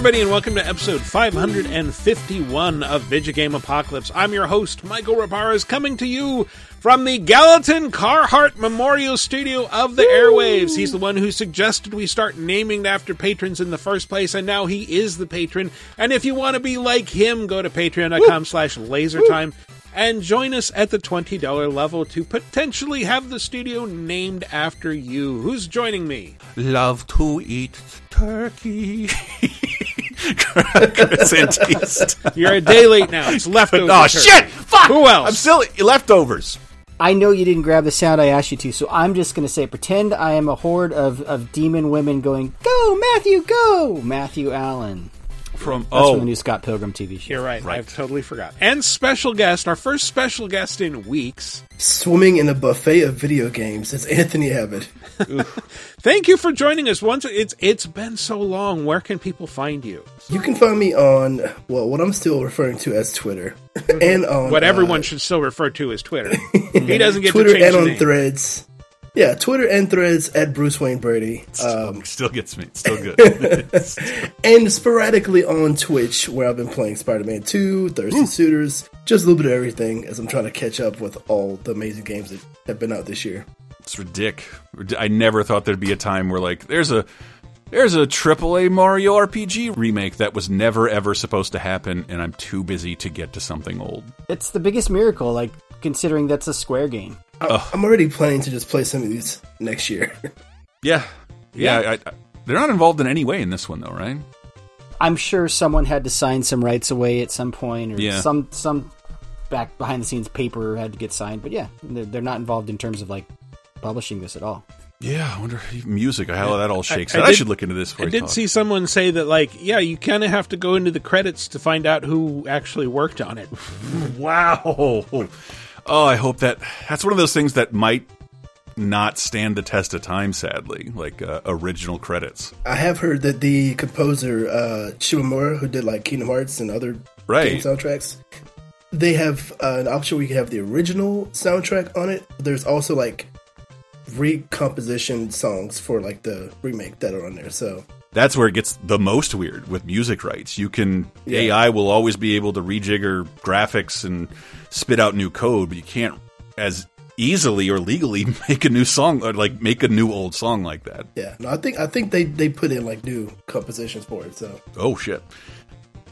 everybody, and welcome to episode 551 of Video Game Apocalypse. I'm your host, Michael Raparez, coming to you from the Gallatin Carhart Memorial Studio of the Woo! Airwaves. He's the one who suggested we start naming after patrons in the first place, and now he is the patron. And if you want to be like him, go to patreon.com slash lasertime and join us at the $20 level to potentially have the studio named after you. Who's joining me? Love to eat turkey. Chris Antista. You're a day late now. It's leftovers. oh, shit! Fuck! Who else? I'm still leftovers. I know you didn't grab the sound I asked you to, so I'm just going to say pretend I am a horde of, of demon women going, Go, Matthew, go! Matthew Allen from That's oh from the new Scott Pilgrim TV show. You're right. right. I've totally forgot. And special guest, our first special guest in weeks. Swimming in a buffet of video games. It's Anthony Abatte. Thank you for joining us. Once it's it's been so long. Where can people find you? You can find me on well, what I'm still referring to as Twitter, and on what everyone uh, should still refer to as Twitter. he doesn't get Twitter and on Threads. Yeah, Twitter and threads at Bruce Wayne Brady. Um, still, gets me. still good. and sporadically on Twitch, where I've been playing Spider Man 2, Thirsty Ooh. Suitors, just a little bit of everything as I'm trying to catch up with all the amazing games that have been out this year. It's ridiculous. I never thought there'd be a time where, like, there's a. There's a AAA Mario RPG remake that was never ever supposed to happen, and I'm too busy to get to something old. It's the biggest miracle, like considering that's a Square game. I'm already planning to just play some of these next year. yeah, yeah. yeah. I, I, they're not involved in any way in this one, though, right? I'm sure someone had to sign some rights away at some point, or yeah. some some back behind the scenes paper had to get signed. But yeah, they're, they're not involved in terms of like publishing this at all. Yeah, I wonder if music, how that all shakes I, I, did, I should look into this. I did talk. see someone say that, like, yeah, you kind of have to go into the credits to find out who actually worked on it. wow. Oh, I hope that that's one of those things that might not stand the test of time. Sadly, like uh, original credits. I have heard that the composer uh, Shimomura, who did like Kingdom Hearts and other right. game soundtracks, they have uh, an option where you can have the original soundtrack on it. There's also like recomposition songs for like the remake that are on there. So that's where it gets the most weird with music rights. You can yeah. AI will always be able to rejigger graphics and spit out new code, but you can't as easily or legally make a new song or like make a new old song like that. Yeah, no, I think I think they they put in like new compositions for it. So oh shit.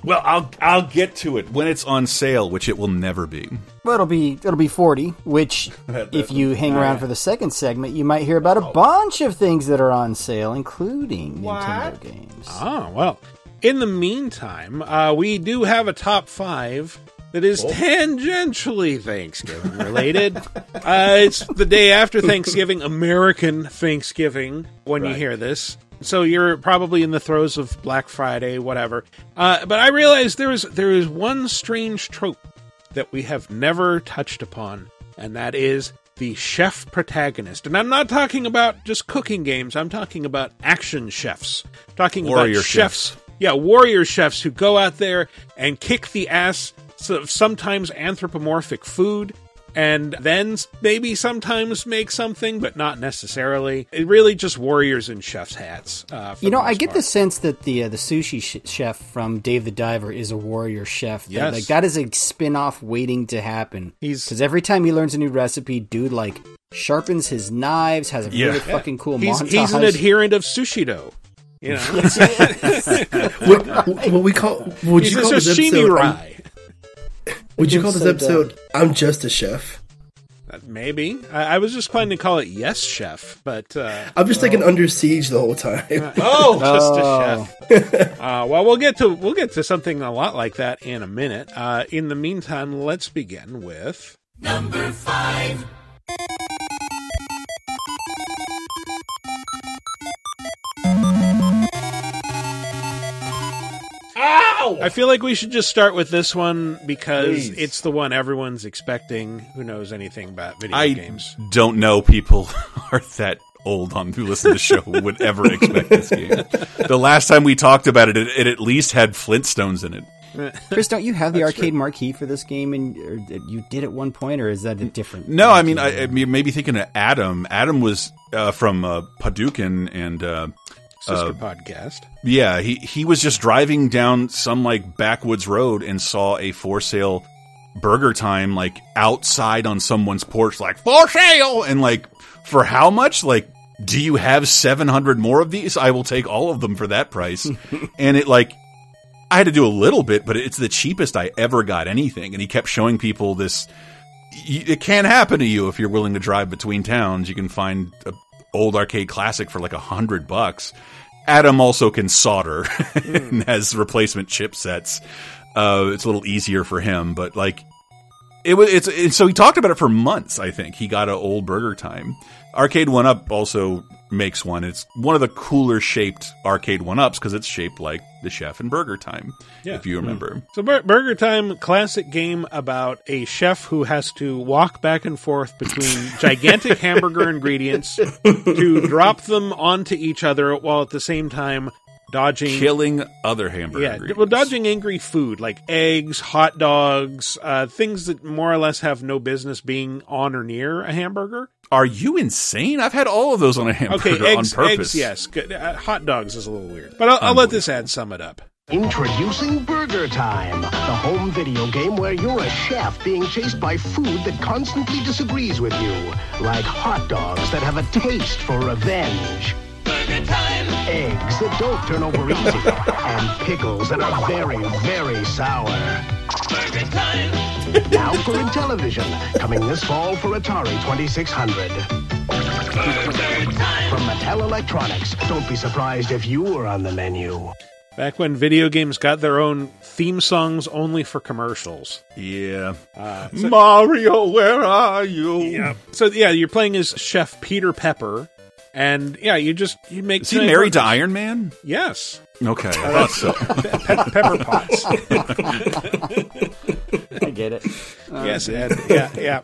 Well, I'll I'll get to it when it's on sale, which it will never be. Well, it'll be it'll be forty. Which, if you hang around for the second segment, you might hear about a oh. bunch of things that are on sale, including what? Nintendo games. Oh well. In the meantime, uh, we do have a top five that is oh. tangentially Thanksgiving related. uh, it's the day after Thanksgiving, American Thanksgiving, when you hear this. So you're probably in the throes of Black Friday, whatever. Uh, but I realize there is there is one strange trope that we have never touched upon, and that is the chef protagonist. And I'm not talking about just cooking games. I'm talking about action chefs. I'm talking warrior about chefs. chefs. Yeah, warrior chefs who go out there and kick the ass of sometimes anthropomorphic food and then maybe sometimes make something, but not necessarily. It really just warriors in chef's hats. Uh, you know, I get part. the sense that the uh, the sushi sh- chef from Dave the Diver is a warrior chef. That, yes, like that is a spin off waiting to happen. He's because every time he learns a new recipe, dude, like sharpens his knives, has a yeah. really fucking cool he's, montage. He's an adherent of sushi Sushido. You know, what, what, we call would he's you call this episode? Would you call this so episode dumb. "I'm Just a Chef"? Uh, maybe. I, I, was just planning to call it "Yes, Chef," but uh, I'm just thinking "Under Siege" the whole time. oh, just a chef. uh, well, we'll get to we'll get to something a lot like that in a minute. Uh, in the meantime, let's begin with number five. Ow! I feel like we should just start with this one because Please. it's the one everyone's expecting. Who knows anything about video I games? Don't know people are that old on who listen to the show would ever expect this game. The last time we talked about it, it, it at least had Flintstones in it. Chris, don't you have the arcade true. marquee for this game, and you did at one point, or is that a different? No, I mean, I, I maybe thinking of Adam. Adam was uh, from uh, Hadouken and uh, sister uh, podcast. Yeah, he he was just driving down some like backwoods road and saw a for sale burger time like outside on someone's porch like for sale! And like for how much? Like do you have 700 more of these? I will take all of them for that price. And it like i had to do a little bit but it's the cheapest i ever got anything. And he kept showing people this it can happen to you if you're willing to drive between towns. You can find a old arcade classic for like a hundred bucks adam also can solder and has replacement chipsets uh, it's a little easier for him, but like it was. It's, it's so he talked about it for months. I think he got an old Burger Time. Arcade One Up also makes one. It's one of the cooler shaped arcade one ups because it's shaped like the chef in Burger Time. Yeah. if you remember. So Bur- Burger Time, classic game about a chef who has to walk back and forth between gigantic hamburger ingredients to drop them onto each other while at the same time dodging killing other hamburger. yeah, ingredients. well, dodging angry food like eggs, hot dogs, uh, things that more or less have no business being on or near a hamburger. Are you insane? I've had all of those on a hamburger Okay, eggs, on purpose. eggs, yes. Good. Uh, hot dogs is a little weird, but I'll, I'll let this ad sum it up. Introducing Burger Time, the home video game where you're a chef being chased by food that constantly disagrees with you, like hot dogs that have a taste for revenge. Burger time. Eggs that don't turn over easy, and pickles that are very, very sour. Burger time. Now for Intellivision, coming this fall for Atari 2600. Burger time. From Mattel Electronics, don't be surprised if you were on the menu. Back when video games got their own theme songs only for commercials. Yeah. Uh, Mario, where are you? Yeah. So yeah, you're playing as Chef Peter Pepper, and yeah, you just you make. Is he married to Iron Man? Yes, Okay, I thought so. Pe- Pepper pots. I get it. yes, Ed. Yeah, yeah.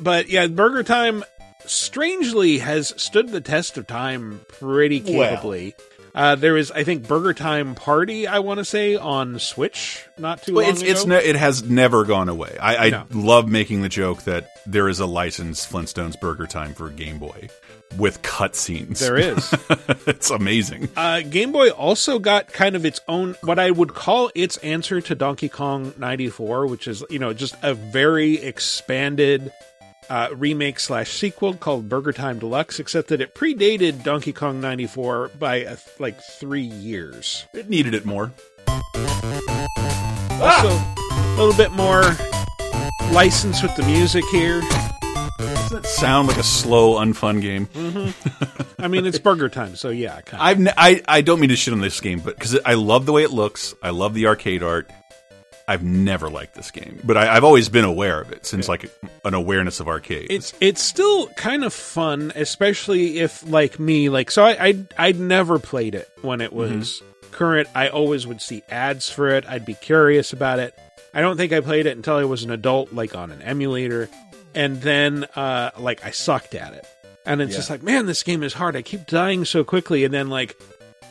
But yeah, Burger Time strangely has stood the test of time pretty capably. Uh, there is, I think, Burger Time Party. I want to say on Switch not too Well, long it's ago. it's ne- it has never gone away. I, I No. love making the joke that there is a licensed Flintstones Burger Time for Game Boy with cutscenes. there is. it's amazing. Uh, Game Boy also got kind of its own, what I would call its answer to Donkey Kong 94, which is, you know, just a very expanded uh, remake slash sequel called Burger Time Deluxe, except that it predated Donkey Kong 94 by uh, like three years. It needed it more. Also, a little bit more license with the music here. That sound like a slow, unfun game? Mm-hmm. I mean, it's Burger Time, so yeah. I've ne- I I don't mean to shit on this game, but because I love the way it looks, I love the arcade art. I've never liked this game, but I, I've always been aware of it since like an awareness of arcades. it's it's still kind of fun, especially if like me, like so I I I'd never played it when it mm-hmm. was current. I always would see ads for it. I'd be curious about it. I don't think I played it until I was an adult, like on an emulator, and then uh like I sucked at it, and it's just like, man, this game is hard. I keep dying so quickly, and then like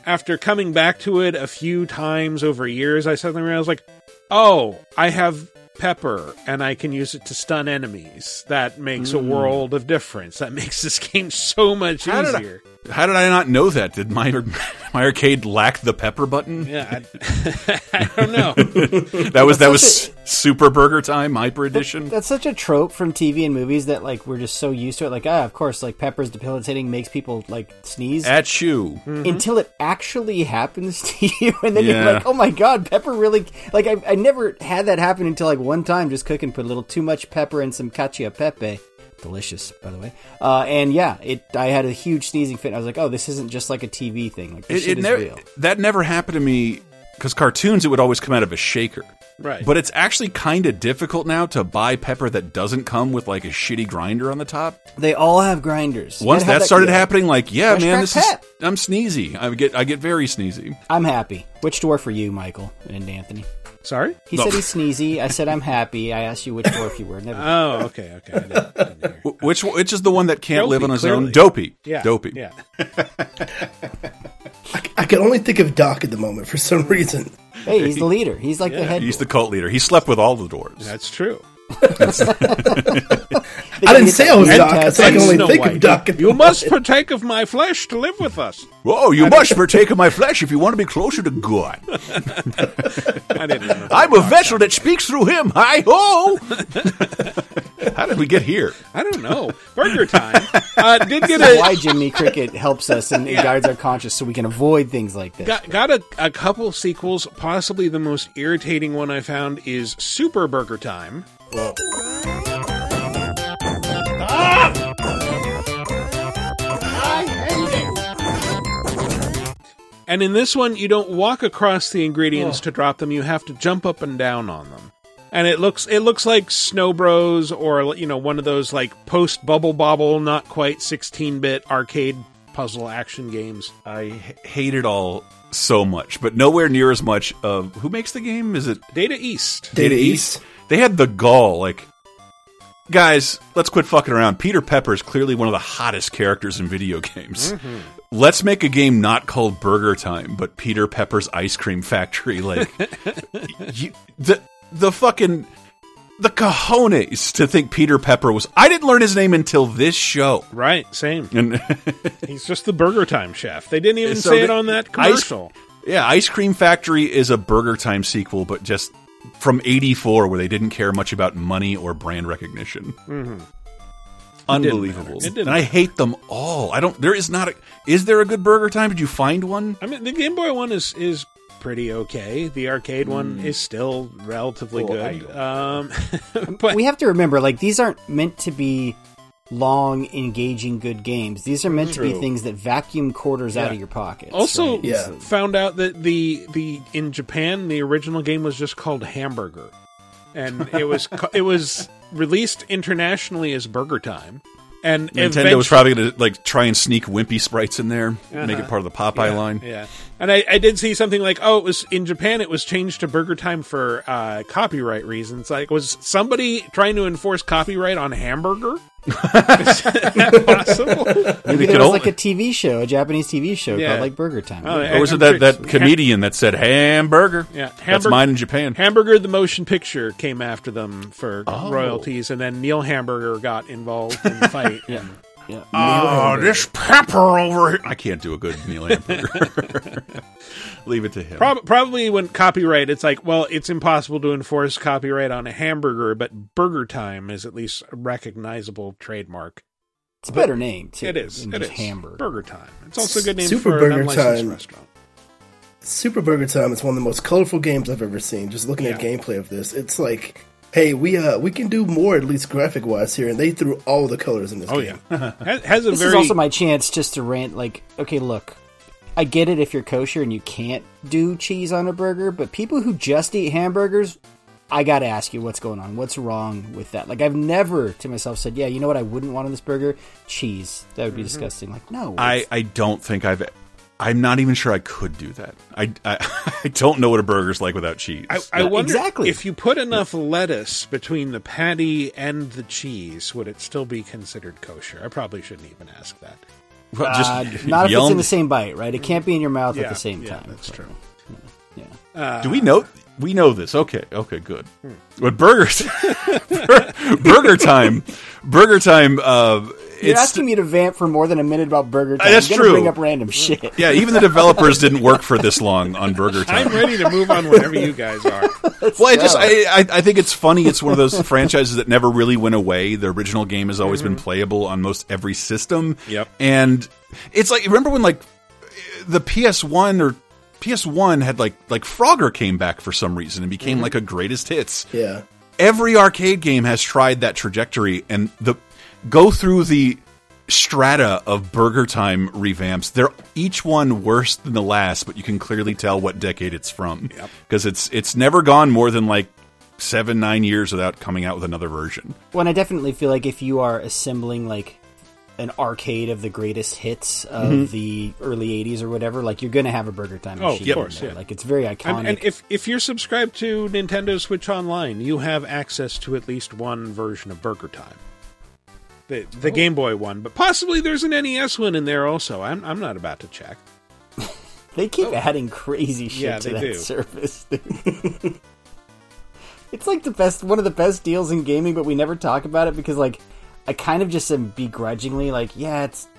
after coming back to it a few times over years, I suddenly realized like, oh, I have pepper and I can use it to stun enemies. That makes a world of difference. That makes this game so much How easier. How did I not know that? Did my my arcade lack the pepper button? Yeah, I, I don't know. That was that was Super Burger Time Hyper Edition. That's such a trope from TV and movies that like we're just so used to it. Like, ah, of course, like pepper's debilitating, makes people like sneeze. At you. until it actually happens to you, and then Yeah. you're like, "Oh my god, pepper really!" Like I, I never had that happen until like one time, just cooking, put a little too much pepper and some cacio pepe, delicious by the way. Uh, and yeah, it I had a huge sneezing fit. And I was like, "Oh, this isn't just like a TV thing. Like this It, shit it is never real." that never happened to me because cartoons it would always come out of a shaker. Right. But it's actually kind of difficult now to buy pepper that doesn't come with like a shitty grinder on the top. They all have grinders. Once gotta that started yeah. happening, like yeah, Fresh man, crack this is. I'm sneezy. I get I get very sneezy. I'm happy. Which door for you, Michael and Anthony? Sorry. He No. said he's sneezy. I said I'm happy. I asked you which dwarf you were. Never. Oh, okay, okay. I didn't, I didn't Which which is the one that can't Dopey, live on his clearly. own? Dopey. Yeah, Dopey. Yeah. I can only think of Doc at the moment for some reason. hey, he's the leader. He's like the head. He's the cult leader. He slept with all the dwarves. That's true. They I didn't say I was weird Doc. tattoo. So I can only think White. of Doc. and You must partake of my flesh to live with us. Whoa, you must partake of my flesh if you want to be closer to God. I didn't. I'm a vessel that speaks through him. Hi ho! How did we get here? I don't know. Burger time. Uh, did get a why Jimmy Cricket helps us and guides our conscience so we can avoid things like this. got, got a, a couple sequels. Possibly the most irritating one I found is Super Burger Time. And in this one, you don't walk across the ingredients to drop them. You have to jump up and down on them. And it looks it looks like Snow Bros or you know one of those like post Bubble Bobble, not quite 16-bit arcade puzzle action games. I h- hate it all so much, but nowhere near as much of who makes the game? Is it Data East. Data East. They had the gall, like, guys, let's quit fucking around. Peter Pepper is clearly one of the hottest characters in video games. Mm-hmm. Let's make a game not called Burger Time, but Peter Pepper's Ice Cream Factory. Like, you, the the fucking the cojones to think Peter Pepper was. I didn't learn his name until this show. Right, same. And He's just the Burger Time chef. They didn't even So say it on that Ice- commercial. Yeah, Ice Cream Factory is a Burger Time sequel, but just from '84, where they didn't care much about money or brand recognition. Unbelievable, matter. It didn't and I hate them all. I don't. There is not. A, is there a good Burger Time? Did you find one? I mean, the Game Boy one is is pretty okay. The arcade one is still relatively Well, good. Um, but we have to remember, like these aren't meant to be long, engaging, good games. These are meant to be things that vacuum quarters out of your pockets. also right? Yeah. found out that the the in Japan the original game was just called Hamburger, and it was it was released internationally as Burger Time. And Nintendo was probably going to like try and sneak Wimpy sprites in there, make it uh-huh. part of the Popeye yeah, line. Yeah, and I, I did see something like, oh, it was in Japan. It was changed to Burger Time for uh, copyright reasons. Like, was somebody trying to enforce copyright on hamburger? Is that possible? Maybe They there could was al- like a TV show, a Japanese TV show Yeah. called like Burger Time. Oh, Or was I'm it that, that comedian that said hamburger? Yeah, that's mine in Japan. Hamburger the motion picture came after them for Oh. royalties, and then Neil Hamburger got involved in the fight. yeah. Yeah. Oh, this pepper over here. I can't do a good Neil Hamburger. Leave it to him. Prob- probably when copyright, it's like, well, it's impossible to enforce copyright on a hamburger, but Burger Time is at least a recognizable trademark. It's a better name too. It is. It is. just Hamburger. Burger Time. It's also a good name Super for Burger an unlicensed Time. restaurant. Super Burger Time is one of the most colorful games I've ever seen. Just looking at gameplay of this, it's like, hey, we uh we can do more at least graphic wise here, and they threw all the colors in this Oh game. yeah, has, has a This very is also my chance just to rant. Like, okay, look, I get it if you're kosher and you can't do cheese on a burger, but people who just eat hamburgers, I gotta ask you, what's going on? What's wrong with that? Like, I've never to myself said, yeah, you know what? I wouldn't want on this burger cheese. That would be disgusting. Like, no, I, I don't think I've. I'm not even sure I could do that. I, I, I don't know what a burger's like without cheese. I, I wonder exactly. if you put enough lettuce between the patty and the cheese, would it still be considered kosher? I probably shouldn't even ask that. Well, just uh, not if it's in the same bite, right? It can't be in your mouth Yeah, at the same yeah, time. that's true. Yeah. Do we know? We know this. Okay. Okay. Good. Hmm. But burgers, Burger Time, Burger Time. Uh, You're it's asking me to vamp for more than a minute about burger time. that's I'm gonna true. Bring up random shit. yeah. Even the developers didn't work for this long on Burger Time. I'm ready to move on whenever you guys are. Well, I just I, I I think it's funny. It's one of those franchises that never really went away. The original game has always been mm-hmm. playable on most every system. Yep. And it's like remember when like the PS One or PS One had like like Frogger came back for some reason and became mm-hmm. like a greatest hits. Yeah. Every arcade game has tried that trajectory and the go through the strata of Burger Time revamps. They're each one worse than the last, but you can clearly tell what decade it's from because it's it's never gone more than like seven nine years without coming out with another version. Well, and I definitely feel like if you are assembling like an arcade of the greatest hits of Mm-hmm. the early '80s or whatever, like you're going to have a Burger Time Oh, machine. of in course, yeah. Like it's very iconic. And, and if if you're subscribed to Nintendo Switch Online, you have access to at least one version of Burger Time. The the oh. Game Boy one, but possibly there's an NES one in there also. I'm I'm not about to check. they keep oh. adding crazy shit Oh. Yeah, to that do. service. it's like the best, one of the best deals in gaming, but we never talk about it because like. I kind of just am begrudgingly like, yeah, it's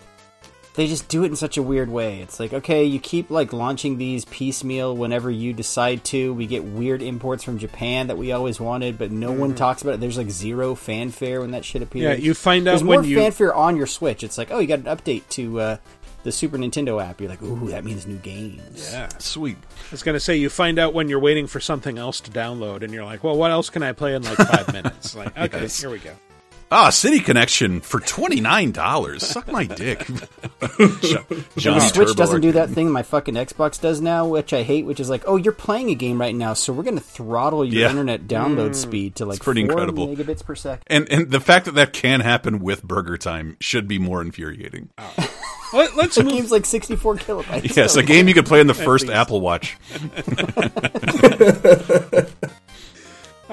they just do it in such a weird way. It's like, okay, you keep like launching these piecemeal whenever you decide to. We get weird imports from Japan that we always wanted, but no one talks about it. There's like zero fanfare when that shit appears. Yeah, you find out There's when more you- fanfare on your Switch. It's like, oh, you got an update to uh, the Super Nintendo app. You're like, ooh, that means new games. Yeah. Sweet. I was going to say, you find out when you're waiting for something else to download, and you're like, well, what else can I play in like five minutes? Like, okay, Yes. here we go. Ah, City Connection for twenty nine dollars. Suck my dick. Johnny The Switch Turbo. doesn't do that thing my fucking Xbox does now, which I hate, which is like, oh, you're playing a game right now, so we're going to throttle your Yeah. internet download speed to like pretty four incredible. megabits per second. And and the fact that that can happen with Burger Time should be more infuriating. Let, let's The move. game's like 64 kilobytes. Yes, so- a game you could play in the first. Apple Watch.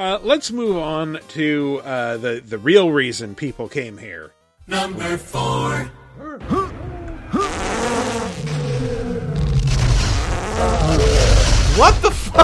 Uh, let's move on to uh, the the real reason people came here. Number four. What the fuck?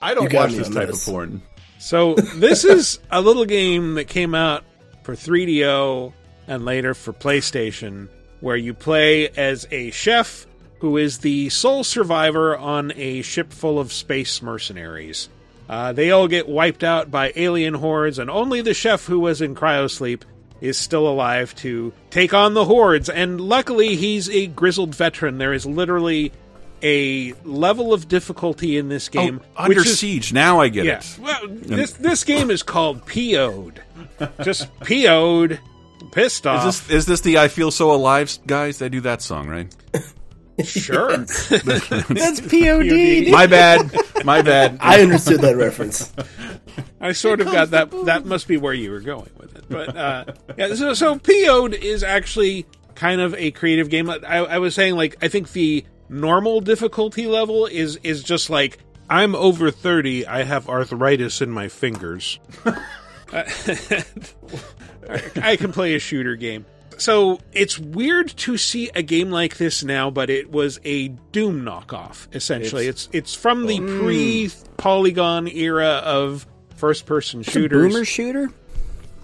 I don't got watch me this on type this. of porn. So this is a little game that came out for 3DO and later for PlayStation, where you play as a chef who is the sole survivor on a ship full of space mercenaries. Uh, they all get wiped out by alien hordes, and only the chef who was in cryosleep is still alive to take on the hordes. And luckily, he's a grizzled veteran. There is literally a level of difficulty in this game, Oh, Under which is Siege. Now I get yeah. it. Well, this this game is called PO'd. Just PO'd, pissed Is off. this is this the I Feel So Alive guys? They do that song, right? sure. That's POD. My bad. My bad. I understood that reference. I sort of got that. That must be where you were going with it. But uh, yeah, so so PO'd is actually kind of a creative game. I, I was saying like I think the normal difficulty level is is just like I'm over thirty. I have arthritis in my fingers. I can play a shooter game. So it's weird to see a game like this now, but it was a Doom knockoff. Essentially, it's it's, from the pre Polygon era of first person shooters. Boomer shooter?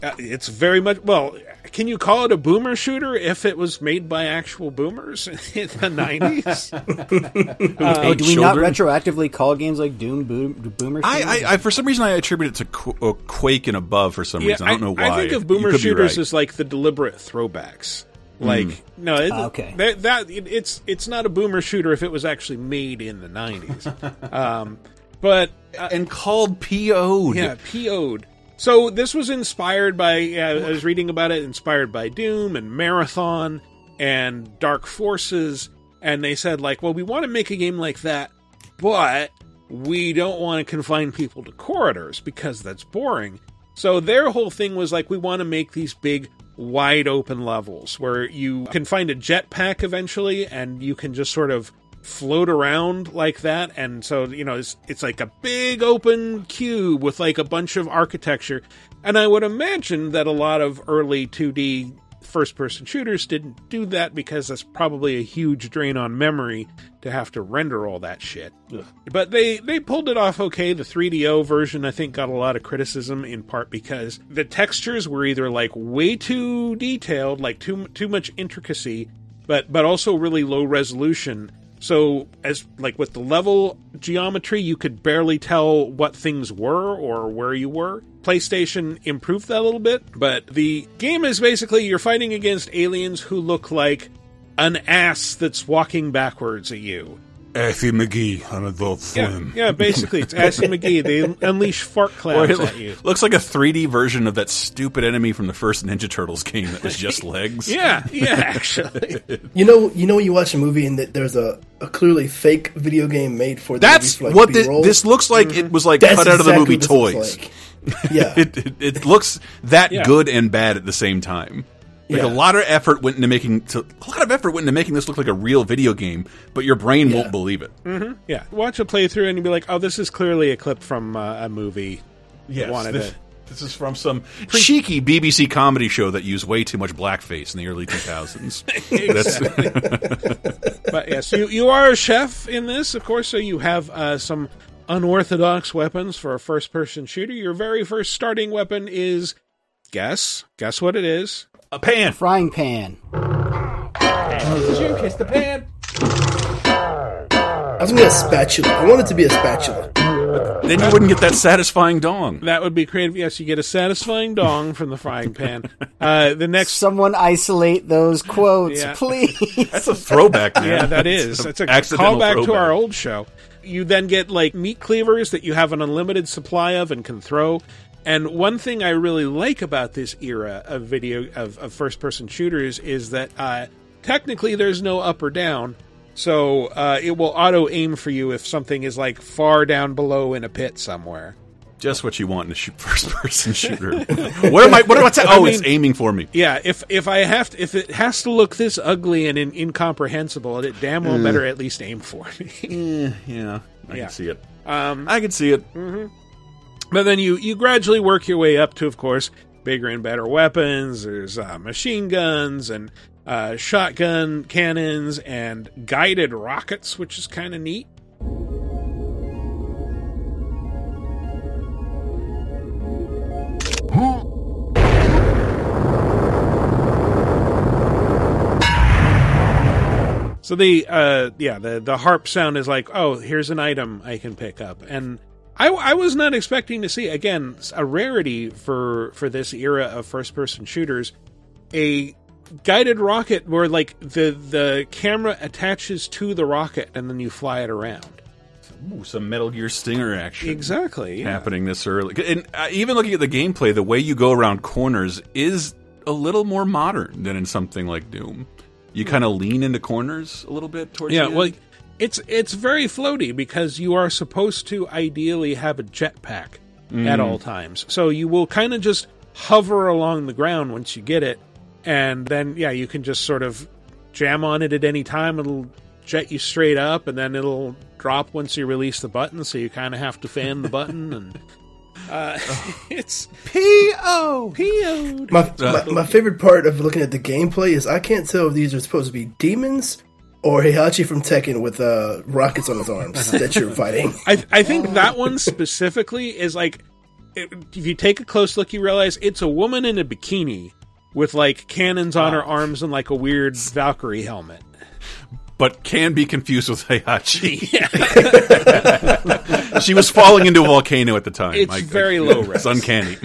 Uh, it's very much well. Can you call it a boomer shooter if it was made by actual boomers in the nineties? oh, do we not retroactively call games like Doom boom, Boomer shooters? I, I, I for some reason I attribute it to Qu- uh, Quake and above for some reason. I don't know why. I think of boomer shooters right. as like the deliberate throwbacks. Like no, it, Ah, okay. that, that it, it's it's not a boomer shooter if it was actually made in the nineties. um, but uh, and called PO'd. yeah, PO'd. So this was inspired by. Yeah, I was reading about it. Inspired by Doom and Marathon and Dark Forces, and they said like, well, we want to make a game like that, but we don't want to confine people to corridors because that's boring. So their whole thing was like, we want to make these big, wide open levels where you can find a jetpack eventually, and you can just sort of float around like that. And so you know, it's it's like a big open cube with like a bunch of architecture. And I would imagine that a lot of early 2D first person shooters didn't do that because that's probably a huge drain on memory to have to render all that shit. But they they pulled it off okay. The 3DO version I think got a lot of criticism in part because the textures were either like way too detailed, like too too much intricacy, but but also really low resolution. So as like with the level geometry, you could barely tell what things were or where you were. PlayStation improved that a little bit, but the game is basically you're fighting against aliens who look like an ass that's walking backwards at you. Assy McGee on Adult Yeah, Swim. yeah, basically it's Assy McGee. They unleash fart clouds it at you. looks like a 3D version of that stupid enemy from the first Ninja Turtles game that was just legs. Yeah, yeah, actually. You know, you know when you watch a movie and that there's a, a clearly fake video game made for the That's movie for, like, what thi- this looks like. It was like That's cut out of the movie what this looks Toys. like. Yeah, It, it, it looks that Yeah. good and bad at the same time. Like Yeah. a lot of effort went into making to, a lot of effort went into making this look like a real video game, but your brain won't believe it. Yeah, watch a playthrough and you'll be like, "Oh, this is clearly a clip from uh, a movie." that wanted this, it. this is from some cheeky BBC comedy show that used way too much blackface in the early 2000s. That's But yes, you you are a chef in this, of course. So you have uh, some unorthodox weapons for a first person shooter. Your very first starting weapon is guess. Guess what it is? A pan. Frying pan. Did You kiss the pan. I was gonna get a spatula. I want it to be a spatula. Then you wouldn't get that satisfying dong. That would be creative. Yes, you get a satisfying dong from the frying pan. Uh, the next Someone isolate those quotes, Yeah. please. That's a throwback, man. Yeah, that is. That's a accidental callback to throwback. our old show. You then get like meat cleavers that you have an unlimited supply of and can throw. And one thing I really like about this era of video of, of first person shooters is that uh, technically there's no up or down. So uh, it will auto aim for you if something is like far down below in a pit somewhere. Just what you want in a shoot, first-person shooter. what am I? What, what's that? Oh, it's aiming for me. Yeah, if if I have to, if it has to look this ugly and in, incomprehensible, it damn well better at least aim for me. Yeah, I Yeah. can see it. Um, I can see it. But then you you gradually work your way up to, of course, bigger and better weapons. There's uh, machine guns and uh, shotgun cannons and guided rockets, which is kind of neat. So the uh yeah the the harp sound is like oh here's an item I can pick up and I, I was not expecting to see again a rarity for for this era of first person shooters a guided rocket where like the the camera attaches to the rocket and then you fly it around Ooh, some Metal Gear Stinger action. exactly yeah. happening this early. And uh, even looking at the gameplay, the way you go around corners is a little more modern than in something like Doom. You kind of lean into corners a little bit towards yeah well end. It's it's very floaty because you are supposed to ideally have a jetpack Mm. at all times so you will kind of just hover along the ground once you get it and then yeah you can just sort of jam on it at any time it'll jet you straight up and then it'll drop once you release the button so you kind of have to fan the button and uh, it's P.O. PO'd. My, my my favorite part of looking at the gameplay is I can't tell if these are supposed to be demons or Heihachi from Tekken with uh, rockets on his arms that you're fighting. I, I think that one specifically is like, it, if you take a close look, you realize it's a woman in a bikini with like cannons on her arms and like a weird Valkyrie helmet. But can be confused with Heihachi. she was falling into a volcano at the time. It's very low risk. It's res. uncanny.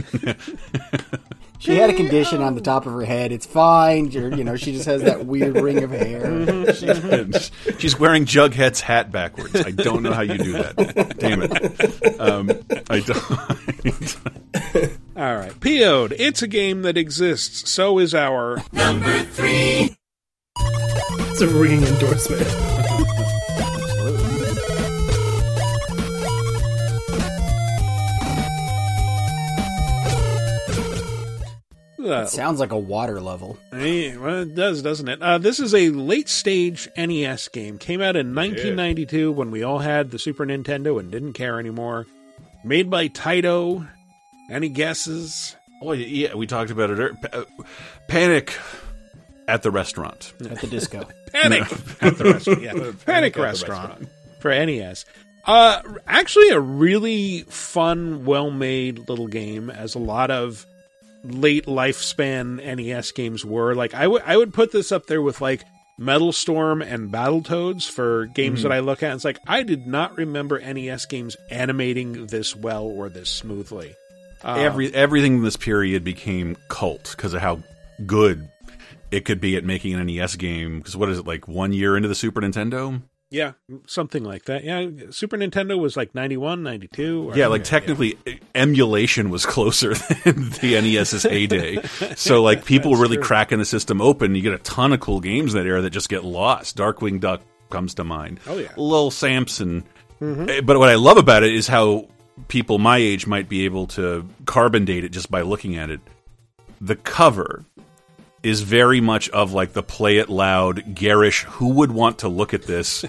She had a condition on the top of her head. It's fine. You're, you know, she just has that weird ring of hair. She's wearing Jughead's hat backwards. I don't know how you do that. Damn it. Um, I don't. All right, PO'd. It's a game that exists. So is our. Number three. It's a ringing endorsement. Uh, Sounds like a water level. well, it does, doesn't it? Uh, this is a late stage NES game. Came out in 1992 when we all had the Super Nintendo and didn't care anymore. Made by Taito. Any guesses? Oh, yeah, we talked about it. ear- uh, Panic at the restaurant. At the disco. Panic at the restaurant. Yeah. Panic, restaurant, for NES. Uh, actually, a really fun, well-made little game, as a lot of late lifespan NES games were. Like, I would I would put this up there with like Metal Storm and Battletoads for games that I look at. And it's like I did not remember NES games animating this well or this smoothly. Uh, Every everything in this period became cult because of how good it could be at making an NES game. Because what is it like one year into the Super Nintendo? Yeah, something like that. Yeah, Super Nintendo was like 91, 92. or- Yeah, like technically, emulation was closer than the NES's heyday. So, like, people were really cracking the system open. You get a ton of cool games in that era that just get lost. Darkwing Duck comes to mind. Oh, yeah. Lil Samson. Eh, But what I love about it is how people my age might be able to carbon date it just by looking at it. The cover is very much of like the play it loud, garish, who would want to look at this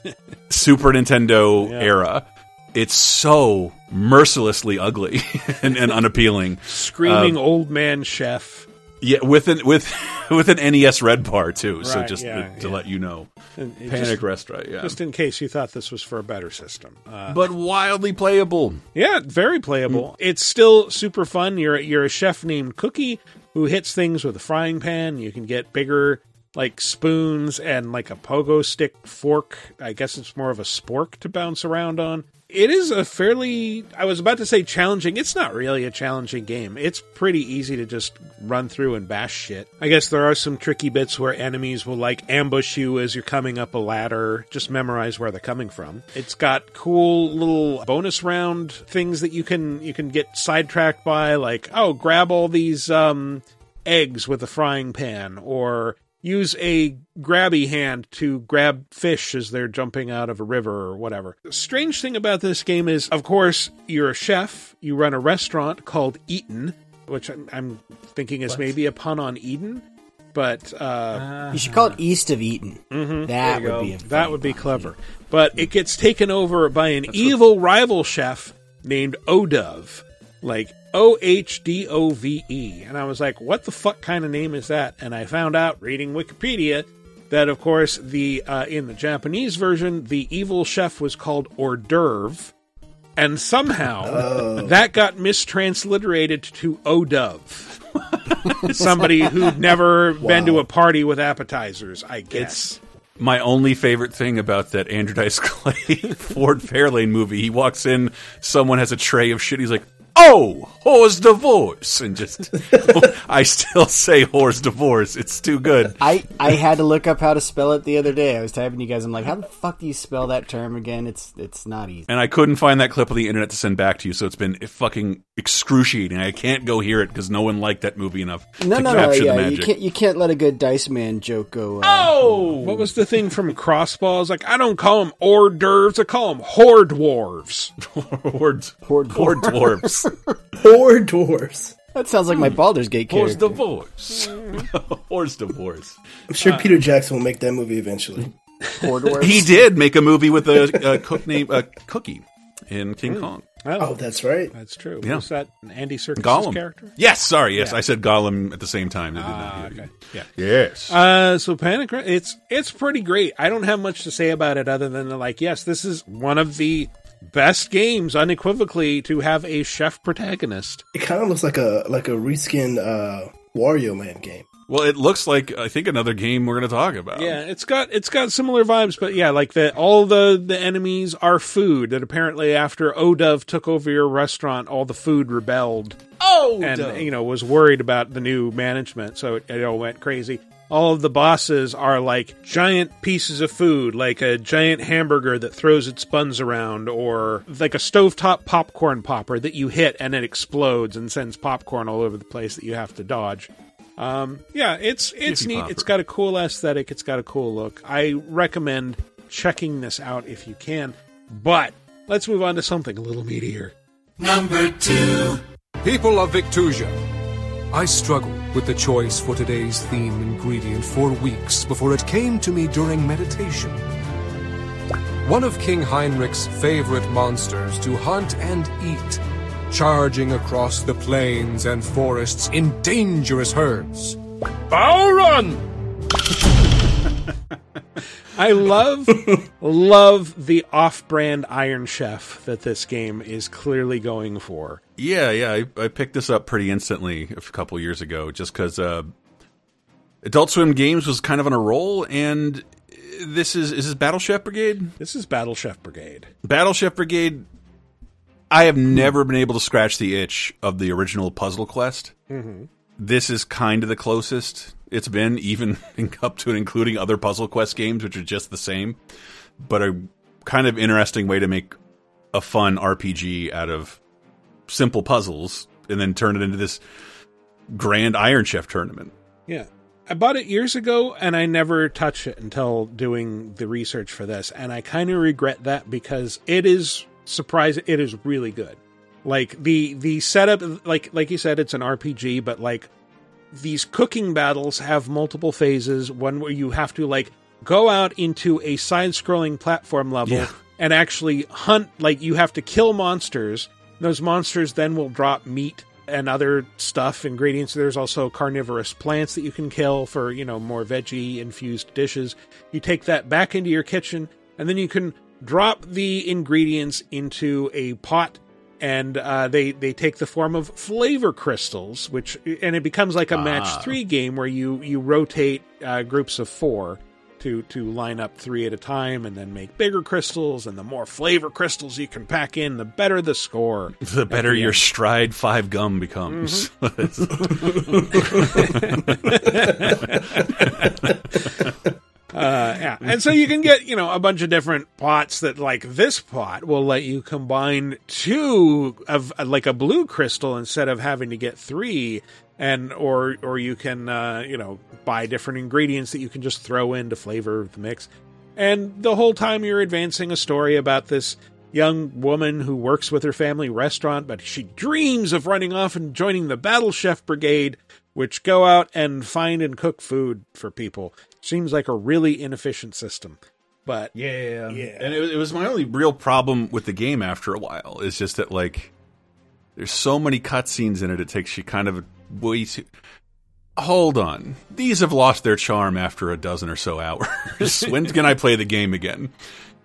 Super Nintendo era. It's so mercilessly ugly and, and unappealing. screaming old man chef. Yeah, with an with with an NES red bar too. so just yeah, to, to yeah. let you know, And Panic just, Restaurant. Yeah, just in case you thought this was for a better system. Uh, but wildly playable. Yeah, very playable. It's still super fun. You're you're a chef named Cookie who hits things with a frying pan. You can get bigger like spoons and like a pogo stick fork. I guess it's more of a spork to bounce around on. It is a fairly I was about to say challenging. It's not really a challenging game. It's pretty easy to just run through and bash shit. I guess there are some tricky bits where enemies will like ambush you as you're coming up a ladder. Just memorize where they're coming from. It's got cool little bonus round things that you can you can get sidetracked by like, oh, grab all these um eggs with a frying pan or use a grabby hand to grab fish as they're jumping out of a river or whatever. The strange thing about this game is, of course, you're a chef, you run a restaurant called Eaton, which I'm, I'm thinking is maybe a pun on Eden, but uh, You should call it East of Eaton. That would be a that would be pun. clever. But it gets taken over by an evil rival chef named Odove, like O H D O V E. And I was like, what the fuck kind of name is that? And I found out reading Wikipedia that, of course, the uh, in the Japanese version, the evil chef was called hors d'oeuvre. And somehow that got mistransliterated to Odove. Somebody who'd never been to a party with appetizers, I guess. My only favorite thing about that Andrew Dice Clay Ford Fairlane movie, he walks in, someone has a tray of shit, he's like, "Oh, whore's divorce," and just I still say whore's divorce. It's too good. I, I had to look up how to spell it the other day. I was typing to you guys. I'm like, how the fuck do you spell that term again? It's it's not easy. And I couldn't find that clip of the internet to send back to you, so it's been fucking excruciating. I can't go hear it because no one liked that movie enough No, to no, no. capture the Yeah, you can't you can't let a good Dice Man joke go. Uh, Oh, what was the thing from Crossballs? Like, I don't call them hors d'oeuvres, I call them hors dwarves. Horde, Horde horde dwarves. Four dwarves. That sounds like my Baldur's Gate Whore's character. divorce. Whore's divorce. I'm sure Peter Jackson will make that movie eventually. Horde dwarves. He did make a movie with a, a cook named uh, Cookie in King Kong. Oh, that's right. That's true. Yeah. Was that Andy Serkis Gollum. character? Yes, sorry. Yes, I said Gollum at the same time. They did Ah, not. okay. Yeah. Yes. Uh, so Panic, Ra- it's it's pretty great. I don't have much to say about it other than like, yes, this is one of the best games, unequivocally, to have a chef protagonist. It kind of looks like a like a reskin uh, Wario Land game. well, it looks like I think another game we're going to talk about. Yeah, it's got it's got similar vibes, but yeah, like the all the the enemies are food. That apparently after Odove took over your restaurant, all the food rebelled. Oh, and you know was worried about the new management, so it, it all went crazy. All of the bosses are like giant pieces of food, like a giant hamburger that throws its buns around, or like a stovetop popcorn popper that you hit and it explodes and sends popcorn all over the place that you have to dodge. Um, yeah, it's it's Jiffy neat. popper. It's got a cool aesthetic. It's got a cool look. I recommend checking this out if you can. But let's move on to something a little meatier. Number two. People of Victusia, I struggled with the choice for today's theme ingredient for weeks before it came to me during meditation. One of King Heinrich's favorite monsters to hunt and eat, charging across the plains and forests in dangerous herds. Bowrun! I love love the off-brand Iron Chef that this game is clearly going for. Yeah, yeah. I, I picked this up pretty instantly a couple years ago just because uh, Adult Swim Games was kind of on a roll, and this is is this Battle Chef Brigade? This is Battle Chef Brigade. Battle Chef Brigade. I have never been able to scratch the itch of the original Puzzle Quest. This is kind of the closest it's been, even up to and including other Puzzle Quest games, which are just the same, but a kind of interesting way to make a fun RPG out of simple puzzles and then turn it into this grand Iron Chef tournament. Yeah. I bought it years ago and I never touched it until doing the research for this. And I kind of regret that because it is surprising. It is really good. Like the, the setup, like, like you said, it's an RPG, but like these cooking battles have multiple phases. One where you have to like go out into a side scrolling platform level Yeah. and actually hunt, like you have to kill monsters. Those monsters then will drop meat and other stuff, ingredients. There's also carnivorous plants that you can kill for, you know, more veggie infused dishes. You take that back into your kitchen, and then you can drop the ingredients into a pot and uh, they they take the form of flavor crystals, which and it becomes like a match Ah. three game where you you rotate uh, groups of four to to line up three at a time, and then make bigger crystals. And the more flavor crystals you can pack in, the better the score. The better the your end. stride five gum becomes. Uh, yeah, and so you can get you know a bunch of different pots that like this pot will let you combine two of like a blue crystal instead of having to get three, and or or you can uh, you know buy different ingredients that you can just throw in to flavor the mix, and the whole time you're advancing a story about this young woman who works with her family restaurant, but she dreams of running off and joining the Battle Chef Brigade, which go out and find and cook food for people. Seems like a really inefficient system. But Yeah, Yeah. And it, it was my only real problem with the game after a while. Is just that like there's so many cutscenes in it. It takes you kind of way too. Hold on, these have lost their charm after a dozen or so hours. when can I play the game again?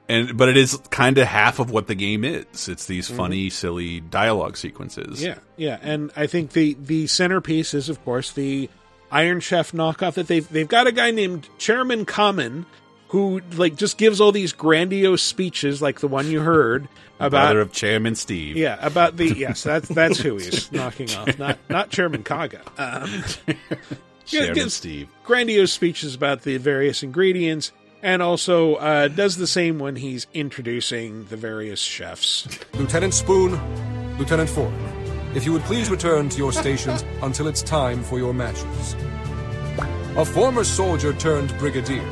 And but it is kind of half of what the game is. It's these mm-hmm. funny, silly dialogue sequences. yeah, yeah, and I think the the centerpiece is of course the Iron Chef knockoff that they've they've got a guy named Chairman Common who like just gives all these grandiose speeches like the one you heard about Brother of Chairman Steve. Yeah, about the yes, that's that's who he's knocking off, not not Chairman Kaga. Um, Chairman gives Steve. grandiose speeches about the various ingredients, and also uh, does the same when he's introducing the various chefs. Lieutenant Spoon, Lieutenant Ford, if you would please return to your stations until it's time for your matches. A former soldier turned brigadier,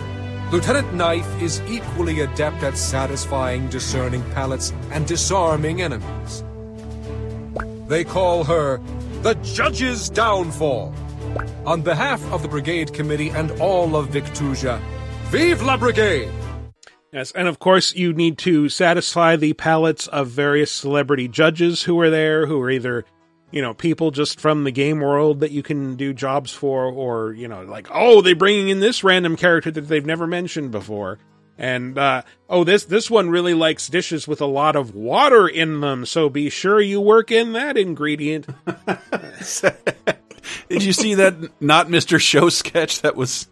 Lieutenant Knife is equally adept at satisfying discerning palates and disarming enemies. They call her the Judge's Downfall. On behalf of the Brigade Committee and all of Victusia, Vive la Brigade! Yes, and of course you need to satisfy the palates of various celebrity judges who are there, who are either, you know, people just from the game world that you can do jobs for, or you know, like oh, they're bringing in this random character that they've never mentioned before, and uh, oh, this this one really likes dishes with a lot of water in them, so be sure you work in that ingredient. Did you see that not Mr. Show sketch that was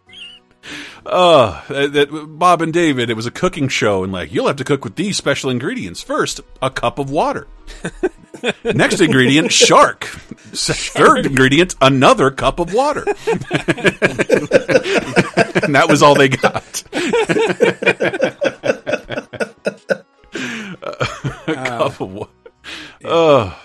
uh that, Bob and David it was a cooking show and like you'll have to cook with these special ingredients. First, a cup of water. Next ingredient, shark. Third ingredient, another cup of water. and that was all they got. a cup of water. Oh,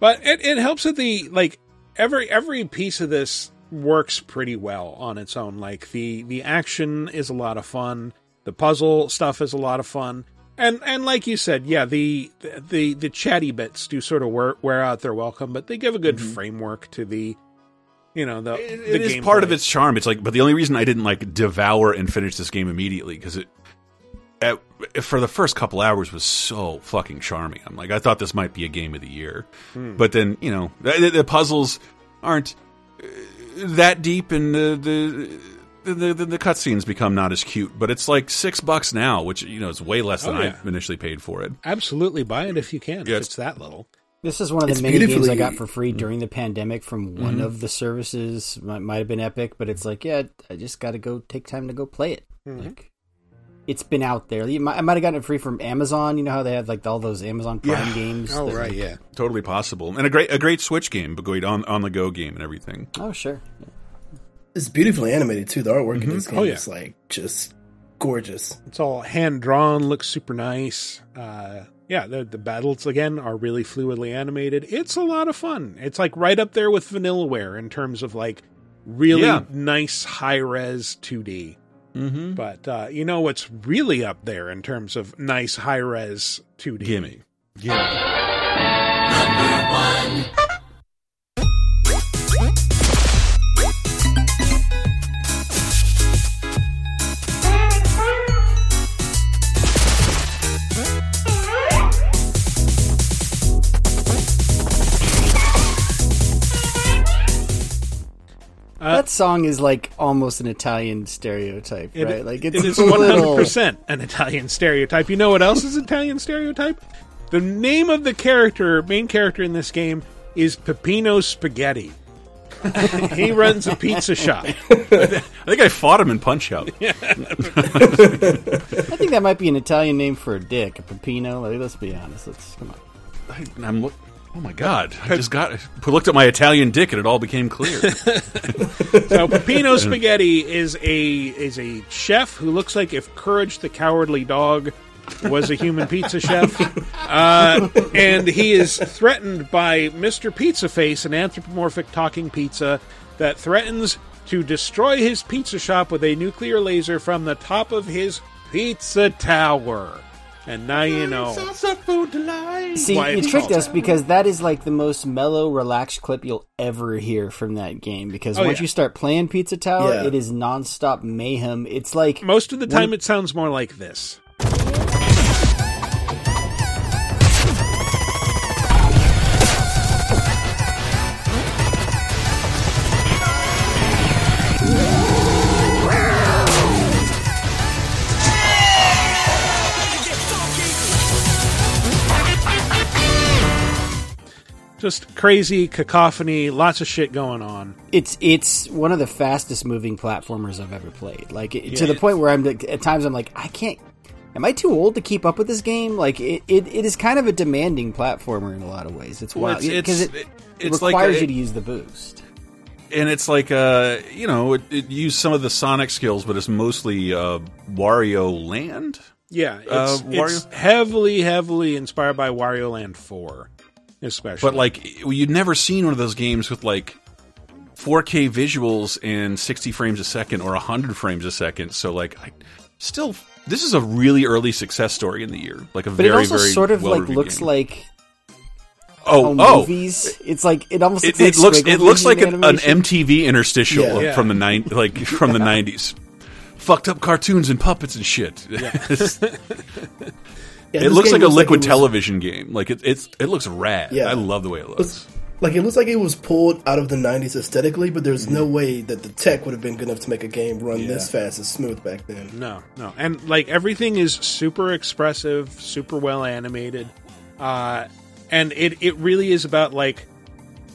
But it, it helps that the like every every piece of this works pretty well on its own. Like the the action is a lot of fun. The puzzle stuff is a lot of fun. And and like you said, yeah, the the the chatty bits do sort of wear, wear out their welcome, but they give a good framework to the you know the It- the it is part of its charm. It's like, but the only reason I didn't like devour and finish this game immediately because it, at, for the first couple hours was so fucking charming. I'm like, I thought this might be a game of the year, Hmm. but then you know the, the puzzles aren't that deep, and the the. The, the, the cutscenes become not as cute, but it's like six bucks now, which you know is way less than Oh, yeah. I initially paid for it. Absolutely buy it if you can. Yeah, if it's that little. This is one of the It's many games I got for free mm-hmm. during the pandemic from one mm-hmm. of the services. Might, might have been Epic, but it's like, yeah, I just got to go take time to go play it. Mm-hmm. Like, it's been out there. You might, I might have gotten it free from Amazon. You know how they have like all those Amazon Prime Yeah. games. Oh right, like- yeah. Totally possible, and a great a great Switch game, but going on on the go game and everything. Oh sure. It's beautifully animated too. The artwork in this game Oh, yeah. is like just gorgeous. It's all hand drawn, looks super nice. Uh, yeah, the the battles again are really fluidly animated. It's a lot of fun. It's like right up there with Vanillaware in terms of like really Yeah. nice high res 2D. Mm-hmm. But uh, you know what's really up there in terms of nice high res 2D? Gimme. Song is like almost an Italian stereotype, It- right? Like it it is one hundred percent an Italian stereotype. You know what else is Italian stereotype? The name of the character, main character in this game, is Peppino Spaghetti. he runs a pizza shop. I think I fought him in Punch Out. I think that might be an Italian name for a dick, a Peppino. Like, let's be honest. Let's come on. I, I'm look. Oh my god! I just got looked at my Italian dick and it all became clear. So Peppino Spaghetti is a is a chef who looks like if Courage the Cowardly Dog was a human pizza chef, uh, and he is threatened by Mister Pizza Face, an anthropomorphic talking pizza that threatens to destroy his pizza shop with a nuclear laser from the top of his pizza tower. And now you know. See, Why you tricked us because that is like the most mellow, relaxed clip you'll ever hear from that game. Because Oh, once yeah. you start playing Pizza Tower, Yeah. it is nonstop mayhem. It's like Most of the time, When- it sounds more like this. Just crazy cacophony, lots of shit going on. it's it's one of the fastest moving platformers I've ever played. Like it, to the point where I'm at times I'm like, I can't. Am I too old to keep up with this game? Like it, it, it is kind of a demanding platformer in a lot of ways. It's wild because it's- it, it- it's like requires a- you to use the boost. and it's like uh you know it, it used some of the Sonic skills, but it's mostly uh, Wario Land. Yeah, it's, Uh, it's heavily, heavily inspired by Wario Land 4, especially. But like you'd never seen one of those games with like 4K visuals and 60 frames a second or 100 frames a second. So like I still this is a really early success story in the year. Like a But very it also very sort of like well-reviewed looks game. like oh how oh movies. It's like it almost it, looks it like looks it looks like an, an. MTV interstitial Yeah. Yeah. from the nine like from the 90s. Fucked up cartoons and puppets and shit. It's- Yeah, it looks like a liquid was- television game. Like it, it's it looks rad. Yeah. I love the way it looks. Like it looks like it was pulled out of the '90s aesthetically, but there's Mm-hmm. no way that the tech would have been good enough to make a game run this fast and smooth back then. no, no. And like everything is super expressive, super well animated. Uh, and it, it really is about like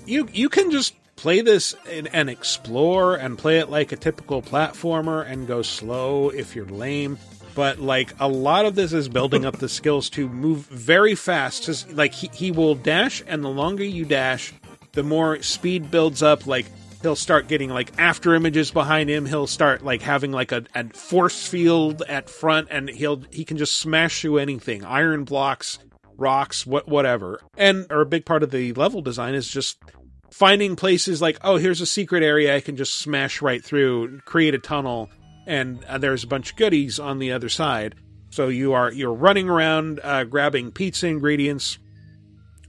you you can just play this and, and explore and play it like a typical platformer and go slow if you're lame but like a lot of this is building up the skills to move very fast. Just like he, he will dash and the longer you dash the more speed builds up. Like he'll start getting like after images behind him. He'll start like having like a, a force field at front and he'll he can just smash through anything. Iron blocks rocks what whatever. And or a big part of the level design is just finding places like oh here's a secret area i can just smash right through create a tunnel and uh, there's a bunch of goodies on the other side. So you are you're running around uh, grabbing pizza ingredients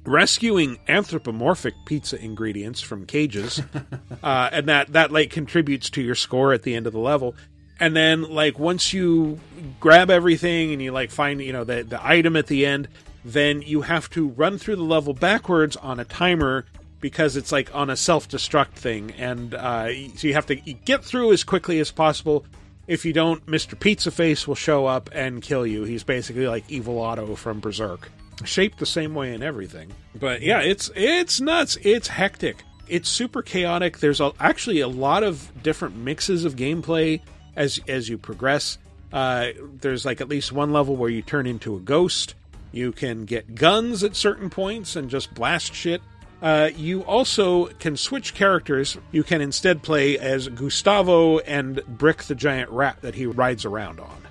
rescuing anthropomorphic pizza ingredients from cages uh, and that that like contributes to your score at the end of the level. And then like once you grab everything and you like find you know the the item at the end then you have to run through the level backwards on a timer because it's like on a self-destruct thing. And uh, so you have to get through as quickly as possible if you don't mr pizza face will show up and kill you. He's basically like evil otto from Berzerk. Shaped the same way in everything. But yeah it's it's nuts. It's hectic. It's super chaotic. There's a, actually a lot of different mixes of gameplay as as you progress. Uh, there's like at least one level where you turn into a ghost. You can get guns at certain points and just blast shit uh, you also can switch characters. You can instead play as Gustavo and Brick the giant rat that he rides around on.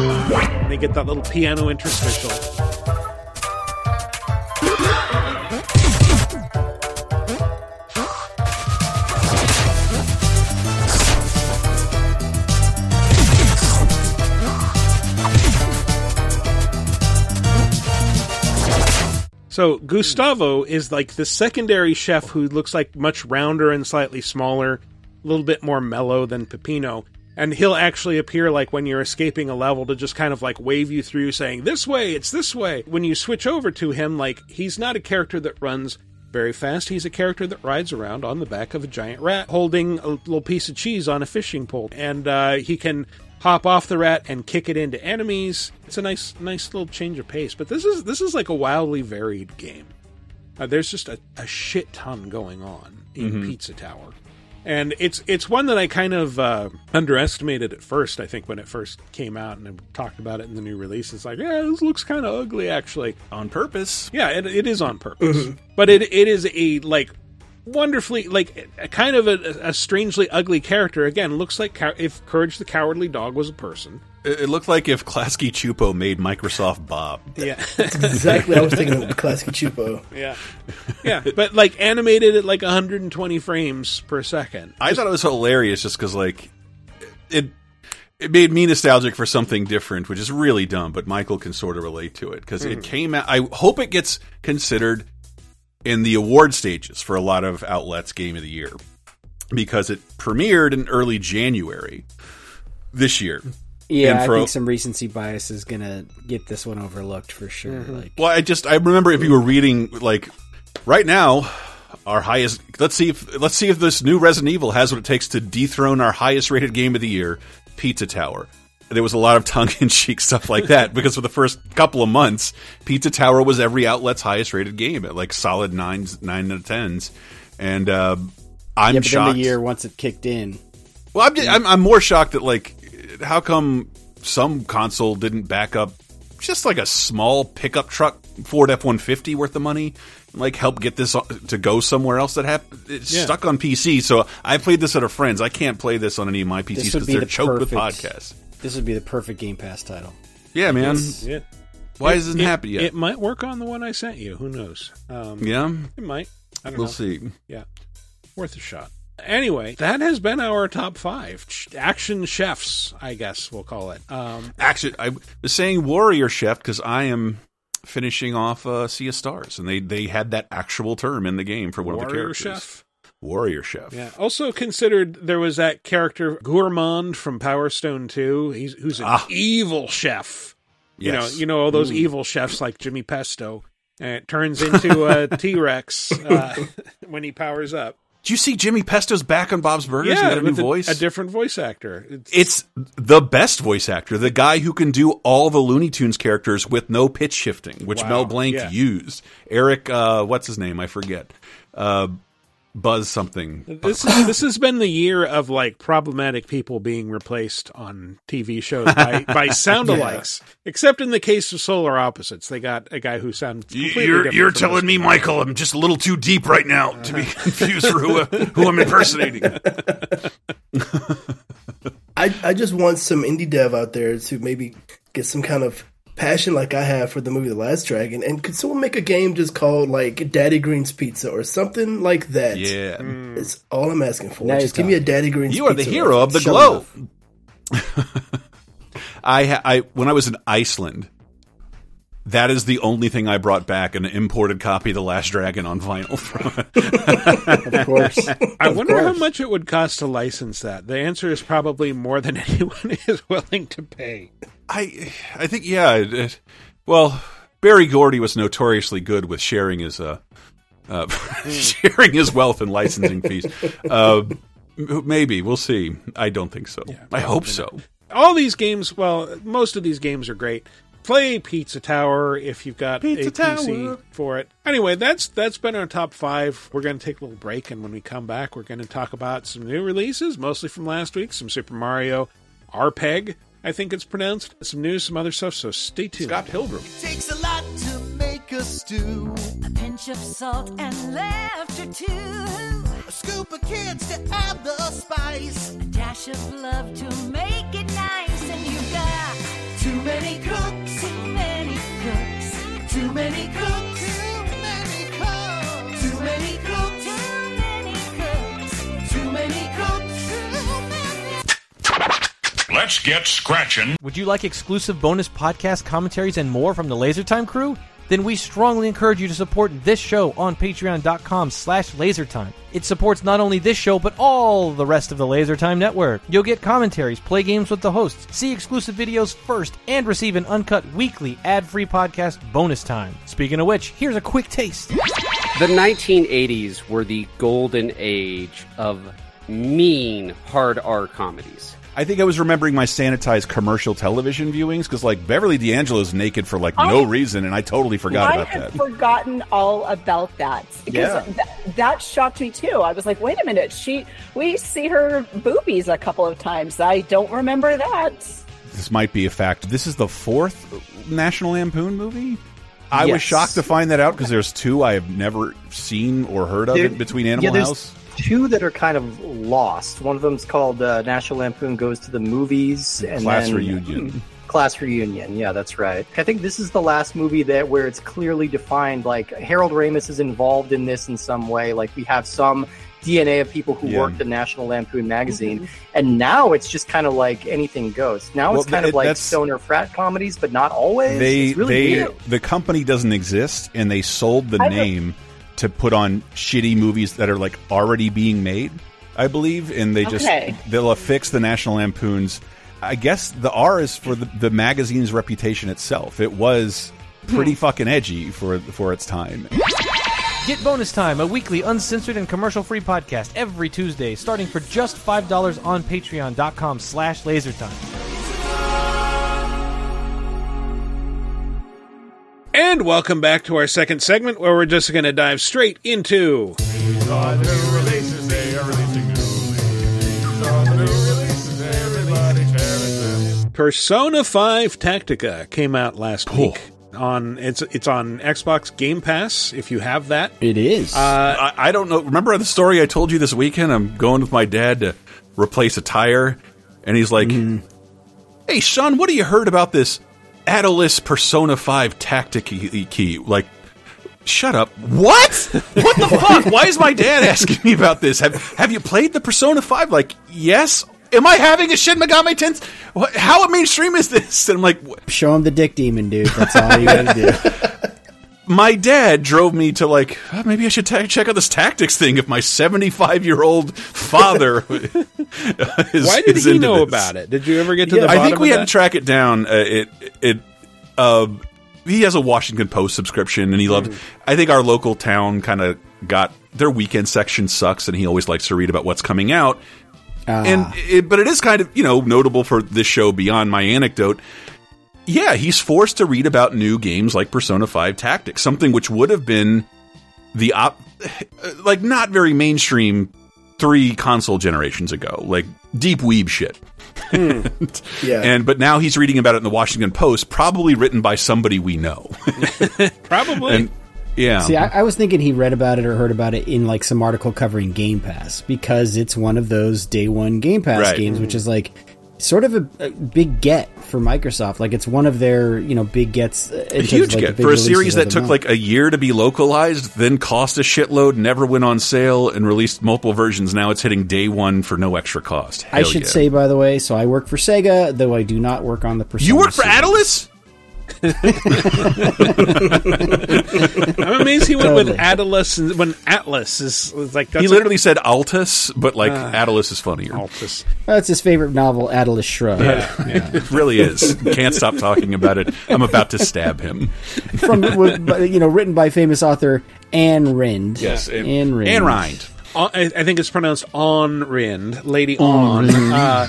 And they get that little piano interstitial. So Gustavo is like the secondary chef who looks like much rounder and slightly smaller, a little bit more mellow than Peppino. And he'll actually appear like when you're escaping a level to just kind of like wave you through saying, This way, it's this way. When you switch over to him, like he's not a character that runs very fast. He's a character that rides around on the back of a giant rat, holding a little piece of cheese on a fishing pole, and uh, he can hop off the rat and kick it into enemies. It's a nice, nice little change of pace. But this is this is like a wildly varied game. Uh, there's just a, a shit ton going on in Pizza Tower, and it's it's one that I kind of uh, underestimated at first. I think when it first came out and I talked about it in the new release, it's like, yeah, this looks kind of ugly actually. On purpose. Yeah, it, it is on purpose, but it it is a like wonderfully like a kind of a, a strangely ugly character. Again, looks like cow- if Courage the Cowardly Dog was a person. It it looked like if Klasky Csupo made Microsoft Bob. Yeah, Exactly. I was thinking of Klasky Csupo. yeah, yeah. But like animated at like 120 frames per second. I thought it was hilarious just because, like, it it made me nostalgic for something different, which is really dumb, but Michael can sort of relate to it because it mm-hmm. came out. I hope it gets considered in the award stages for a lot of outlets Game of the Year because it premiered in early January this year. Yeah, And I for- think some recency bias is gonna get this one overlooked for sure. Mm-hmm. Like, Well, I just I remember if you were reading like right now our highest let's see if let's see if this new Resident Evil has what it takes to dethrone our highest rated game of the year, Pizza Tower. There was a lot of tongue in cheek stuff like that because for the first couple of months, Pizza Tower was every outlet's highest rated game at like solid nines, nine out of tens, and uh, I'm yeah, but shocked. then the year once it kicked in, Well, I'm, I'm I'm more shocked that like how come some console didn't back up just like a small pickup truck Ford F one fifty worth of money, like help get this to go somewhere else that happened. It's Yeah. stuck on PC. So I played this at a friend's. I can't play this on any of my PCs because they're the choked with podcasts. This would be the perfect Game Pass title. Yeah, man. Yeah, Why It- isn't it, it happy yet? It might work on the one I sent you. Who knows? Um, yeah, it might. I don't we'll know. see. Yeah, worth a shot. Anyway, that has been our top five Ch- action chefs. I guess we'll call it. Um, Actually, I was saying Warrior Chef because I am finishing off uh, Sea of Stars, and they they had that actual term in the game for one of the warrior characters. chef. Warrior Chef. Yeah. Also considered, there was that character Gourmand from Power Stone Two. He's who's an Ah. evil chef. You know, you know all those evil chefs like Jimmy Pesto. And it turns into a T Rex uh, when he powers up. Did you see Jimmy Pesto's back on Bob's Burgers? he got a new with voice. a different voice actor. It's, it's the best voice actor, the guy who can do all the Looney Tunes characters with no pitch shifting, which Wow, Mel Blanc yeah. used. Eric, uh, what's his name? I forget. Uh, Buzz something. this is, this has been the year of like problematic people being replaced on TV shows by, by sound alikes. Except in the case of Solar Opposites, they got a guy who sounds You're you're telling me, guy. Michael, I'm just a little too deep right now to be uh-huh. confused for who uh, who I'm impersonating. I, I just want some indie dev out there to maybe get some kind of passion like I have for the movie The Last Dragon. And could someone make a game just called like Daddy Green's Pizza or something like that? Yeah, hmm. It's all I'm asking for. Now just give me a Daddy Green's Pizza. you are the hero of the globe. I, ha- I when I was in Iceland, that is the only thing I brought back an imported copy of The Last Dragon on vinyl from. Of course. I wonder how much it would cost to license that. The answer is probably more than anyone is willing to pay. I I think yeah. It, it- well, Berry Gordy was notoriously good with sharing his uh, uh sharing his wealth and licensing fees. Uh, maybe we'll see. I don't think so. I hope so. All these games, well, most of these games are great. Play Pizza Tower if you've got Pizza a PC for it. Anyway, that's that's been our top five. We're going to take a little break, and when we come back, we're going to talk about some new releases, mostly from last week. Some Super Mario RPG, I think it's pronounced. Some news, some other stuff. So stay tuned. Scott Pilgrim. Takes a lot to make a stew. A pinch of salt and laughter too. A scoop of kids to add the spice. A dash of love to make it nice. And you've got Too many cooks. Too many cooks. Too many cooks. Too many cooks. Too many cooks. Too many cooks. Too many cooks. Too many. Let's get scratching. Would you like exclusive bonus podcast commentaries and more from the LaserTime crew? Then we strongly encourage you to support this show on patreon.com slash lasertime. It supports not only this show, but all the rest of the LaserTime network. You'll get commentaries, play games with the hosts, see exclusive videos first, and receive an uncut weekly ad-free podcast bonus time. Speaking of which, here's a quick taste. The 1980s were the golden age of mean hard R comedies. I think I was remembering my sanitized commercial television viewings because, like, Beverly D'Angelo's naked for like no oh, reason, and I totally forgot I about had that. forgotten all about that because Yeah. th- that shocked me too. I was like, "Wait a minute, she we see her boobies a couple of times. I don't remember that." this might be a fact. This is the fourth National Lampoon movie. I was shocked to find that out because there's two I have never seen or heard of There- it between Animal there's House. Two that are kind of lost. One of them's called uh, National Lampoon Goes to the Movies, and Class then, Reunion. Class reunion, yeah, that's right. I think this is the last movie that where it's clearly defined. Like Harold Ramis is involved in this in some way. Like we have some DNA of people who Yeah. worked at National Lampoon magazine, and now it's just kind of like anything goes. Now Well, it's kind th- of like stoner frat comedies, but not always. They it's really they weird. the company doesn't exist, and they sold the I don't- name to put on shitty movies that are like already being made. I believe, and they just Okay. they'll affix the National Lampoons. I guess the R is for the, the magazine's reputation itself. It was pretty hmm. fucking edgy for for its time. Get Bonus Time, a weekly uncensored and commercial-free podcast every Tuesday, starting for just $5 on patreon.com slash lasertime. And welcome back to our second segment where we're just going to dive straight into Persona 5 Tactica came out last week. On it's it's on Xbox Game Pass if you have that. It is. Uh, I, I don't know. Remember the story I told you this weekend? I'm going with my dad to replace a tire, and he's like, "Hey, son, what have you heard about this Atlas Persona Five Tactic key?" Like, shut up. What? What the fuck? Why is my dad asking me about this? Have Have you played the Persona Five? Like, yes. Am I having a Shin Megami Tensei? What, how mainstream is this? And I'm like, Show him the dick demon, dude. That's all you gotta do. my dad drove me to like "Oh, maybe I should ta check out this tactics thing if my 75 year old father is, Why did is he know this. about it? Did you ever get to the I think we had that? to track it down. Uh, it it uh, he has a Washington Post subscription and he loved. Mm. I think our local town kind of got their weekend section sucks and he always likes to read about what's coming out. Ah. And it, but it is kind of you know notable for this show beyond my anecdote. Yeah, he's forced to read about new games like Persona 5 Tactics, something which would have been the op like not very mainstream three console generations ago, like deep weeb shit. Hmm. Yeah. And but now he's reading about it in the Washington Post, probably written by somebody we know. Probably. and yeah. See, I, I was thinking he read about it or heard about it in like some article covering Game Pass because it's one of those day one Game Pass Right. games, which is like sort of a, a big get for Microsoft. Like it's one of their you know big gets, a huge like, get for a series that took month. like a year to be localized, then cost a shitload, never went on sale, and released multiple versions. Now it's hitting day one for no extra cost. I should yeah. say, by the way, so I work for Sega, though I do not work on the Persona. you work for series. Atlas. I'm amazed he went with Atlas when Atlas is, is like that's he a- literally said Altus, but like Uh, Atlas is funnier. Altus. That's his favorite novel, Atlas Shrugged. it really is. Can't stop talking about it. I'm about to stab him. From you know, written by famous author Anne Rind. Yes, and- Anne Rind. Anne Rind. I I think it's pronounced On Rind, Lady On On. Uh,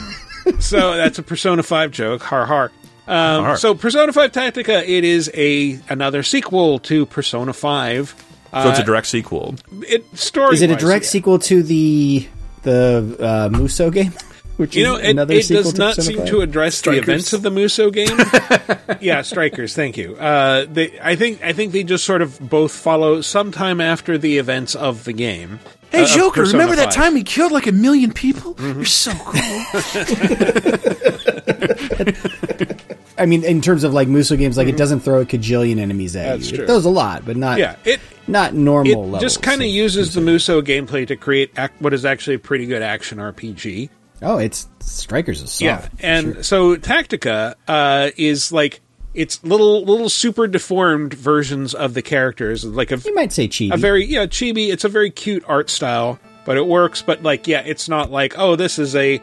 so that's a Persona Five joke. Har har. Um, Har. So Persona Five Tactica, it is a another sequel to Persona Five. So it's a Uh, direct sequel. It story. Is it a direct sequel to the the uh, Muso game? Which You is know, it, another it sequel does to not Persona seem 5? to address Strikers. the events of the Muso game. yeah, strikers. Thank you. Uh, they, I think, I think they just sort of both follow sometime after the events of the game. Hey, Uh, Joker, Persona remember that time he killed like a million people? Mm-hmm. You're so cool. I mean, in terms of like Muso games, like it doesn't throw a cajillion enemies at Mm-hmm. That's you. true. It throws a lot, but not Yeah, it not normal it levels. just kind of uses the Muso gameplay to create ac- what is actually a pretty good action RPG. Oh, it's Strikers is soft. yeah, and sure. so Tactica uh, is like it's little little super deformed versions of the characters, like a you might say chibi. a very yeah chibi. It's a very cute art style, but it works. But like yeah, it's not like oh this is a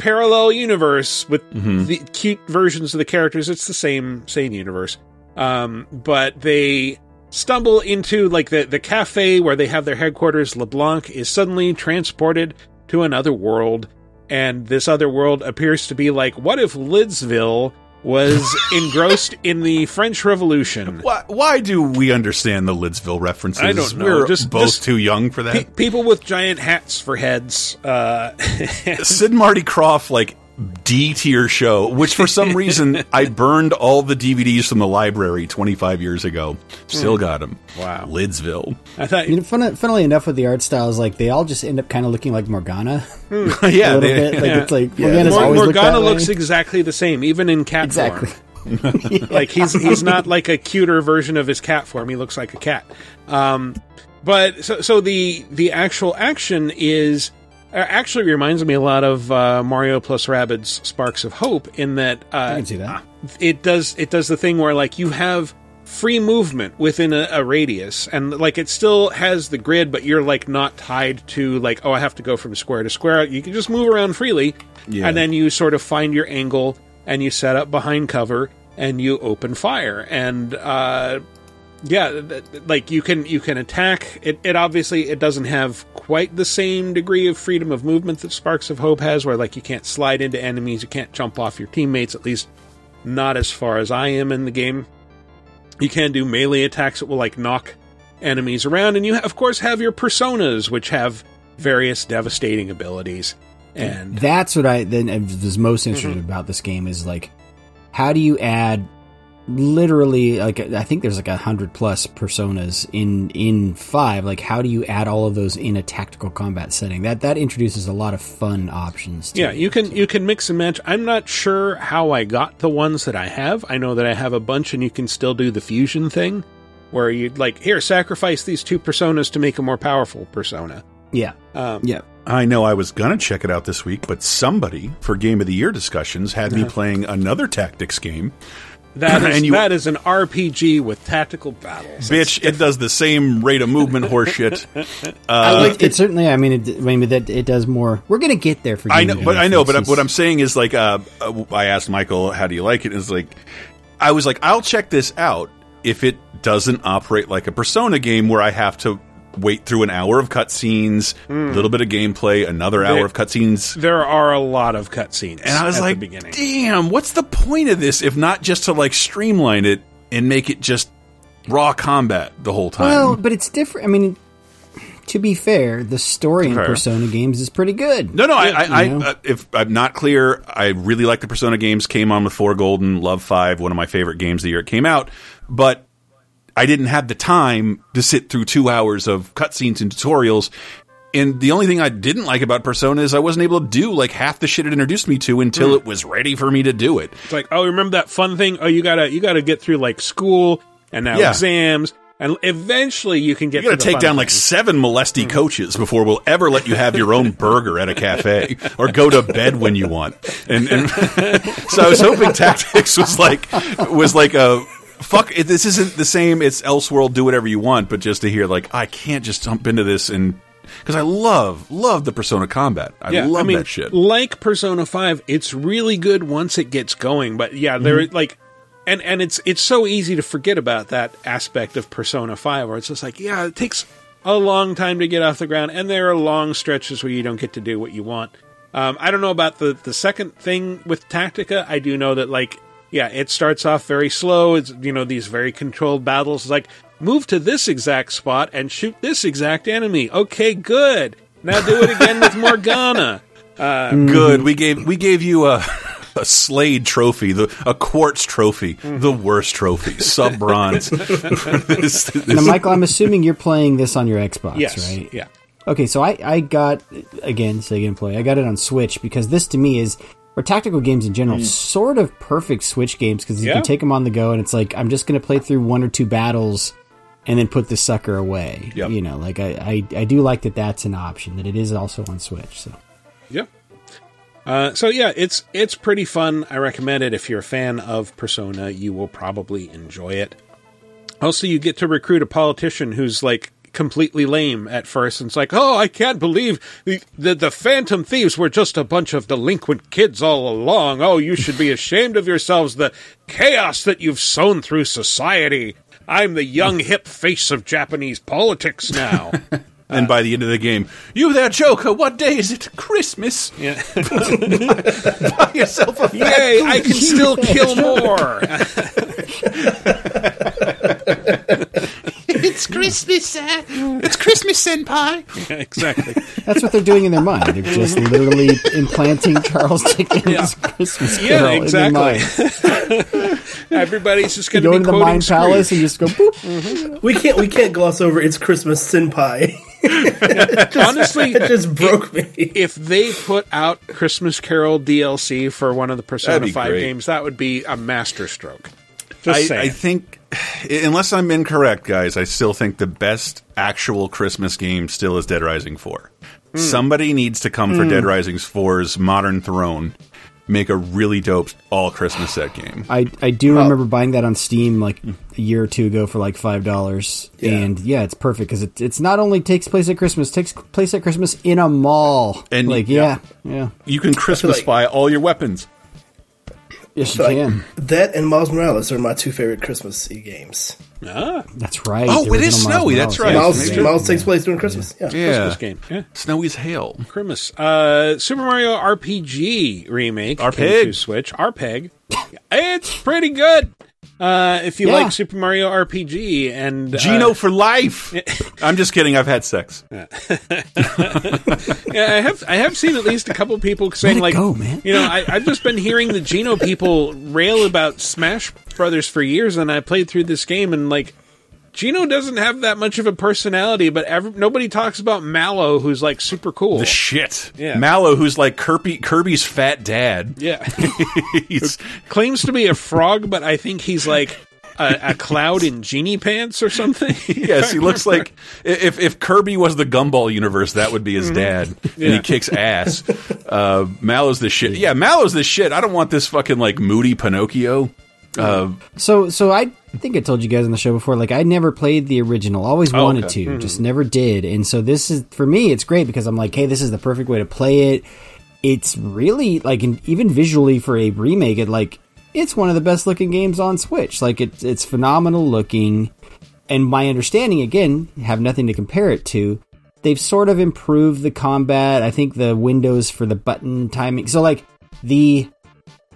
parallel universe with Mhm. the cute versions of the characters. It's the same same universe. Um, but they stumble into like the, the cafe where they have their headquarters. LeBlanc is suddenly transported to another world, and this other world appears to be like, what if Lidsville was engrossed in the French Revolution? Why, why do we understand the Lidsville references? I don't know. We're Just- both just- too young for that. Pe- people with giant hats for heads. Uh, Sid Marty Krofft, like D tier show, which for some reason I burned all the DVDs from the library 25 years ago. Still Hmm. got them. Wow. Lidsville. I thought You know, fun, funnily enough, with the art styles, like they all just end up kind of looking like Morgana. Yeah, a little they- bit. Like Yeah. it's like Yeah. Morgana's Mor- always looked Morgana that way. looks exactly the same, even in cat Exactly. form. like he's he's not like a cuter version of his cat form. He looks like a cat. Um, but so so the the actual action is actually reminds me a lot of uh, Mario plus Rabbids Sparks of Hope in that uh, I can see that. it does it does the thing where like you have free movement within a, a radius and like it still has the grid but you're like not tied to like oh i have to go from square to square you can just move around freely Yeah. and then you sort of find your angle and you set up behind cover and you open fire and uh yeah like you can you can attack. It, it obviously it doesn't have quite the same degree of freedom of movement that sparks of hope has where like you can't slide into enemies you can't jump off your teammates at least not as far as i am in the game. You can do melee attacks that will like knock enemies around and you of course have your personas which have various devastating abilities. And That's what I then was most interested Mm-hmm. about this game is like, how do you add literally like I think there's like a hundred plus personas in in five. Like, how do you add all of those in a tactical combat setting? That that introduces a lot of fun options. To Yeah, you can you can mix and match. I'm not sure how I got the ones that I have. I know that I have a bunch, and you can still do the fusion thing, where you like here sacrifice these two personas to make a more powerful persona. yeah, Um, yeah. I know I was going to check it out this week, but somebody for Game of the Year discussions had me playing another tactics game. That is And you- that is an RPG with tactical battles. Bitch, it does the same rate of movement horseshit. I Uh, like it. Certainly, I mean, it, I mean that it does more. We're gonna get there for. You. I know, but I know, folks. but what I'm saying is like, uh, uh, I asked Michael, "How do you like it?" And it's like, I was like, "I'll check this out if it doesn't operate like a Persona game where I have to wait through an hour of cutscenes, a little bit of gameplay, another hour There- of cutscenes." There are a lot of cutscenes, And I was at like, "Damn, what's the point of this if not just to like streamline it and make it just raw combat the whole time?" Well, but it's different. I mean, to be fair, the story in Persona games is pretty good. No, no. I, I, I You know? uh, if I'm not clear, I really like the Persona games. Came on with Four Golden, Love Five, one of my favorite games the year it came out. But I didn't have the time to sit through two hours of cutscenes and tutorials. And the only thing I didn't like about Persona is I wasn't able to do like half the shit it introduced me to until Hmm. it was ready for me to do it. It's like, oh, remember that fun thing? Oh, you gotta you gotta get through like school and now Yeah. exams, and eventually you can get. You got to take down like seven molesty coaches before we'll ever let you have your own burger at a cafe or go to bed when you want. And, and so I was hoping Tactics was like was like a fuck. It, this isn't the same. It's Elseworld. Do whatever you want, but just to hear like I can't just jump into this and because I love love the Persona combat. I yeah, love I mean, that shit. Like Persona Five, it's really good once it gets going. But yeah, there Mm-hmm. like, and and it's it's so easy to forget about that aspect of Persona Five, where it's just like, yeah, it takes a long time to get off the ground, and there are long stretches where you don't get to do what you want. Um, I don't know about the the second thing with Tactica. I do know that like, yeah, it starts off very slow. It's you know these very controlled battles. It's like move to this exact spot and shoot this exact enemy. Okay, good. Now do it again with Morgana. Uh, Good. We gave we gave you a a Slade trophy, the a quartz trophy, the worst trophy, sub bronze. This- this- Now, Michael, I'm assuming you're playing this on your Xbox, Yes, right? yeah. Okay, so I, I got again Sega play. I got it on Switch because this to me is or tactical games in general, sort of perfect Switch games because you Yeah. can take them on the go and it's like I'm just going to play through one or two battles and then put the sucker away. Yep. You know, like I, I I do like that that's an option that it is also on Switch. So Yep. Uh, so yeah, it's it's pretty fun. I recommend it if you're a fan of Persona. You will probably enjoy it. Also, you get to recruit a politician who's like completely lame at first, and it's like, oh, I can't believe the, the the Phantom Thieves were just a bunch of delinquent kids all along. Oh, you should be ashamed of yourselves. The chaos that you've sown through society. I'm the young hip face of Japanese politics now. And by the end of the game, you there, Joker? What day is it? Christmas. Yeah. Buy yourself a fat Yay, I can still kill more. It's Christmas, uh, it's Christmas, Senpai. exactly. That's what they're doing in their mind. They're just literally implanting Charles Dickens' Christmas Yeah, Carol in their exactly. mind. Everybody's just You going to go be into the quoting Mind Palace and just go boop. We can't we can't gloss over it's Christmas Senpai. Honestly, it just broke me. If they put out Christmas Carol DLC for one of the Persona 5 great. games, that would be a masterstroke. Just I. I think, unless I'm incorrect, guys, I still think the best actual Christmas game still is Dead Rising 4. Hmm. Somebody needs to come for Hmm. Dead Rising 4's Modern Throne, make a really dope all Christmas set game. I, I do remember buying that on Steam like a year or two ago for like five dollars, and yeah, it's perfect because it, it's not only takes place at Christmas, takes place at Christmas in a mall. And like yeah, yeah, You can Christmas like- buy all your weapons. yes, Like, you can. that and Miles Morales are my two favorite Christmas games. Ah, That's right. Oh, it is original Miles snowy, that's right. Miles, Maybe- Miles takes place during Christmas. Yeah. Yeah. Christmas game. Yeah. Snowy's hail. Christmas. Uh, Super Mario RPG remake. RPG. Switch. RPG. it's pretty good. Uh, if you Yeah. like Super Mario RPG and uh, Gino for life. I'm just kidding. I've had sex. yeah, I have I have seen at least a couple people saying it like, go, man. you know, I, I've just been hearing the Gino people rail about Smash Brothers for years, and I played through this game and like. Gino doesn't have that much of a personality, but ev nobody talks about Mallow, who's like super cool. The shit. Yeah. Mallow, who's like Kirby, Kirby's fat dad. yeah, He's, claims to be a frog, but I think he's like a, a cloud in genie pants or something. yes, he looks like if if Kirby was the Gumball universe, that would be his dad, and Mm-hmm. He kicks ass. Uh, Mallow's the shit. Yeah, Mallow's the shit. I don't want this fucking like moody Pinocchio. Uh, So, so I think I told you guys on the show before. Like, I never played the original. Always Oh, wanted okay. to, just never did. And so this is for me. It's great because I'm like, hey, this is the perfect way to play it. It's really like, and even visually for a remake, it like it's one of the best looking games on Switch. Like, it's it's phenomenal looking. And my understanding, again, have nothing to compare it to. They've sort of improved the combat. I think the windows for the button timing. So like the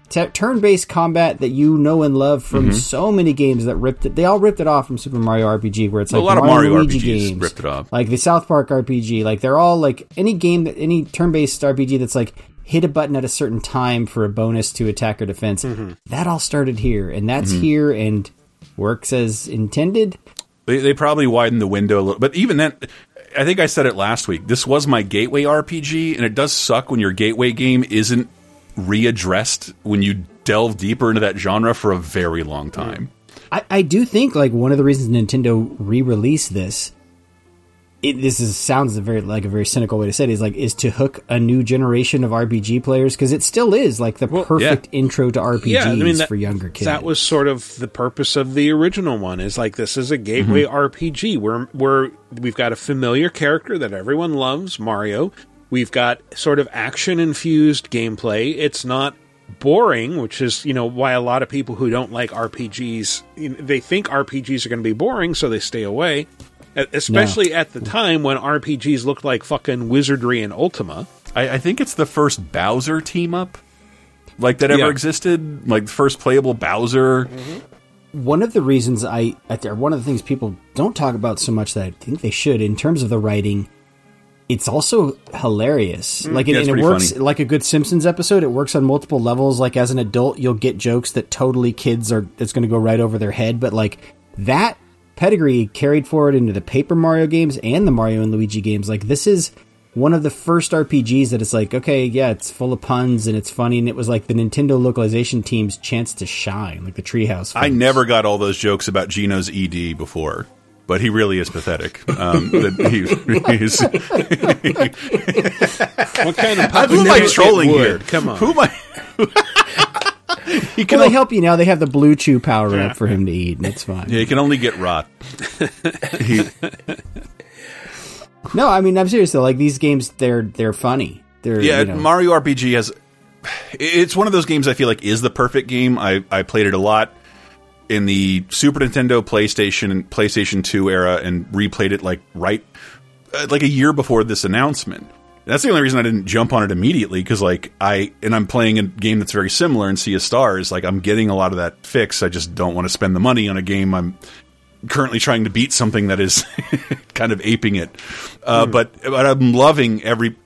t- turn-based combat that you know and love from Mhm. so many games that ripped it. They all ripped it off from Super Mario RPG, where it's like A lot of Mario Mario and Luigi RPGs games, ripped it off. like the South Park RPG. Like they're all like any game that any turn-based RPG that's like hit a button at a certain time for a bonus to attack or defense. That all started here, and that's Mhm. here and works as intended. they, they probably widened the window a little, but even then, I think I said it last week. This was my gateway RPG, and it does suck when your gateway game isn't readdressed when you delve deeper into that genre for a very long time. I, I do think like one of the reasons Nintendo re-released this, it, this is sounds a very like a very cynical way to say it is like is to hook a new generation of RPG players because it still is like the perfect intro to RPGs yeah, I mean that, for younger kids. That was sort of the purpose of the original one. Is like this is a gateway Mm-hmm. RPG where where we've got a familiar character that everyone loves, Mario. We've got sort of action infused gameplay. It's not boring, which is you know why a lot of people who don't like RPGs you know, they think RPGs are going to be boring, so they stay away. Especially at the time when RPGs looked like fucking Wizardry and Ultima. I, I think it's the first Bowser team up, like that ever Yeah. existed, like the first playable Bowser. Mm-hmm. one of the reasons I, I th- one of the things people don't talk about so much that I think they should in terms of the writing. It's also hilarious. Mm. like, it, it's and it works funny. like a good Simpsons episode. It works on multiple levels. Like as an adult, you'll get jokes that totally kids are. It's going to go right over their head. But like that pedigree carried forward into the Paper Mario games and the Mario and Luigi games. Like this is one of the first RPGs that it's like, okay, yeah, it's full of puns and it's funny, and it was like the Nintendo localization team's chance to shine, like the Treehouse. I never got all those jokes about Gino's ED before, but he really is pathetic. Um, that he, he's, What kind of who am I puppet trolling here? Come on. Who am I? he Well, they help you now. They have the Blue Chew power up for him to eat, and it's fine. Yeah, he can only get rot. he, No, I mean I'm serious though. Like these games, they're they're funny. They're yeah, you know, Mario RPG has. It's one of those games I feel like is the perfect game. I I played it a lot. In the Super Nintendo, PlayStation, and PlayStation 2 era and replayed it like right uh, like a year before this announcement. That's the only reason I didn't jump on it immediately because like I and I'm playing a game that's very similar in Sea of Stars. Like I'm getting a lot of that fix. I just don't want to spend the money on a game I'm currently trying to beat something that is kind of aping it. Uh, But but I'm loving every.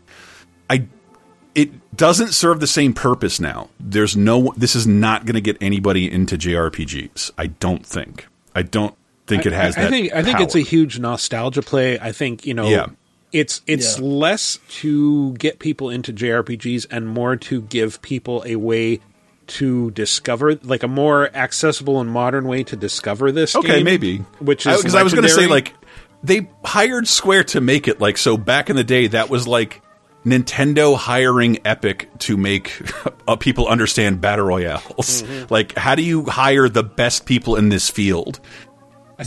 I it doesn't serve the same purpose now. There's no. This is not going to get anybody into JRPGs. I don't think. I don't think it has I, that. I think I think it's a huge nostalgia play. I think you know. Yeah. It's it's Yeah. less to get people into JRPGs and more to give people a way to discover, like a more accessible and modern way to discover this. Okay, game, maybe. Which is because I, was going to say like they hired Square to make it like so back in the day that was like Nintendo hiring Epic to make uh, people understand battle royales. Mm-hmm. Like how do you hire the best people in this field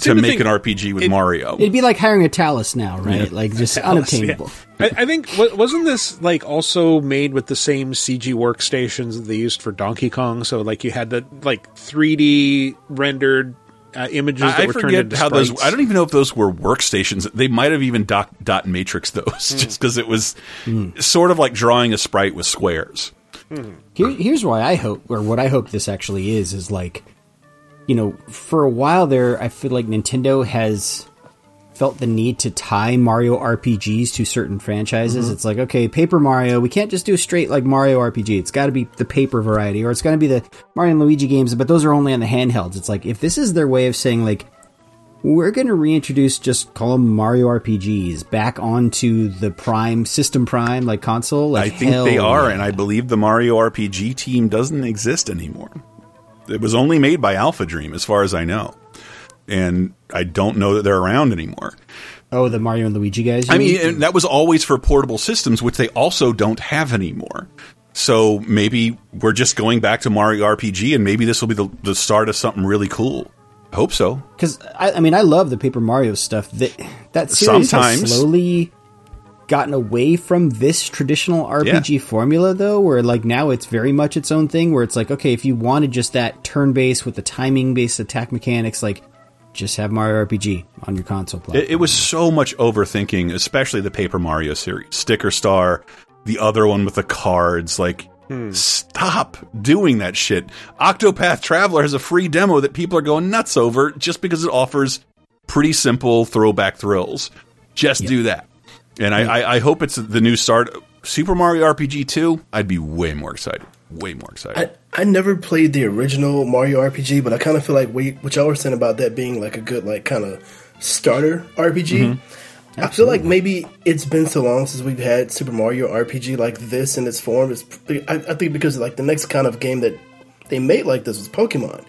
to make think an RPG with it- Mario? It'd be like hiring a Talus now, right? Yeah. Like just Talus, unobtainable. yeah. I, I think wasn't this like also made with the same CG workstations that they used for Donkey Kong? So like you had the like 3D rendered uh, images that I were turned forget into how those. I don't even know if those were workstations. They might have even dot, dot matrix those, Hmm. just because it was sort of like drawing a sprite with squares. Here, here's why I hope, or what I hope this actually is, is like, you know, for a while there, I feel like Nintendo has felt the need to tie Mario RPGs to certain franchises. Mhm. It's like, okay, Paper Mario, we can't just do a straight like Mario RPG. It's got to be the paper variety, or it's going to be the Mario and Luigi games, but those are only on the handhelds. It's like if this is their way of saying like. We're going to reintroduce, just call them Mario RPGs, back onto the Prime System Prime, like console. Like, I think they are, yeah. and I believe the Mario RPG team doesn't exist anymore. It was only made by AlphaDream, as far as I know, and I don't know that they're around anymore. Oh, the Mario and Luigi guys. I mean, and that was always for portable systems, which they also don't have anymore. So maybe we're just going back to Mario RPG, and maybe this will be the, the start of something really cool. I hope so. because I, I mean, I love the Paper Mario stuff. That that series Sometimes. has slowly gotten away from this traditional RPG formula, though, where like now it's very much its own thing. Where it's like, okay, if you wanted just that turn based with the timing based attack mechanics, like just have Mario RPG on your console platform. It, it was so much overthinking, especially the Paper Mario series, Sticker Star, the other one with the cards. Like, hmm. stop doing that shit. Octopath Traveler has a free demo that people are going nuts over just because it offers pretty simple throwback thrills. Just do that, and I, I, I hope it's the new start. Super Mario RPG two. I'd be way more excited. Way more excited. I, I never played the original Mario RPG, but I kind of feel like we, what y'all were saying about that being like a good, like, kind of starter RPG. Mm-hmm. I feel like maybe it's been so long since we've had Super Mario RPG like this in its form. It's, I, I think because like the next kind of game that they made like this was Pokemon,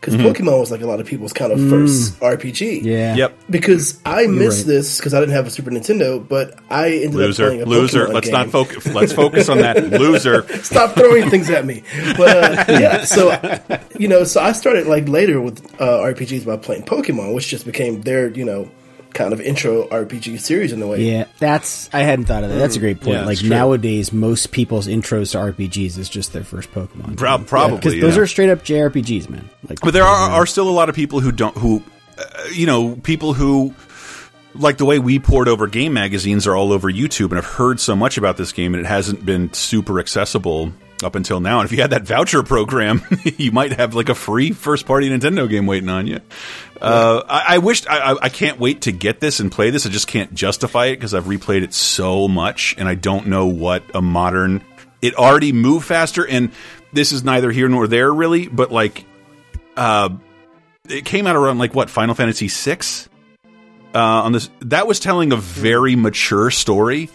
because Mhm. Pokemon was like a lot of people's kind of Mm. first RPG. Yeah. Yep. Because I You're missed right. this because I didn't have a Super Nintendo, but I ended Loser, up playing a loser. Pokemon Let's game. not focus. Let's focus on that. Loser. Stop throwing things at me. But uh, yeah, so you know, so I started like later with uh, RPGs by playing Pokemon, which just became their you know kind of intro RPG series in a way. Yeah, that's I hadn't thought of that. That's a great point. Yeah, like true. nowadays, most people's intros to RPGs is just their first Pokemon. Prob- probably, because those yeah. are straight up JRPGs, man. Like, But there are, are still a lot of people who don't, who, uh, you know, people who, like the way we poured over game magazines are all over YouTube and have heard so much about this game and it hasn't been super accessible up until now. And if you had that voucher program, you might have like a free first party Nintendo game waiting on you. Uh, I, I wished, I, I- I can't wait to get this and play this. I just can't justify it because I've replayed it so much and I don't know what a modern, it already moved faster. And this is neither here nor there really, but like, uh, it came out around like what Final Fantasy VI. Uh, on this, that was telling a very mature story.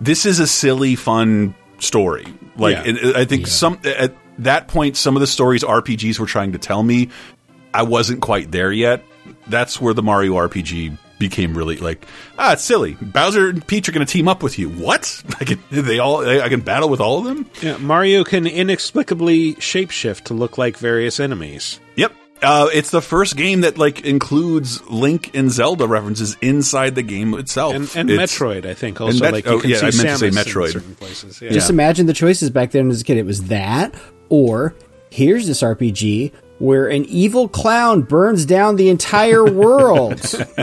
This is a silly, fun story. Like Yeah. I think some at that point, some of the stories RPGs were trying to tell me, I wasn't quite there yet. That's where the Mario RPG became really like ah, it's silly. Bowser and Peach are going to team up with you. What? I can, they all I can battle with all of them. Yeah, Mario can inexplicably shapeshift to look like various enemies. Yep. Uh, it's the first game that like includes Link and Zelda references inside the game itself, And, and Metroid, I think, also. Met- like you oh, can yeah, see I meant to say Samus in Metroid. certain places. Yeah. Just imagine the choices back then as a kid. It was that, or here's this RPG where an evil clown burns down the entire world.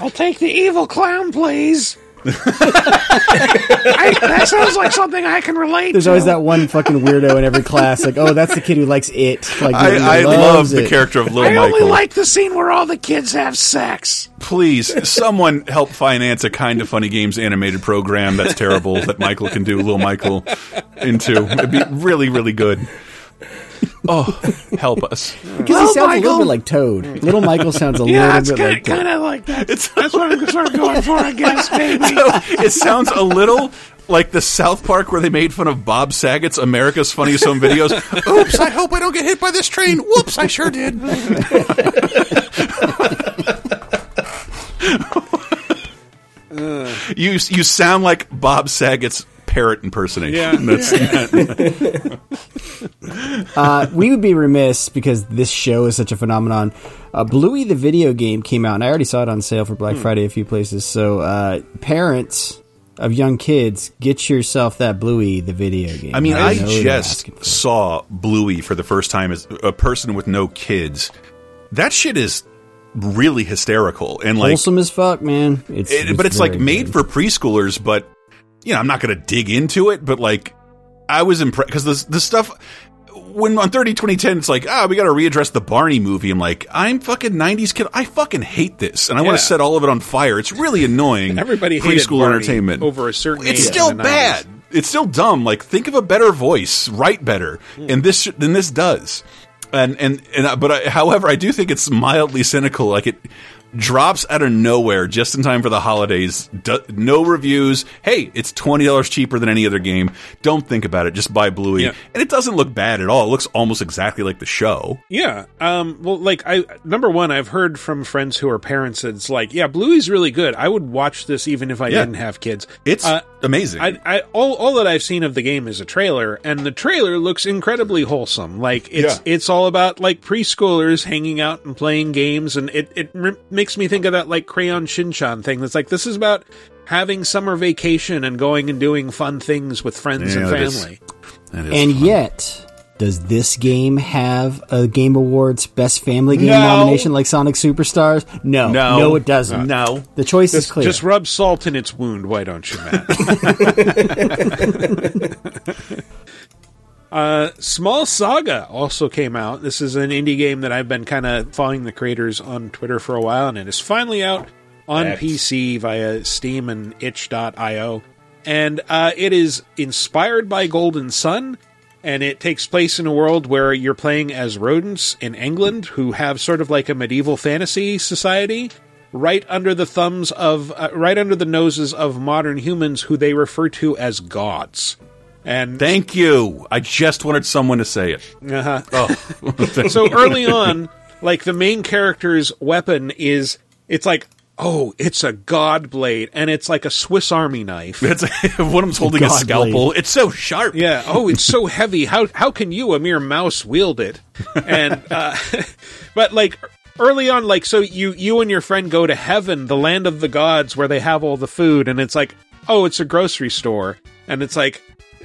I'll take the evil clown, please. I, that sounds like something I can relate There's to. always that one fucking weirdo in every class. Like, oh, that's the kid who likes it. Like, I, I love the it. character of Little I only like the scene where all the kids have sex. Please, someone help finance a kind of funny games animated program that's terrible that Michael can do Little Michael into. It'd be really, really good. Oh, help us. Because he sounds a little bit like Toad. Little Michael sounds a Yeah, little bit kind, like Toad. kind of like that. That's what I'm sort of going for, I guess, baby. it sounds a little like the South Park where they made fun of Bob Saget's America's Funniest Home Videos. Oops, I hope I don't get hit by this train. Whoops, I sure did. you you sound like Bob Saget's parrot impersonation. Yeah. That's, uh, we would be remiss because this show is such a phenomenon. Uh, Bluey the video game came out, and I already saw it on sale for Black Friday a few places. So, uh, parents of young kids, get yourself that Bluey the video game. I mean, I know they're just saw Bluey for the first time as a person with no kids. That shit is really hysterical and like wholesome as fuck, man. It's, It- but it's like very made good. for preschoolers. But you know, I'm not going to dig into it. But like, I was impressed because the the stuff when on 30 2010 it's like ah we got to readdress the Barney movie. I'm like I'm fucking 90s kid. I fucking hate this, and I want to set all of it on fire. It's really annoying. Everybody preschool entertainment over a certain It's still in 90s. bad. It's still dumb. Like think of a better voice, write better, and this than this does. And and and but I, however, I do think it's mildly cynical. Like it drops out of nowhere just in time for the holidays. No reviews. Hey, it's twenty dollars cheaper than any other game. Don't think about it. Just buy Bluey, Yeah. and it doesn't look bad at all. It looks almost exactly like the show. Yeah. Um, well, like I number one, I've heard from friends who are parents. It's like, yeah, Bluey's really good. I would watch this even if I Yeah. didn't have kids. It's Uh, amazing. I, I all all that I've seen of the game is a trailer, and the trailer looks incredibly wholesome. Like it's it's all about like preschoolers hanging out and playing games, and it it r- makes me think of that like Crayon Shin-chan thing. That's like this is about having summer vacation and going and doing fun things with friends Yeah, and that is- family. that is And fun. yet, does this game have a Game Awards Best Family Game No. nomination like Sonic Superstars? No, No. no, it doesn't. No. the choice Just, is clear. just rub salt in its wound, why don't you, Matt? uh, Small Saga also came out. This is an indie game that I've been kind of following the creators on Twitter for a while, and it is finally out on X. PC via Steam and itch.io. And uh, it is inspired by Golden Sun, and it takes place in a world where you're playing as rodents in England who have sort of like a medieval fantasy society right under the thumbs of uh, right under the noses of modern humans who they refer to as gods. And Thank you. I just wanted someone to say it. uh-huh. Oh, so early on, like the main character's weapon is it's like oh, it's a god blade and it's like a Swiss army knife. It's one of them's holding a scalpel. blade. It's so sharp. Yeah. Oh, it's so heavy. How how can you, a mere mouse, wield it? And uh, but like early on, like so you you and your friend go to heaven, the land of the gods, where they have all the food, and it's like oh, it's a grocery store, and it's like.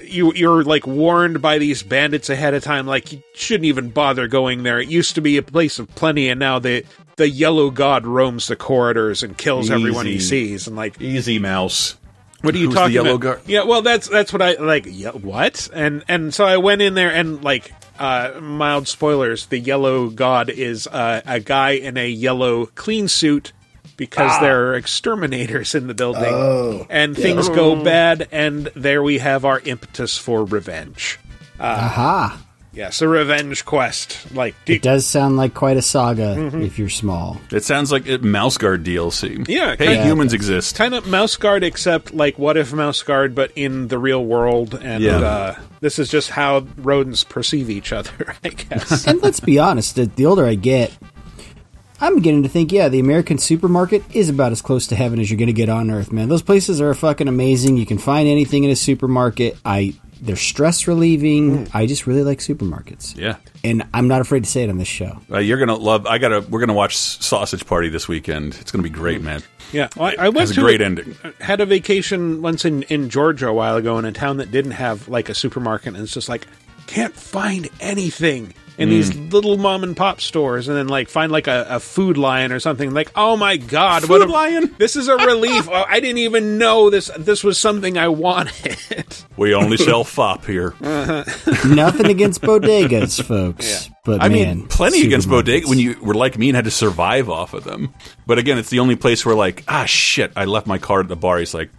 You you're like warned by these bandits ahead of time, like you shouldn't even bother going there. It used to be a place of plenty, and now the the yellow god roams the corridors and kills everyone he sees. And like, Easy mouse. what are you Who's the talking yellow about? guard? Yeah, well, that's that's what I like. Yeah, what? And and so I went in there and like uh mild spoilers. The yellow god is uh, a guy in a yellow clean suit because Ah. there are exterminators in the building, Oh. and things go bad. And there we have our impetus for revenge. Aha! Yes, a revenge quest. Like, do, It does sound like quite a saga Mm-hmm. if you're small. It sounds like it, Mouse Guard DLC. Yeah, Hey, kinda- humans exist. kind of mouse guard except like what if mouse guard but in the real world and Yeah. uh, this is just how rodents perceive each other i guess And let's be honest, the, the older I get, I'm beginning to think, yeah, the American supermarket is about as close to heaven as you're going to get on Earth, man. Those places are fucking amazing. You can find anything in a supermarket. I they're stress relieving. I just really like supermarkets, Yeah. and I'm not afraid to say it on this show. Uh, you're gonna love. I gotta. We're gonna watch Sausage Party this weekend. It's gonna be great, man. yeah well, I, I went Has a to great ending. had a vacation once in, in georgia a while ago in a town that didn't have like a supermarket and it's just like can't find anything in these little mom and pop stores, and then like find like a, a food lion or something. Like, oh my god, what Food a Lion? This is a relief. oh, I didn't even know this. This was something I wanted. We only sell fop here. Nothing against bodegas, folks. But I man, mean, plenty against bodegas when you were like me and had to survive off of them. But again, it's the only place where like, ah, shit, I left my card at the bar. He's like,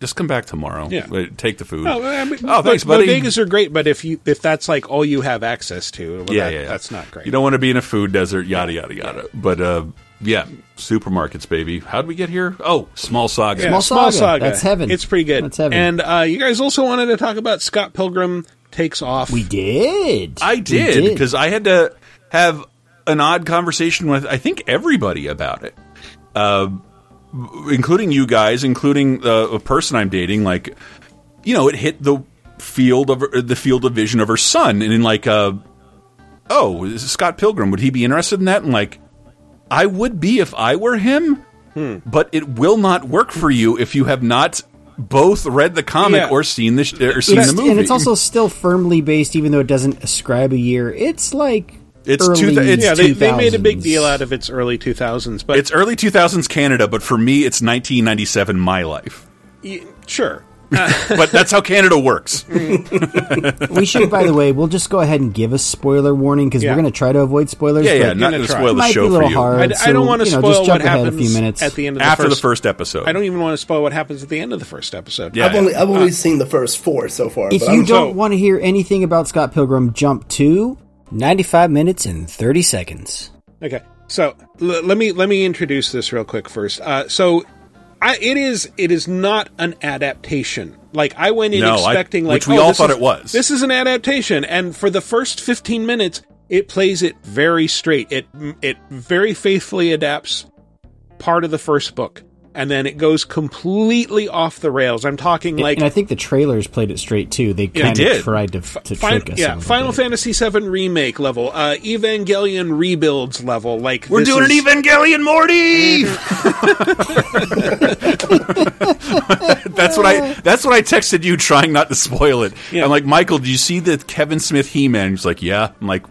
just come back tomorrow. Yeah. Take the food. No, I mean, oh, thanks, but buddy. Bodegas are great, but if you if that's like all you have access to, well, yeah, that- yeah, yeah, that's not great. You don't want to be in a food desert, yada yada yada. But uh, yeah, supermarkets, baby. How did we get here? Oh, small saga. Yeah, Small Saga. That's heaven. It's pretty good. That's heaven. And uh, you guys also wanted to talk about Scott Pilgrim takes off. We did. I did because I had to have an odd conversation with I think everybody about it, uh, including you guys, including uh, a person I'm dating. Like, you know, it hit the field of the field of vision of her son, and in like, uh, oh, this is Scott Pilgrim. Would he be interested in that? And like, I would be if I were him, but it will not work for you if you have not both read the comic Yeah. or seen the sh- or seen It's- the movie. and it's also still firmly based, even though it doesn't ascribe a year. It's like It's early two- it's- yeah, they, they made a big deal out of its early 2000s, but it's early 2000s Canada, but for me, it's 1997 my life. y- sure. But that's how Canada works. Mm. we should, by the way, we'll just go ahead and give a spoiler warning because Yeah. we're going to try to avoid spoilers. Yeah, yeah, but not gonna going to try. spoil the show be a little for you. hard. I, I don't want to you know, spoil just what jump ahead happens a few minutes at the end of the After first, the first episode. I don't even want to spoil what happens at the end of the first episode. Yeah. I've only I've only uh, seen the first four so far. If but you I'm, don't so- want to hear anything about Scott Pilgrim, jump to 95 minutes and 30 seconds. Okay, so l- let me let me introduce this real quick first. Uh, so, I, it is it is not an adaptation. Like I went in No, I- expecting, like which we oh, all this thought is- it was. This is an adaptation, and for the first fifteen minutes, it plays it very straight. It it very faithfully adapts part of the first book, and then it goes completely off the rails. I'm talking And- like and I think the trailers played it straight too. They kind they of tried to, to Fin- trick us. yeah, Final bit. Fantasy VII remake level, uh, Evangelion rebuilds level. Like We're this doing is- an Evangelion Morty. that's what I. That's what I texted you, trying not to spoil it. Yeah. I'm like, Michael, do you see the Kevin Smith He-Man? He's like, yeah. I'm like,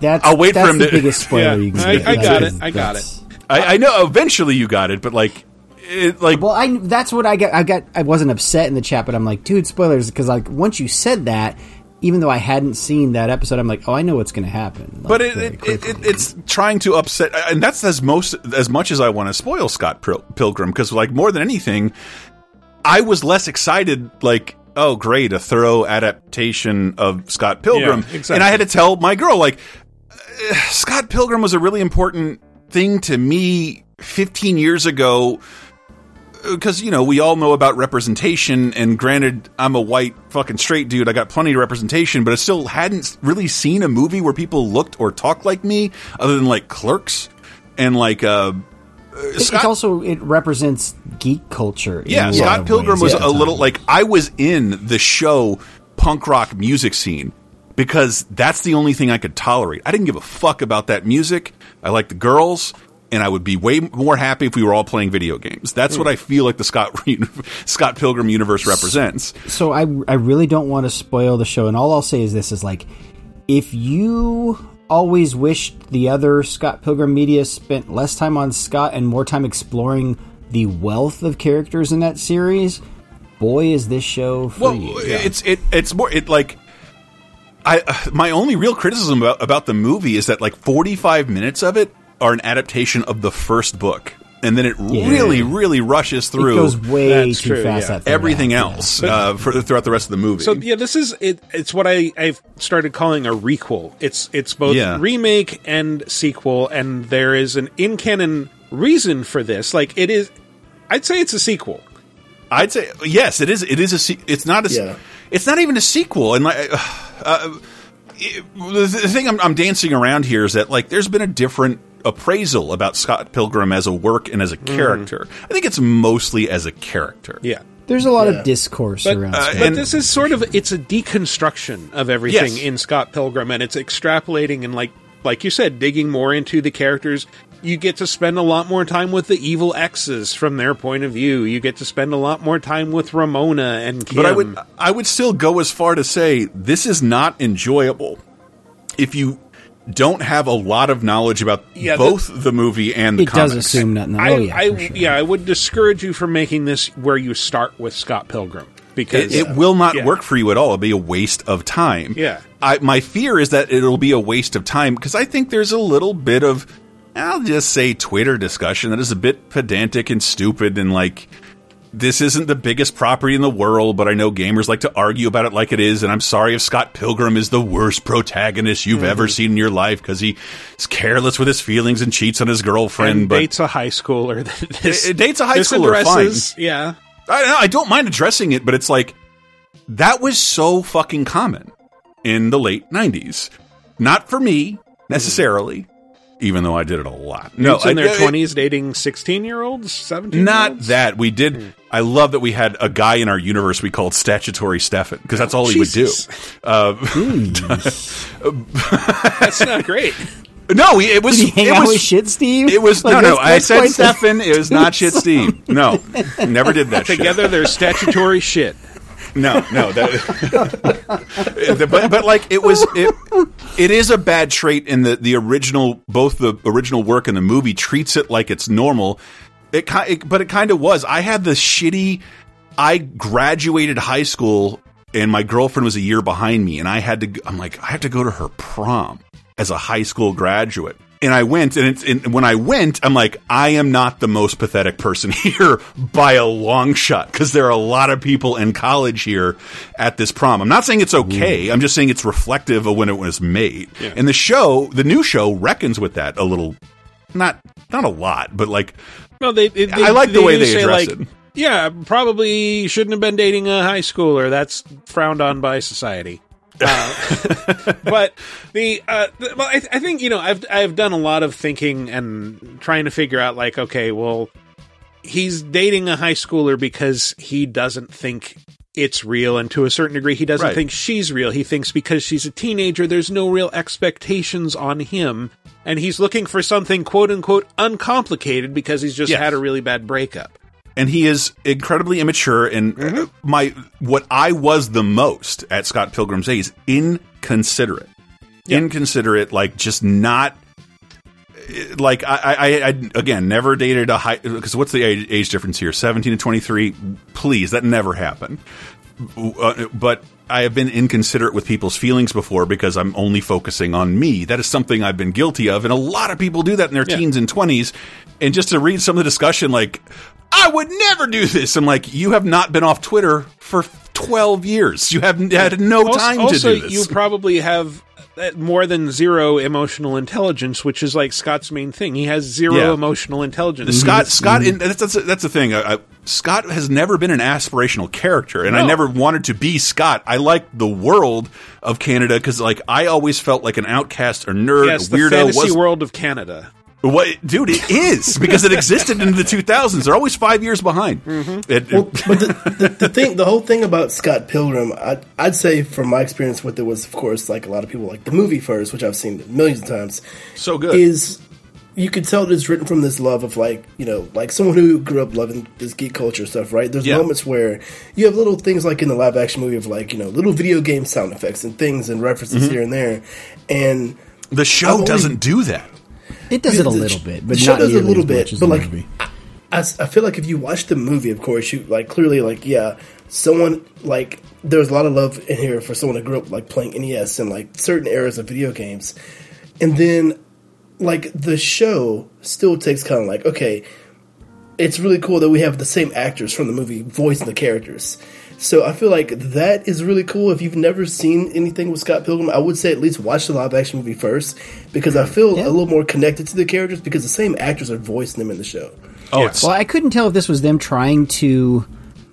That's, I'll wait for him the to- biggest spoiler Yeah, you can I- get. I got because it, I got it. I, I know. Eventually, you got it, but like, it, like, Well, I that's what I got. I got. I wasn't upset in the chat, but I'm like, dude, spoilers, because like once you said that, even though I hadn't seen that episode, I'm like, oh, I know what's going to happen. Like, but it, it, it, it's trying to upset, and that's as most as much as I want to spoil Scott Pilgrim because, like, more than anything, I was less excited. Like, oh, great, a thorough adaptation of Scott Pilgrim, Yeah, exactly. and I had to tell my girl, like, uh, Scott Pilgrim was a really important thing to me 15 years ago because you know we all know about representation and granted i'm a white fucking straight dude. I got plenty of representation but i still hadn't really seen a movie where people looked or talked like me other than like clerks and like uh It- it's also it represents geek culture. yeah scott pilgrim was the a little like i was in the show punk rock music scene because that's the only thing i could tolerate. I didn't give a fuck about that music. I liked the girls and I would be way more happy if we were all playing video games. That's what I feel like the Scott Scott Pilgrim universe represents. So I I really don't want to spoil the show, and all I'll say is this: is like if you always wished the other Scott Pilgrim media spent less time on Scott and more time exploring the wealth of characters in that series, boy, is this show for Well, you. it's it it's more it like I uh, my only real criticism about, about the movie is that like 45 minutes of it are an adaptation of the first book. And then it Yeah. really, really rushes through It goes way That's too true, fast. yeah. that third everything yeah. else uh, for, throughout the rest of the movie. So yeah, this is it. It's what I I've started calling a requel. It's it's both Yeah. remake and sequel, and there is an in canon reason for this. Like it is, I'd say it's a sequel. I'd say yes. It is. It is a. se- It's not a. Yeah. It's not even a sequel. And like, uh, it- the, the thing I'm, I'm dancing around here is that like, there's been a different appraisal about Scott Pilgrim as a work and as a character. I think it's mostly as a character. Yeah. There's a lot Yeah. of discourse But, around. uh, Scott. but and- this is sort of it's a deconstruction of everything Yes. in Scott Pilgrim, and it's extrapolating and like like you said, digging more into the characters, you get to spend a lot more time with the evil exes from their point of view. You get to spend a lot more time with Ramona and Kim. But I would I would still go as far to say this is not enjoyable if you don't have a lot of knowledge about Yeah, both the, movie and the It does comics. assume nothing. I, Oh, yeah, I, sure. yeah, I would discourage you from making this where you start with Scott Pilgrim because It, it will not Yeah. work for you at all. It'll be a waste of time. Yeah. I, my fear is that it'll be a waste of time because I think there's a little bit of, I'll just say, Twitter discussion that is a bit pedantic and stupid and like, this isn't the biggest property in the world, but I know gamers like to argue about it like it is. And I'm sorry if Scott Pilgrim is the worst protagonist you've ever mm-hmm. seen in your life because he's careless with his feelings and cheats on his girlfriend. and but dates a high schooler. This, It- it dates a high schooler, addresses- Yeah, I, I don't mind addressing it, but it's like that was so fucking common in the late '90s. Not for me necessarily, mm-hmm. even though I did it a lot. no, in their twenties dating sixteen year olds, seventeen. Not that we did. Hmm. I love that we had a guy in our universe we called Statutory Stefan because that's all he would do. Jesus. Uh, That's not great. no, it was. Did he hang it out was, with shit, Steve? It was Like, no, no. I said Stefan. It was not shit, Steve. No, never did that. shit. Together, they're statutory shit. No, no. That, but, but like it was, it, it is a bad trait in the the original, both the original work and the movie treats it like it's normal. It, it but it kind of was. I had the shitty. I graduated high school and my girlfriend was a year behind me, and I had to. I'm like, I have to go to her prom as a high school graduate. And I went, and, it's, and when I went, I'm like, I am not the most pathetic person here by a long shot because there are a lot of people in college here at this prom. I'm not saying it's okay. Mm. I'm just saying it's reflective of when it was made. And the show, the new show, reckons with that a little, not not a lot, but like No, they. they, I like the way they say, address like, it. Yeah, probably shouldn't have been dating a high schooler. That's frowned on by society. Uh, but the, uh, the well, I, I think you know I've I've done a lot of thinking and trying to figure out like okay, well, he's dating a high schooler because he doesn't think it's real, and to a certain degree, he doesn't Right. think she's real. He thinks because she's a teenager, there's no real expectations on him, and he's looking for something quote unquote uncomplicated because he's just Yes. had a really bad breakup. and he is incredibly immature and uh, my what I was the most at Scott Pilgrim's age is inconsiderate. Inconsiderate like just not like I, I, I again never dated a high because what's the age, age difference here 17 to 23 please that never happened uh, but I have been inconsiderate with people's feelings before because I'm only focusing on me. That is something I've been guilty of, and a lot of people do that in their Yeah. teens and twenties. And just to read some of the discussion, like I would never do this. I'm like, you have not been off Twitter for 12 years. You have had no time also, to do this. you probably have Uh, more than zero emotional intelligence, which is like Scott's main thing. He has zero Yeah. emotional intelligence. Mm-hmm. Scott, Scott, mm-hmm. and that's that's, that's the thing. I, I, Scott has never been an aspirational character, and I never wanted to be Scott. I like the world of Canada because, like, I always felt like an outcast or nerd, yes, or the weirdo. fantasy was world of Canada. What, dude? It is because it existed in the 2000s. They're always five years behind. Mm-hmm. It- Well, but the, the, the thing, the whole thing about Scott Pilgrim, I'd, I'd say from my experience with it was, of course, like a lot of people like the movie first, which I've seen millions of times. So good. Is you could tell that it's written from this love of like you know like someone who grew up loving this geek culture stuff, right? There's Yeah. moments where you have little things like in the live action movie of like you know little video game sound effects and things and references Mm-hmm. here and there, and the I've show only- doesn't do that. It does it a the- little bit, but the show not does a little as bit, but the like movie. I, I feel like if you watch the movie, of course, you like clearly like yeah, someone like there's a lot of love in here for someone that grew up like playing NES and like certain eras of video games, and then like the show still takes kind of like okay, it's really cool that we have the same actors from the movie voicing the characters. So I feel like that is really cool. If you've never seen anything with Scott Pilgrim, I would say at least watch the live action movie first because I feel a little more connected to the characters because the same actors are voicing them in the show. Oh, it's Well, I couldn't tell if this was them trying to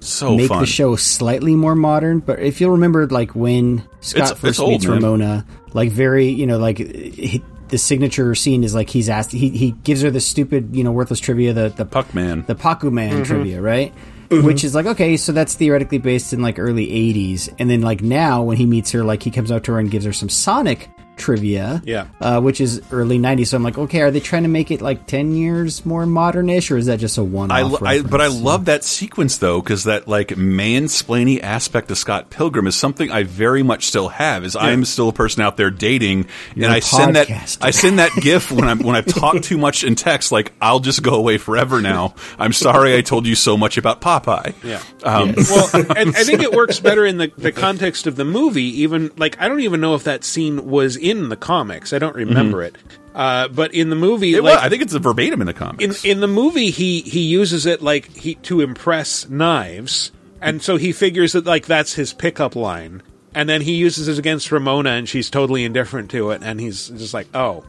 so make fun. the show slightly more modern, but if you'll remember, like when Scott It's- first it's old, meets man. Ramona, like very, you know, like he, the signature scene is like he's asked, he, he gives her the stupid, you know, worthless trivia, the the Puck Man. the Paku Man Mm-hmm. trivia, right? Mm-hmm. Which is like okay, so that's theoretically based in like early '80s, and then like now when he meets her, like he comes up to her and gives her some Sonic trivia. Yeah. Uh, which is early 90s. So I'm like, okay, are they trying to make it like 10 years more modernish or is that just a one I, off? lo- I but I love that sequence though because that like mansplaining aspect of Scott Pilgrim is something I very much still have. Is I'm still a person out there dating, You're and a I send that. I send that gif when I'm when I've talked too much in text. Like I'll just go away forever now. I'm sorry I told you so much about Popeye. Yeah. Um, well, and I think it works better in the, the context of the movie. Even like I don't even know if that scene was in the comics. I don't remember it. Uh, but in the movie, Mm-hmm. It like, was- I think it's a verbatim in the comics. In in the movie, he he uses it like he to impress knives, and so he figures that like that's his pickup line, and then he uses it against Ramona, and she's totally indifferent to it, and he's just like, oh,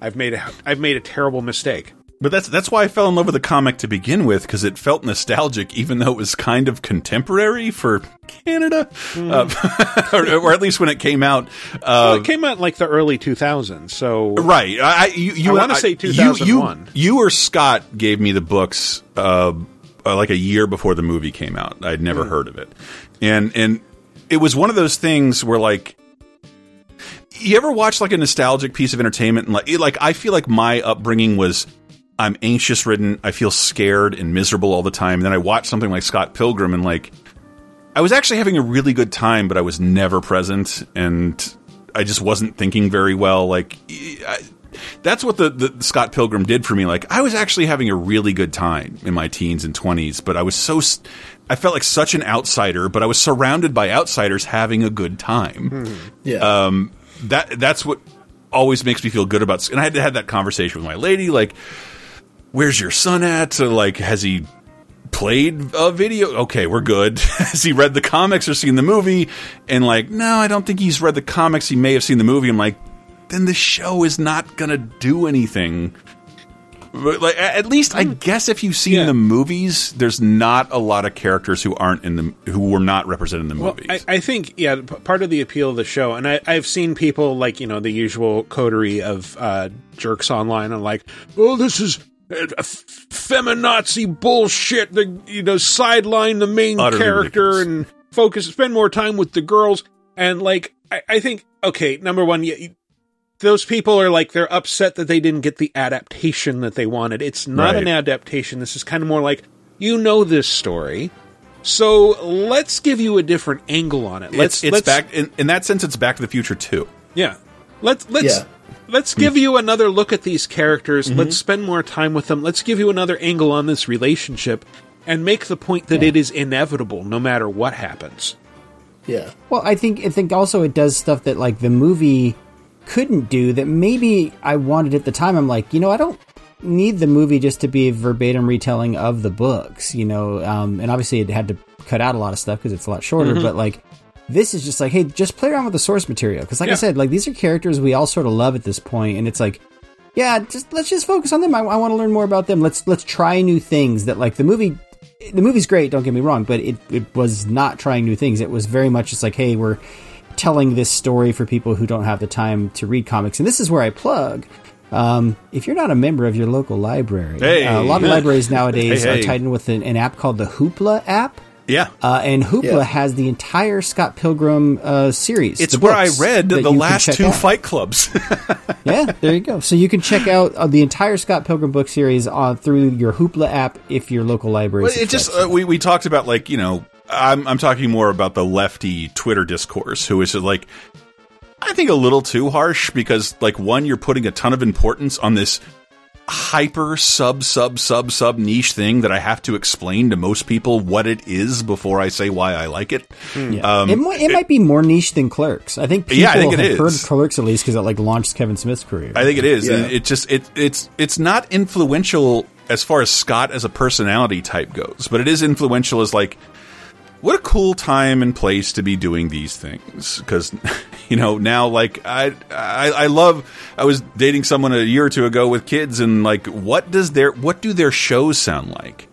I've made a I've made a terrible mistake. But that's that's why I fell in love with the comic to begin with because it felt nostalgic, even though it was kind of contemporary for Canada, uh, or, or at least when it came out. Uh, well, it came out in like the early 2000s, so right. I, you, you want to say you- 2001. You, you or Scott gave me the books uh, uh, like a year before the movie came out. I'd never heard of it, and and it was one of those things where like. You ever watch like a nostalgic piece of entertainment and like like I feel like my upbringing was I'm anxious ridden, I feel scared and miserable all the time. And then I watch something like Scott Pilgrim and like I was actually having a really good time, but I was never present and I just wasn't thinking very well. Like I, that's what the, the Scott Pilgrim did for me. Like I was actually having a really good time in my teens and twenties, but I was so I felt like such an outsider, but I was surrounded by outsiders having a good time. Yeah. Um, that that's what always makes me feel good about. And I had to have that conversation with my lady, like, "Where's your son at? So, like, has he played a video? Okay, we're good. has he read the comics or seen the movie? And like, no, I don't think he's read the comics. He may have seen the movie. I'm like, then the show is not gonna do anything. But like, at least I guess if you've seen the movies, there's not a lot of characters who aren't in the who were not represented in the Well, movies. I, I think yeah, p- part of the appeal of the show, and I, I've seen people like you know the usual coterie of uh, jerks online, and like, oh, this is feminazi bullshit. The you know sideline the main Utterly character ridiculous. and focus, spend more time with the girls, and like I, I think okay, number one, yeah. you- those people are like they're upset that they didn't get the adaptation that they wanted. It's not Right. an adaptation. This is kind of more like you know this story. So let's give you a different angle on it. Let's it's it's let's, back in, in that sense. It's Back to the Future too. Yeah. Let's let's Yeah. Let's give you another look at these characters. Mm-hmm. Let's spend more time with them. Let's give you another angle on this relationship and make the point that it is inevitable no matter what happens. Yeah. Well, I think I think also it does stuff that like the movie couldn't do that maybe I wanted at the time. I'm like, you know, I don't need the movie just to be a verbatim retelling of the books, you know. Um, and obviously, it had to cut out a lot of stuff because it's a lot shorter. Mhm. But like, this is just like, hey, just play around with the source material because, like I said, like these are characters we all sort of love at this point, and it's like. Yeah, just let's just focus on them. I, I want to learn more about them. Let's let's try new things. That like the movie the movie's great, don't get me wrong, but it, it was not trying new things. It was very much just like, hey, we're telling this story for people who don't have the time to read comics. And this is where I plug. Um, if you're not a member of your local library, Hey. uh, a lot of libraries nowadays Hey, hey. are tied in with an, an app called the Hoopla app. Yeah. Uh, and Hoopla Yeah. has the entire Scott Pilgrim uh, series. It's where I read the last two out. Fight Clubs. yeah, there you go. So you can check out uh, the entire Scott Pilgrim book series uh, through your Hoopla app if your local library. Well, it just uh, we we talked about like you know I'm I'm talking more about the lefty Twitter discourse who is like I think a little too harsh because like one you're putting a ton of importance on this hyper sub sub sub sub niche thing that I have to explain to most people what it is before I say why I like it. Yeah. Um, it, might, it might be more niche than Clerks. I think people Yeah, I think it have is. heard Clerks at least because it like launched Kevin Smith's career. I think it is. Yeah. And it just it it's it's not influential as far as Scott as a personality type goes, but it is influential as like what a cool time and place to be doing these things. Because you know now like I, I i love i was dating someone a year or two ago with kids and like what does their what do their shows sound like?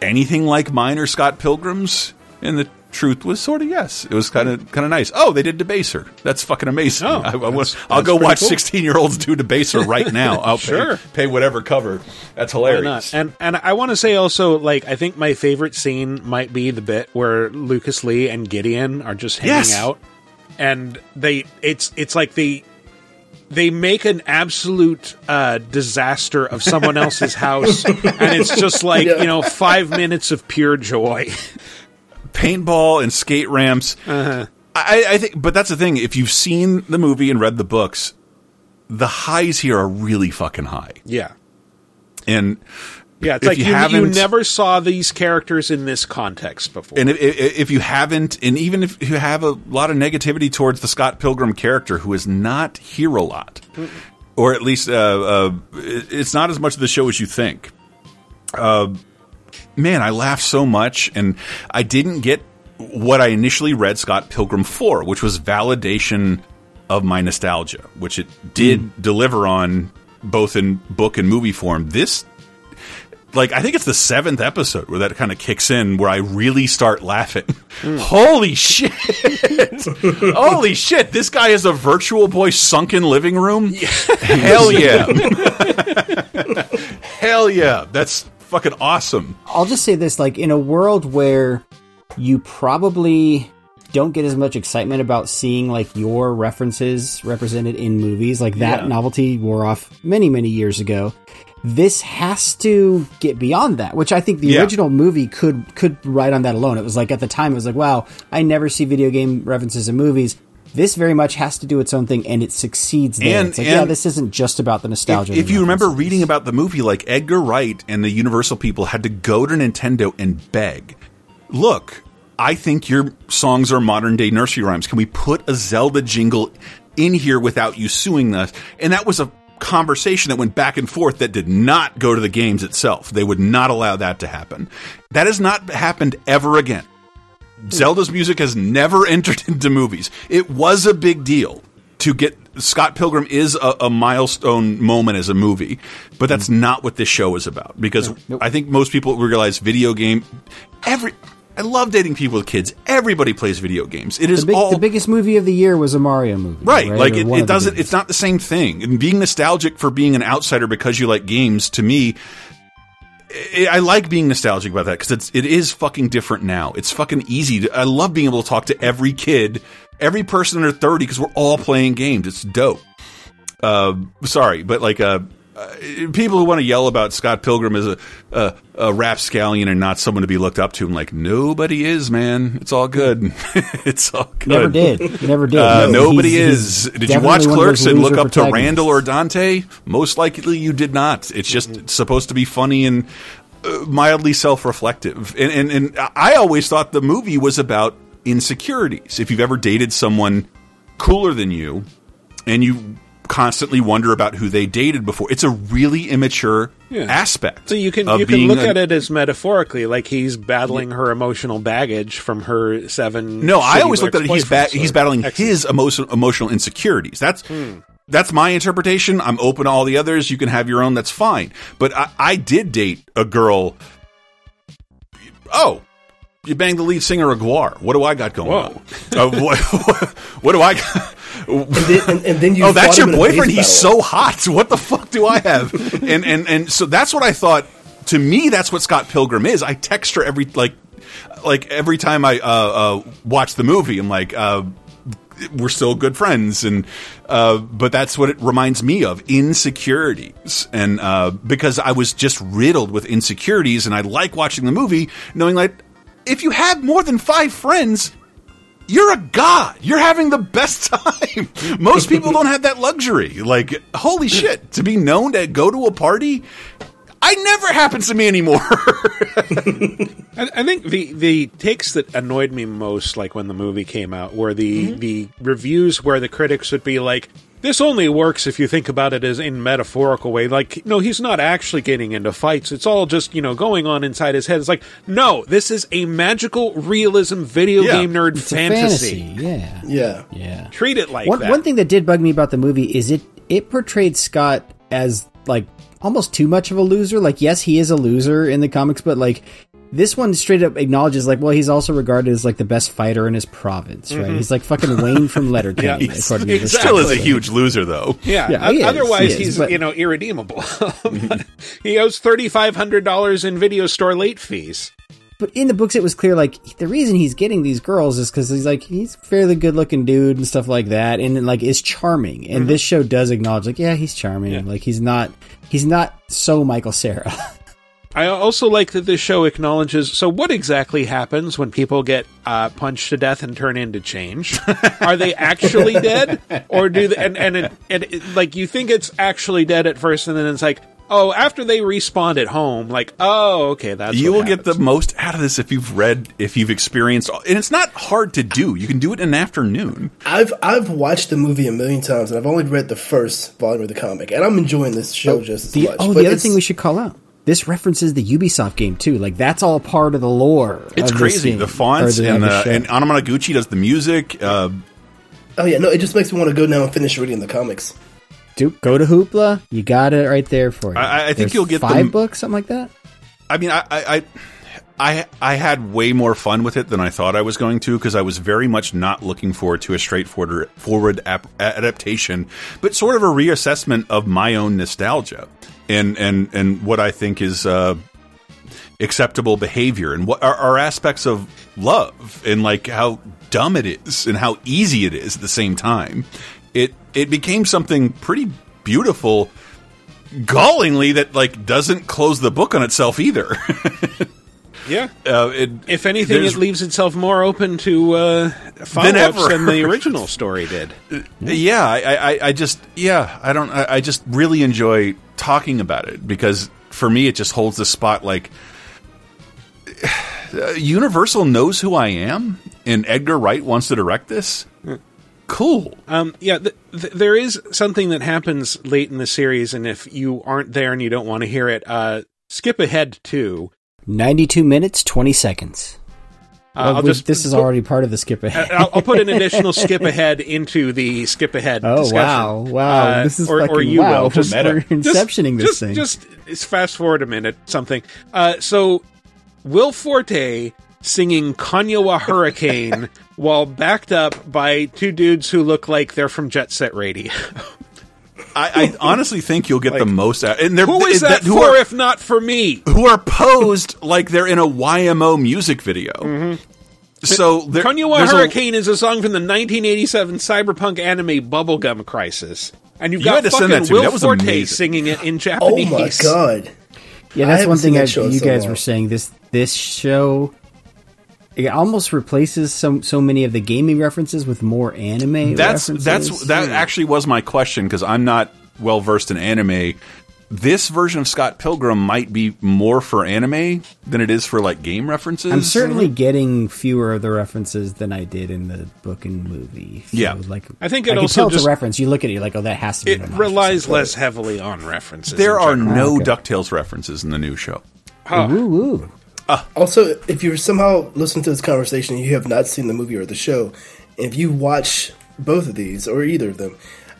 Anything like mine or scott pilgrim's and the truth was sort of yes it was kind of kind of nice oh they did debaser that's fucking amazing Oh, I, I, that's, I'll that's go watch cool. 16 year olds do debaser right now i'll Sure. pay, pay whatever cover that's hilarious not? And and I want to say also, like, I think my favorite scene might be the bit where Lucas Lee and Gideon are just hanging Yes. out, and they it's it's like they they make an absolute uh, disaster of someone else's house, and it's just like Yeah. you know five minutes of pure joy. paintball and skate ramps. Uh-huh. I, I think, but that's the thing. If you've seen the movie and read the books, the highs here are really fucking high. Yeah, And yeah. It's if like you you, you never saw these characters in this context before. And if, if if you haven't, and even if you have a lot of negativity towards the Scott Pilgrim character, who is not here a lot, or at least uh, uh, it's not as much of the show as you think. Uh, man, I laughed so much, and I didn't get what I initially read Scott Pilgrim for, which was validation of my nostalgia, which it did hmm. deliver on both in book and movie form. This like I think it's the seventh episode where that kind of kicks in, where I really start laughing. Hmm. Holy shit! Holy shit! This guy is a virtual boy sunken living room. Hell yeah! Hell yeah! That's fucking awesome. I'll just say this: like in a world where you probably don't get as much excitement about seeing like your references represented in movies, like that Yeah. novelty wore off many many years ago. This has to get beyond that, which I think the Yeah. original movie could could ride on that alone. It was like at the time, it was like, wow, I never see video game references in movies. This very much has to do its own thing, and it succeeds there. And- it's like, and- yeah, this isn't just about the nostalgia. If, if you remember reading about the movie, like Edgar Wright and the Universal people had to go to Nintendo and beg, look, I think your songs are modern day nursery rhymes. Can we put a Zelda jingle in here without you suing us? And that was a conversation that went back and forth that did not go to the games itself. They would not allow that to happen. That has not happened ever again. Zelda's music has never entered into movies. It was a big deal to get Scott Pilgrim is a, a milestone moment as a movie, but that's mm. not what this show is about. Because I think most people realize video game every. I love dating people with kids. Everybody plays video games. It is the, big, all the biggest movie of the year was a Mario movie, Right. Like Or it, it doesn't, it's not the same thing. And being nostalgic for being an outsider because you like games, to me, I like being nostalgic about that because it's it is fucking different now. It's fucking easy. To, I love being able to talk to every kid, every person under thirty because we're all playing games. It's dope. Uh, sorry, but like uh, uh, people who want to yell about Scott Pilgrim as a, a a rapscallion and not someone to be looked up to, I'm like nobody is, man. It's all good. it's all good. Never did. Never did. Uh, No, nobody he's- is. he's Did you watch Clerks and look up to. Randall or Dante? Most likely you did not. It's just supposed to be funny and uh, mildly self-reflective. And, and and I always thought the movie was about insecurities. If you've ever dated someone cooler than you, and you constantly wonder about who they dated before, it's a really immature Yeah. aspect. So you can you can look a- at it as metaphorically, like he's battling her emotional baggage from her seven. No, I always looked at it. He's ba- he's battling exes. his emotional emotional insecurities. That's hmm. that's my interpretation. I'm open to all the others. You can have your own. That's fine. But I, I did date a girl. Oh, you banged the lead singer of Gwar. What do I got going on? Uh, what, what do I? got? And then, and, and then you oh, that's your in a bass boyfriend. He's battle. so hot. What the fuck do I have? and and and so that's what I thought. To me, that's what Scott Pilgrim is. I text her every like like every time I uh, uh, watch the movie. I'm like. Uh, we're still good friends and uh but that's what it reminds me of insecurities and uh because i was just riddled with insecurities and i like watching the movie knowing like if you have more than five friends you're a god. You're having the best time. Most people don't have that luxury. Like holy shit to be known to go to a party I never happens to me anymore. I, I think the the takes that annoyed me most, like when the movie came out, were the Mm-hmm. the reviews where the critics would be like, "This only works if you think about it as in metaphorical way." Like, no, he's not actually getting into fights; it's all just you know going on inside his head. It's like, no, this is a magical realism video Yeah. game nerd It's a fantasy. fantasy, yeah. Yeah. Yeah. Treat it like one, that. one thing that did bug me about the movie is it it portrayed Scott as like almost too much of a loser. Like, yes, he is a loser in the comics, but like this one straight up acknowledges like, well, he's also regarded as like the best fighter in his province, right? Mhm. He's like fucking Wayne from Letterkenny. He's- according to he this still is a huge loser, though. Yeah, Yeah, o- he is, otherwise he is, he's but- you know irredeemable. He owes thirty five hundred dollars in video store late fees. but in the books it was clear like the reason he's getting these girls is because he's like he's a fairly good looking dude and stuff like that, and like is charming. And Mhm. this show does acknowledge like yeah he's charming. Like he's not he's not so Michael Cera. I also like that this show acknowledges. So, what exactly happens when people get uh, punched to death and turn into change? Are they actually dead, or do they? And and, it, and it, like you think it's actually dead at first, and then it's like, oh, after they respawn at home, like, oh, okay, that's you what will get the most out of this if you've read, if you've experienced, and it's not hard to do. You can do it in an afternoon. I've I've watched the movie a million times, and I've only read the first volume of the comic, and I'm enjoying this show just as the, much. oh, but the other thing we should call out. This references the Ubisoft game too. Like that's all part of the lore. It's of this crazy. game, The fonts or and of the, and Anamanaguchi does the music. Uh, Oh yeah, no, it just makes me want to go now and finish reading the comics. Dude, go to Hoopla. You got it right there for you. I- I think There's you'll get five them- books, something like that. I mean, I, I, I, I, I had way more fun with it than I thought I was going to because I was very much not looking forward to a straightforward forward ap adaptation, but sort of a reassessment of my own nostalgia and and and what I think is uh, acceptable behavior and what are, are aspects of love and like how dumb it is and how easy it is at the same time. It it became something pretty beautiful gallingly that like doesn't close the book on itself either. Yeah. Uh, it, If anything, it leaves itself more open to uh, follow-ups ever. than the original story did. yeah, I, I, I just yeah, I don't, I, I just really enjoy talking about it because for me it just holds the spot like. uh, Universal knows who I am, and Edgar Wright wants to direct this. Cool. Um, yeah, th- th- there is something that happens late in the series, and if you aren't there and you don't want to hear it, uh, skip ahead to. Ninety-two minutes, twenty seconds. Uh, Well, I'll we- just- this is already part of the skip ahead. I'll, I'll put an additional skip ahead into the skip ahead. Oh, discussion. wow. Wow. This is or, or you wow. will just We're just- this just, thing. Just just fast forward a minute. Something. Uh, so Will Forte singing Konya wa Hurricane while backed up by two dudes who look like they're from Jet Set Radio. I, I honestly think you'll get the most out. And they're, Who is that, who for are, if not for me? who are posed like they're in a YMO music video. Mm-hmm. So there, Konya wa there's a- Hurricane is a song from the 1987 cyberpunk anime Bubblegum Crisis. And you've You got had fucking that. Will That was Forte amazing. singing it in Japanese. Oh my god! Yeah, that's one thing that I, you so guys long. were saying. This this show it almost replaces so so many of the gaming references with more anime. that's references. that's that hmm. actually was my question because I'm not well versed in anime. This version of Scott Pilgrim might be more for anime than it is for like game references. I'm certainly getting fewer of the references than I did in the book and movie. So, Yeah. like I think it can also tell it's just- a reference. You look at it, you're like, oh, that has to be. It an homage. relies less heavily on references. there are general. no ah, Okay. Ducktales references in the new show. Woo woo. Also, if you're somehow listening to this conversation and you have not seen the movie or the show, if you watch both of these or either of them,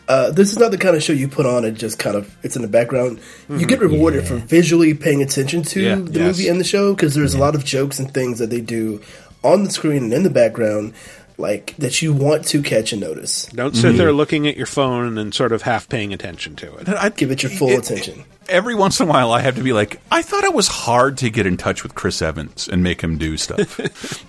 uh, this is not the kind of show you put on and just kind of it's in the background. You get rewarded for visually paying attention to Yeah. the Yes. movie and the show because there's a lot of jokes and things that they do on the screen and in the background, like that you want to catch and notice. Don't sit there looking at your phone and sort of half paying attention to it. I'd Give it your full it- attention. Every once in a while, I have to be like, I thought it was hard to get in touch with Chris Evans and make him do stuff.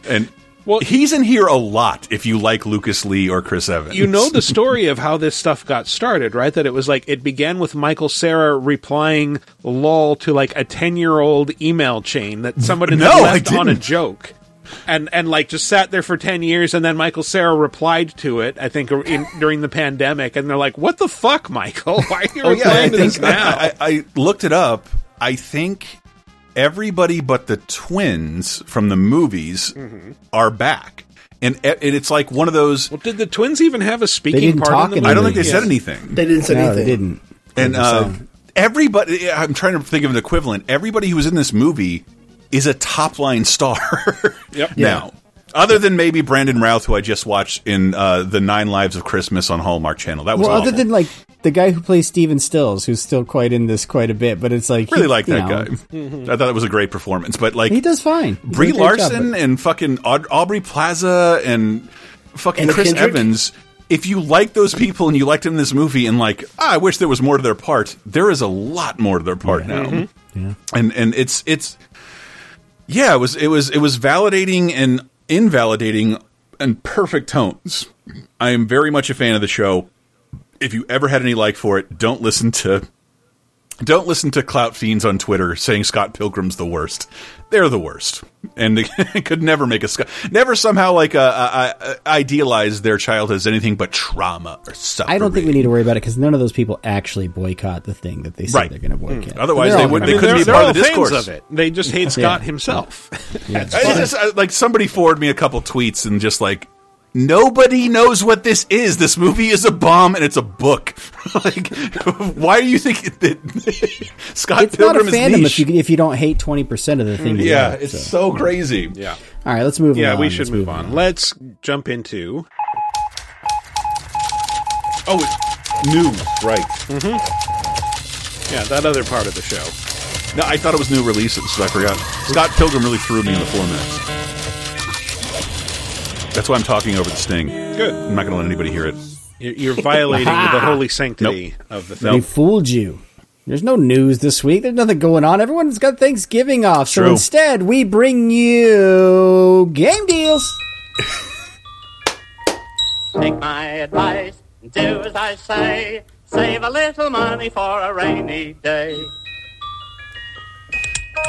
and Well- he's in here a lot if you like Lucas Lee or Chris Evans. You know the story of how this stuff got started, right? That it was like it began with Michael Cera replying "lol" to like a ten-year-old email chain that somebody No, had I left on a joke, and and like just sat there for ten years, and then Michael Cera replied to it. I think in, during the pandemic, and they're like, "What the fuck, Michael? Why are you Oh yeah, I replying to this now?" I, I, I looked it up. I think everybody but the twins from the movies are back, and, and it's like one of those. well, did the twins even have a speaking didn't part talk in the movie? I don't think they Yeah. said anything. They didn't say No, anything. they didn't. and uh, everybody, I'm trying to think of an equivalent. Everybody who was in this movie is a top line star. Yep. Now, other than maybe Brandon Routh, who I just watched in uh, the Nine Lives of Christmas on Hallmark Channel. That was well, awful. other than like the guy who plays Stephen Stills, who's still quite in this quite a bit, but it's like really he- like that know, guy. I thought it was a great performance, but like He does fine. He Brie does a job, Larson but- and fucking Aud- Aubrey Plaza and fucking Anna Chris Kendrick? Evans. If you like those people and you liked them in this movie, and like, ah, I wish there was more to their part. There is a lot more to their part now, Yeah. and and it's it's Yeah, it was it was it was validating and invalidating and perfect tones. I am very much a fan of the show. If you ever had any like for it, don't listen to don't listen to clout fiends on Twitter saying Scott Pilgrim's the worst. They're the worst, and they could never make a Scott. Never somehow like uh, uh, uh, idealize their childhood as anything but trauma or suffering. I don't think we need to worry about it because none of those people actually boycott the thing that they say Right. they're going to boycott. Mm. Otherwise They're they all would- gonna they couldn't they're, be they're part of the fans discourse. of it. They just hate Yeah. Scott himself. Yeah. I just, I- like somebody forwarded me a couple tweets and just like nobody knows what this is. This movie is a bomb and it's a book. like, why do you think that Scott It's not a Pilgrim is fandom niche? if you if you don't hate twenty percent of the thing. yeah, like, it's so crazy. Yeah. All right, let's move. On. Yeah, on. we should Let's move on. Let's jump into. Oh, it's news, right? Mm-hmm. Yeah, that other part of the show. No, I thought it was new releases. So I forgot. Scott Pilgrim really threw me in the four minutes. That's why I'm talking over the sting. Good. I'm not going to let anybody hear it. You're you're violating the holy sanctity of the film. They fooled you. There's no news this week. There's nothing going on. Everyone's got Thanksgiving off. So True. instead, we bring you game deals. Take my advice, do as I say. Save a little money for a rainy day.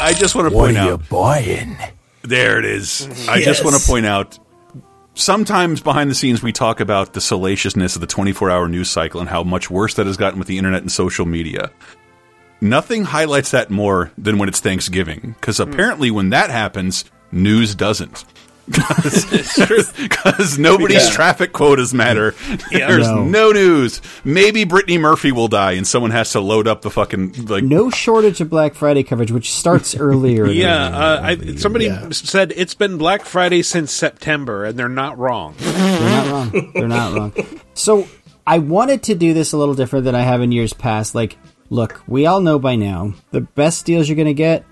I just want to What point are you out. buying? There it is. I just Yes. want to point out. Sometimes behind the scenes, we talk about the salaciousness of the 24 hour news cycle and how much worse that has gotten with the internet and social media. Nothing highlights that more than when it's Thanksgiving, because hmm. apparently when that happens, news doesn't. Because nobody's Yeah. traffic quotas matter. Yeah. There's No. no news. Maybe Brittany Murphy will die, and someone has to load up the fucking like. No shortage of Black Friday coverage, which starts earlier. than- Yeah, uh, I, somebody said it's been Black Friday since September, and they're not wrong. They're not wrong. They're not wrong. So I wanted to do this a little different than I have in years past. Like, look, we all know by now the best deals you're going to get.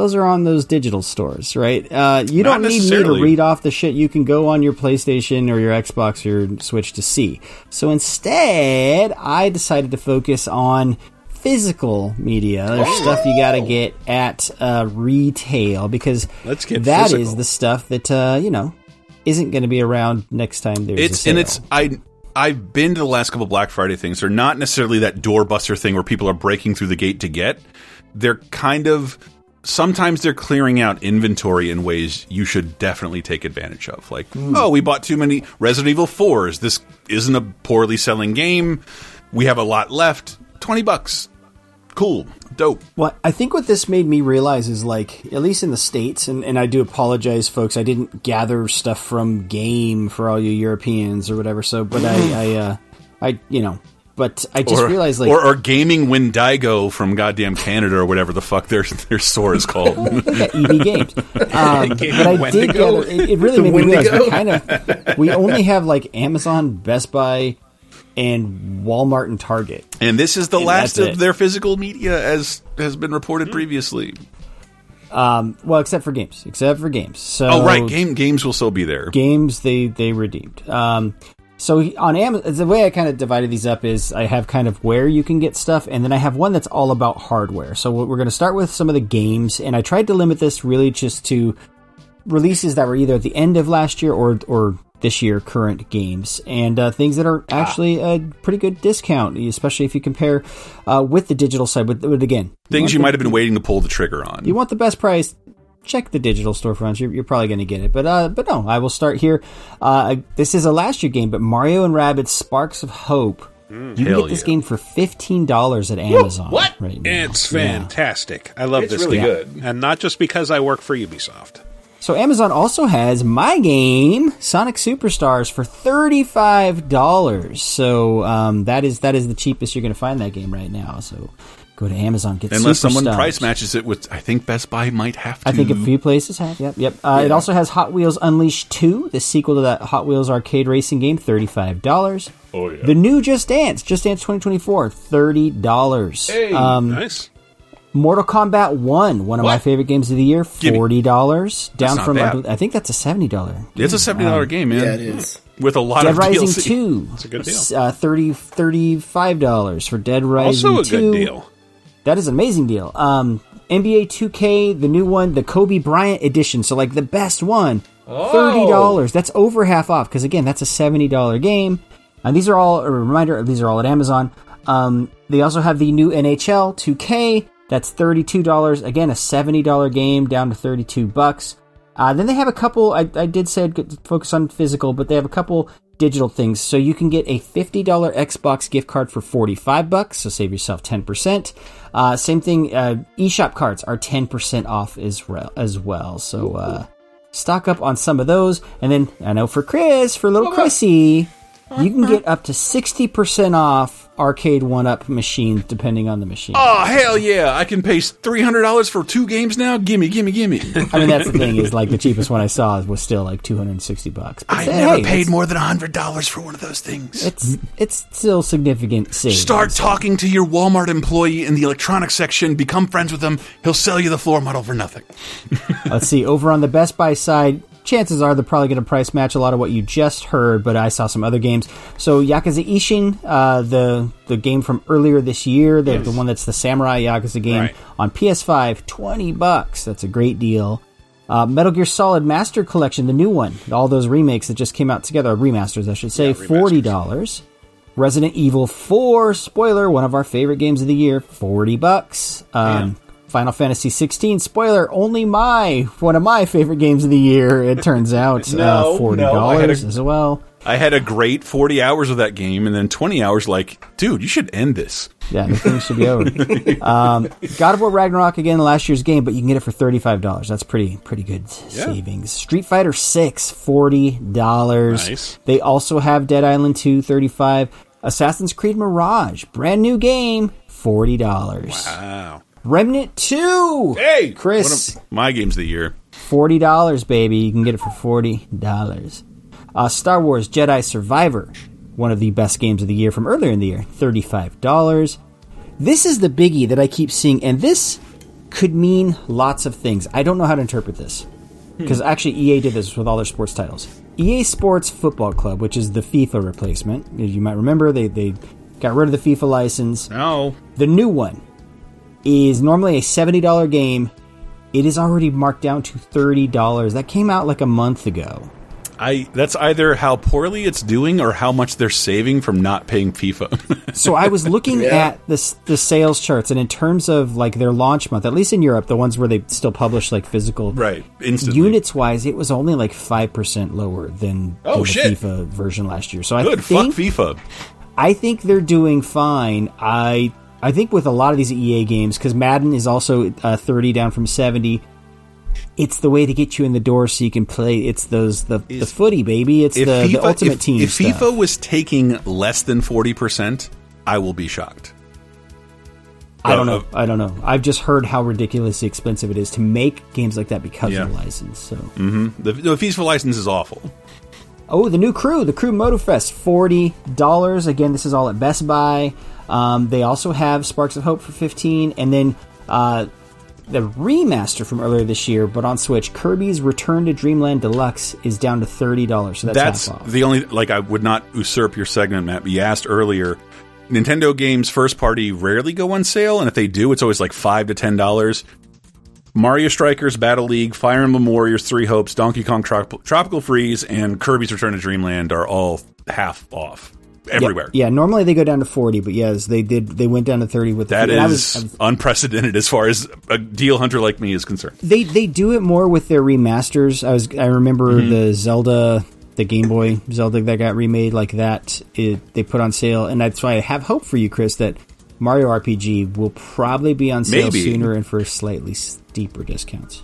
Those are on those digital stores, right? Uh, you Not don't need me to read off the shit you can go on your PlayStation or your Xbox or your Switch to see. So instead, I decided to focus on physical media. There's Oh. stuff you got to get at uh, retail because Let's get that is physical. the stuff that uh, you know isn't going to be around next time there's a it's sale. and it's I I've been to the last couple Black Friday things. They're not necessarily that doorbuster thing where people are breaking through the gate to get. They're kind of sometimes they're clearing out inventory in ways you should definitely take advantage of. Like, oh, we bought too many Resident Evil 4s. This isn't a poorly selling game. We have a lot left. 20 bucks. Cool. Dope. Well, I think what this made me realize is like, at least in the States, and, and I do apologize, folks, I didn't gather stuff from Game for all you Europeans or whatever, so, but I, I, uh, I, you know, but I just or, realized like, or, or gaming Wendigo from goddamn Canada or whatever the fuck their their store is called. yeah, EB Games. Um, but Game I did Wendigo. gather, it, it really The made me realize we kind of, we only have like Amazon, Best Buy, and Walmart and Target. And this is the And last of it. their physical media, as has been reported previously. Um, well, except for games, except for games. So, oh, right, game games will still be there. games they they redeemed. Um, so on Amazon, the way I kind of divided these up is I have kind of where you can get stuff, and then I have one that's all about hardware. So we're going to start with some of the games, and I tried to limit this really just to releases that were either at the end of last year or or this year current games and uh, things that are actually a pretty good discount, especially if you compare uh, with the digital side. But, but again, Things you the- might have been waiting to pull the trigger on. you want the best price check the digital storefronts you're, you're probably going to get it but uh but no i will start here uh this is a last year game but mario and Rabbids sparks of hope you can get this yeah. game for $15 at amazon What? right now. It's Yeah. fantastic. I love It's this really game. good. And not just because I work for Ubisoft. so amazon also has my game sonic superstars for $35 so um that is that is the cheapest you're going to find that game right now so go to amazon get Unless someone Superstars. price matches it with, I think Best Buy might have to. I think a few places have. Yep, yep. Uh, It also has Hot Wheels Unleashed 2, the sequel to that Hot Wheels arcade racing game, $35. Oh, yeah. The new Just Dance, Just Dance 2024, $30. Hey, um, nice. Mortal Kombat 1, one of my favorite games of the year, $40. Down from, I, bad. I think that's a $70. It's a seventy dollar Um, game, man. Yeah, it is. With a lot of Dead of Rising DLC. 2. It's a good deal. s- Uh, 30 $35 for Dead Rising Also a 2. good deal. That is an amazing deal. Um, NBA 2K, the new one, the Kobe Bryant edition. So like the best one, Oh. thirty dollars. That's over half off because again, that's a seventy dollar game. And these are all a reminder. These are all at Amazon. Um, they also have the new NHL 2K. That's thirty two dollars. Again, a seventy dollar game down to thirty two bucks. Uh, then they have a couple. I, I did say I'd focus on physical, but they have a couple digital things. So you can get a fifty dollar Xbox gift card for forty five bucks. So save yourself ten percent. Uh, same thing. Uh, eShop cards are ten percent off as well. As well. So uh, stock up on some of those. And then I know for Chris, for little Chrissy, you can get up to sixty percent off arcade one up machines depending on the machine. Oh hell yeah! I can pay three hundred dollars for two games now. Gimme, gimme, gimme. I mean, that's the thing is like the cheapest one I saw was still like two hundred and sixty bucks. But I never hey, paid more than hundred dollars for one of those things. It's it's still significant savings. Start talking to your Walmart employee in the electronics section. Become friends with him. He'll sell you the floor model for nothing. Let's see. Over on the Best Buy side, chances are they're probably going to price match a lot of what you just heard. But I saw some other games. So Yakuza Ishin, uh, the the game from earlier this year, the, the one that's the Samurai Yakuza game Right. on PS5, twenty bucks. That's a great deal. Uh, Metal Gear Solid Master Collection, the new one, all those remakes that just came out together, remasters, I should say, forty dollars. Resident Evil 4, spoiler, one of our favorite games of the year, 40 bucks. Um, Final Fantasy 16, spoiler, only my, one of my favorite games of the year, it turns out, No, uh, $40 no, a- as well. I had a great forty hours of that game, and then twenty hours. Like, dude, you should end this. Yeah, the thing should be over. um, God of War Ragnarok again, last year's game, but you can get it for thirty five dollars. That's pretty pretty good savings. Street Fighter Six, forty dollars. Nice. They also have Dead Island 2, 35 Assassin's Creed Mirage, brand new game, forty dollars. Wow. Remnant Two. Hey, Chris, my games of the year. forty dollars, baby. You can get it for forty dollars. Uh, Star Wars Jedi Survivor, one of the best games of the year from earlier in the year, thirty-five dollars. This is the biggie that I keep seeing, and this could mean lots of things. I don't know how to interpret this because actually EA did this with all their sports titles. EA Sports Football Club, which is the FIFA replacement, as you might remember, they they got rid of the FIFA license. No, The new one is normally a $70 game. It is already marked down to $30. That came out like a month ago. I that's either how poorly it's doing or how much they're saving from not paying FIFA. So I was looking Yeah. at this the sales charts, and in terms of like their launch month, at least in Europe, the ones where they still publish like physical right instantly. units wise, it was only like five percent lower than, Oh, than shit. FIFA version last year. So I Good think fuck FIFA. I think they're doing fine. I I think with a lot of these EA games because Madden is also uh, thirty down from seventy. It's the way to get you in the door so you can play. It's those the, the footy baby. It's the, the ultimate if, team. If stuff. FIFA was taking less than forty percent, I will be shocked. I don't Uh, know. I don't know. I've just heard how ridiculously expensive it is to make games like that because Yeah. of the license. So, mm-hmm. The, the FIFA license is awful. oh, the new crew, the Crew MotoFest, forty dollars. Again, this is all at Best Buy. Um, they also have Sparks of Hope for fifteen, and then uh, the remaster from earlier this year, but on Switch, Kirby's Return to Dreamland Deluxe is down to thirty dollars. So that's, That's, the only like I would not usurp your segment, Matt. But you asked earlier. Nintendo games first party rarely go on sale, and if they do, it's always like five to ten dollars. Mario Strikers, Battle League, Fire Emblem Warriors, Three Hopes, Donkey Kong Trop- Tropical Freeze, and Kirby's Return to Dreamland are all half off everywhere. Yeah, yeah, normally they go down to forty, but yes, they did. They went down to thirty with the That and I was- unprecedented as far as a deal hunter like me is concerned. They they do it more with their remasters. I was I remember Mhm. the Zelda, the Game Boy Zelda that got remade like that. It, they put on sale, and that's why I have hope for you, Chris, that Mario RPG will probably be on sale Maybe. sooner and for slightly steeper discounts.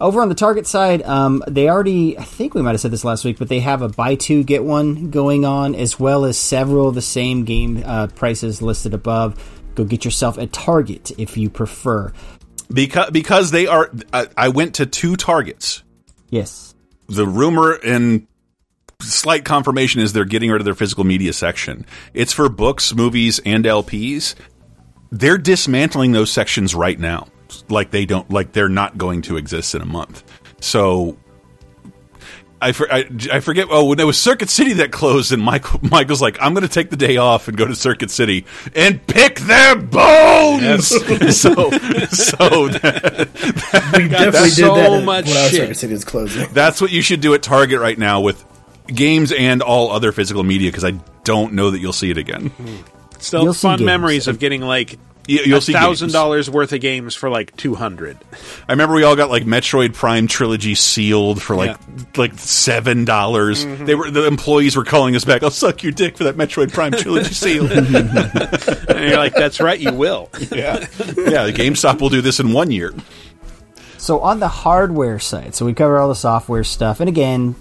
Over on the Target side, um, they already, I think we might have said this last week, but they have a buy two, get one going on, as well as several of the same game uh, prices listed above. Go get yourself a Target if you prefer. Because because they are I, I went to two targets. Yes. The rumor and slight confirmation is they're getting rid of their physical media section. It's for books, movies, and LPs. They're dismantling those sections right now. Like they don't like they're not going to exist in a month. So I, for, I, I forget. Oh, when it was Circuit City that closed, and Michael Michael's like, "I'm going to take the day off and go to Circuit City and pick their bones." so, so that, We definitely did so that much our shit. Circuit City is closing. That's what you should do at Target right now with games and all other physical media because I don't know that you'll see it again. Still You'll fun memories of getting like You- you'll see thousand dollars worth of games for like two hundred. I remember we all got like Metroid Prime trilogy sealed for like like seven dollars. Mhm. They were the employees were calling us back. I'll suck your dick for that Metroid Prime trilogy seal. and you're like, "That's right, you will." yeah, yeah. The GameStop will do this in one year. So on the hardware side, so we cover all the software stuff, and again,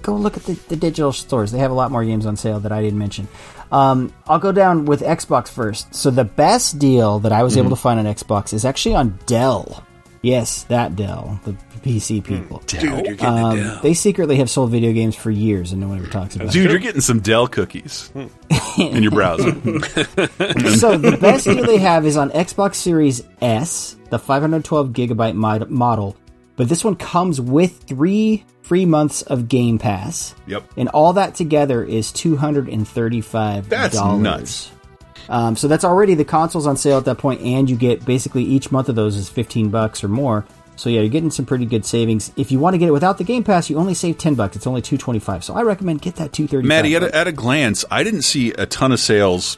go look at the, the digital stores. They have a lot more games on sale that I didn't mention. Um, I'll go down with Xbox first. So the best deal that I was able Mm-hmm. to find on Xbox is actually on Dell. Yes, that Dell, the PC people. Dude, you're getting Um, Dell. They secretly have sold video games for years, and no one ever talks about it. Dude, it. you're getting some Dell cookies in your browser. so the best deal they have is on Xbox Series S, the 512 gigabyte mod- model. But this one comes with three free months of Game Pass. Yep. And all that together is two hundred and thirty-five. That's nuts. Um, so that's already the consoles on sale at that point, and you get basically each month of those is fifteen bucks or more. So yeah, you're getting some pretty good savings. If you want to get it without the Game Pass, you only save ten bucks. It's only two twenty-five. So I recommend get that two thirty. Maddie, at a, at a glance, I didn't see a ton of sales.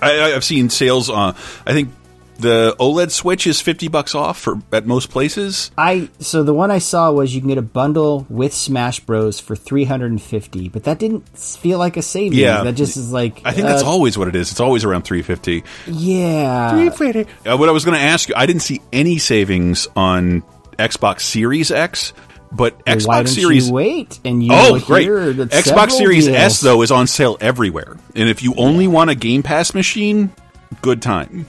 I, I- I've seen sales on. I think the OLED Switch is fifty bucks off for at most places. I so the one I saw was you can get a bundle with Smash Bros for 350, but that didn't feel like a savings. Yeah, that just is like I think that's uh, always what it is. It's always around three fifty. Yeah. Uh, what I was going to ask you, I didn't see any savings on Xbox Series X, but Well, Xbox why don't Series you wait and you oh great! Xbox Series deals- S though is on sale everywhere, and if you only want a Game Pass machine, good time.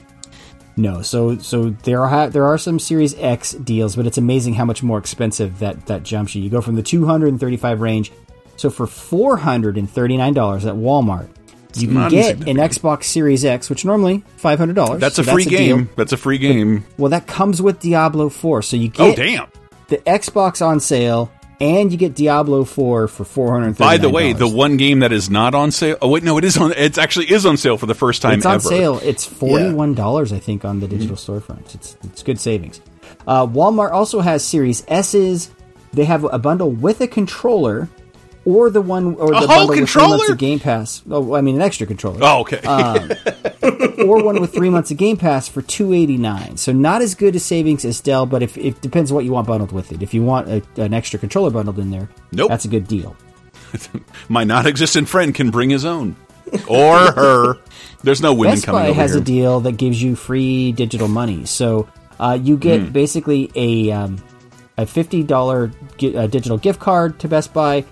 No, so so there are there are some Series X deals, but it's amazing how much more expensive that that jumps you. You go from the 235 range, so for 439 dollars at Walmart, you can get an Xbox Series X, which normally 500 dollars. That's a free game. That's a free game. Well, that comes with Diablo 4, so you oh, get Oh damn! the Xbox on sale, and you get Diablo 4 for 439 By the way, the one game that is not on sale. Oh wait, no, it is on. It actually is on sale for the first time it's on ever. sale. It's forty one dollars, I think, on the digital storefronts. It's it's good savings. Uh, Walmart also has Series S's. They have a bundle with a controller, or the one or the bundle with three months of Game Pass. Oh, I mean an extra controller. Oh, okay. Um, or one with three months of Game Pass for two eighty nine. So not as good a savings as Dell, but if it depends what you want bundled with it. If you want a, an extra controller bundled in there, Nope. that's a good deal. My non-existent friend can bring his own, or her. There's no women Best coming Buy has here. a deal that gives you free digital money. So uh, you get Hmm. basically a um, a fifty dollar uh, digital gift card to Best Buy,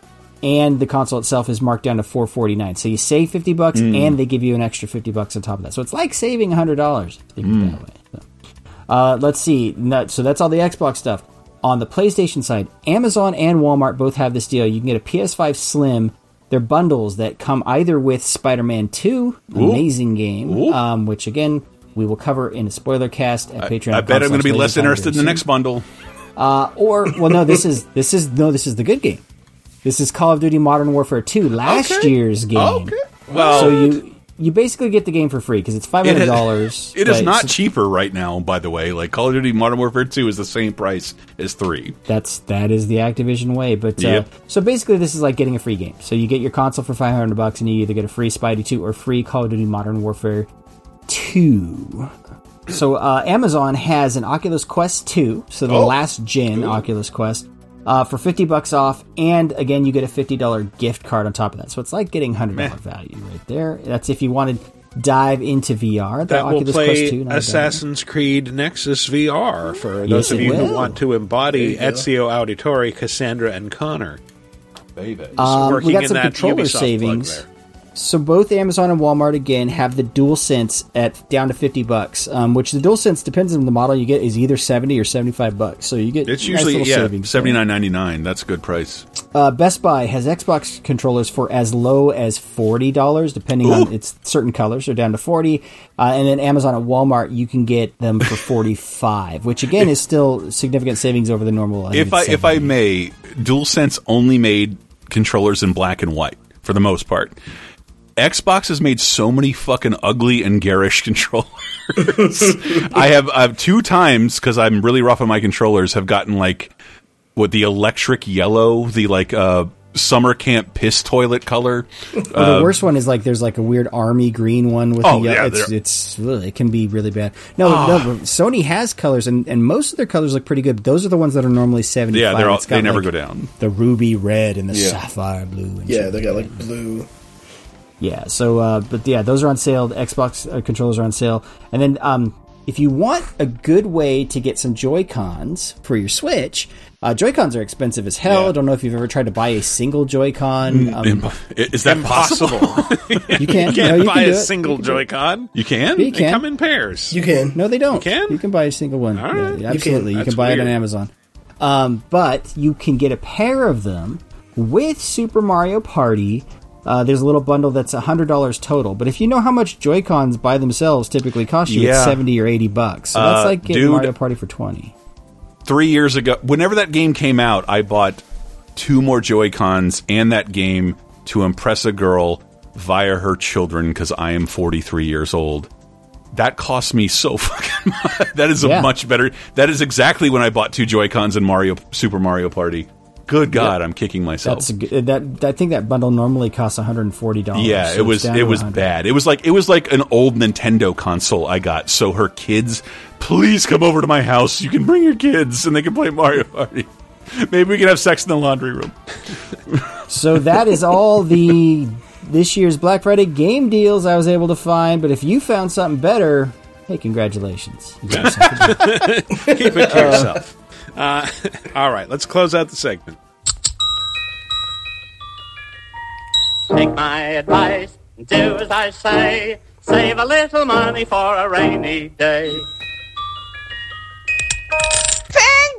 and the console itself is marked down to four forty nine. So you save fifty bucks, Hmm. and they give you an extra fifty bucks on top of that. So it's like saving hundred dollars. Think of Hmm. that way. So, uh, let's see. So that's all the Xbox stuff. On the PlayStation side, Amazon and Walmart both have this deal. You can get a PS5 Slim. They're bundles that come either with Spider-Man 2, Ooh. amazing game, um, which again we will cover in a spoiler cast at Patreon. I bet I'm going to be less interested in the next bundle. Uh, or well, no, this is this is no, this is the good game. This is Call of Duty Modern Warfare 2, last year's game. Okay. Well- so you you basically get the game for free because it's five hundred dollars. It is not cheaper right now, by the way. Like Call of Duty Modern Warfare 2 is the same price as 3. That's that is the Activision way. But uh, Yep. so basically, this is like getting a free game. So you get your console for five hundred bucks, and you either get a free Spidey two or free Call of Duty Modern Warfare two. So uh, Amazon has an Oculus Quest two, so the Oh. last gen Oculus Quest. Uh, for fifty bucks off, and again you get a fifty dollar gift card on top of that. So it's like getting hundred dollar value right there. That's if you want to dive into VR. The That will Oculus play Quest two, not a. Assassin's Creed Nexus VR for Yes, those of it you who want to embody There you. Ezio Auditore, Kassandra, and Connor. Baby. Um, we working got in some that controller Ubisoft plug savings. So both Amazon and Walmart again have the DualSense at down to fifty bucks, um, which the DualSense depends on the model you get is either seventy or seventy five bucks. So you get It's nice usually yeah seventy nine ninety nine. That's a good price. Uh, Best Buy has Xbox controllers for as low as forty dollars, depending on its certain colors. They're down to forty, uh, and then Amazon and Walmart you can get them for forty five, which again is still significant savings over the normal. think if I if I may, DualSense only made controllers in black and white for the most part. Xbox has made so many fucking ugly and garish controllers. I have I've two times because I'm really rough on my controllers. Have gotten like what the electric yellow, the like uh summer camp piss toilet color. Or Uh, the worst one is like there's like a weird army green one with Oh, the yeah, it's, it's really, it can be really bad. No, Ah. no, Sony has colors and, and most of their colors look pretty good. Those are the ones that are normally seventy. Yeah, they're all- they never go down. The ruby red and the Yeah. sapphire blue. And Yeah, they got like blue. Yeah. So, uh, but yeah, those are on sale. The Xbox uh, controllers are on sale, and then um, if you want a good way to get some Joy Cons for your Switch, uh, Joy Cons are expensive as hell. I don't know if you've ever tried to buy a single Joy Con. Um, Imp- is that possible? you can. You can't no, you buy can a it. single You can do it. Joy-Con. You can. Yeah, you They come in pairs. You can. No, they don't. You can? You can buy a single one. All Yeah, right. yeah, You can. absolutely. You can, That's buy it on. Amazon. Um, but you can get a pair of them with Super Mario Party. Uh, there's a little bundle that's hundred dollars total. But if you know how much Joy Cons by themselves typically cost you, Yeah. it's seventy or eighty bucks. So that's Uh, like getting dude. Mario Party for twenty. three years ago, whenever that game came out, I bought two more Joy Cons and that game to impress a girl via her children because I am 43 years old. That cost me so fucking much. That is a Yeah. much better. That is exactly when I bought two Joy Cons and Mario Super Mario Party. Good God, I'm kicking myself. That's a good, that. I think that bundle normally costs one hundred and forty dollars. Yeah, it was it was bad. It was like it was like an old Nintendo console I got. So her kids, please come over to my house. You can bring your kids and they can play Mario Party. Maybe we can have sex in the laundry room. So that is all the this year's Black Friday game deals I was able to find. But if you found something better, hey, congratulations! You. Keep it to yourself. Uh, Uh, all right, let's close out the segment. Take my advice, and do as I say. Save a little money for a rainy day.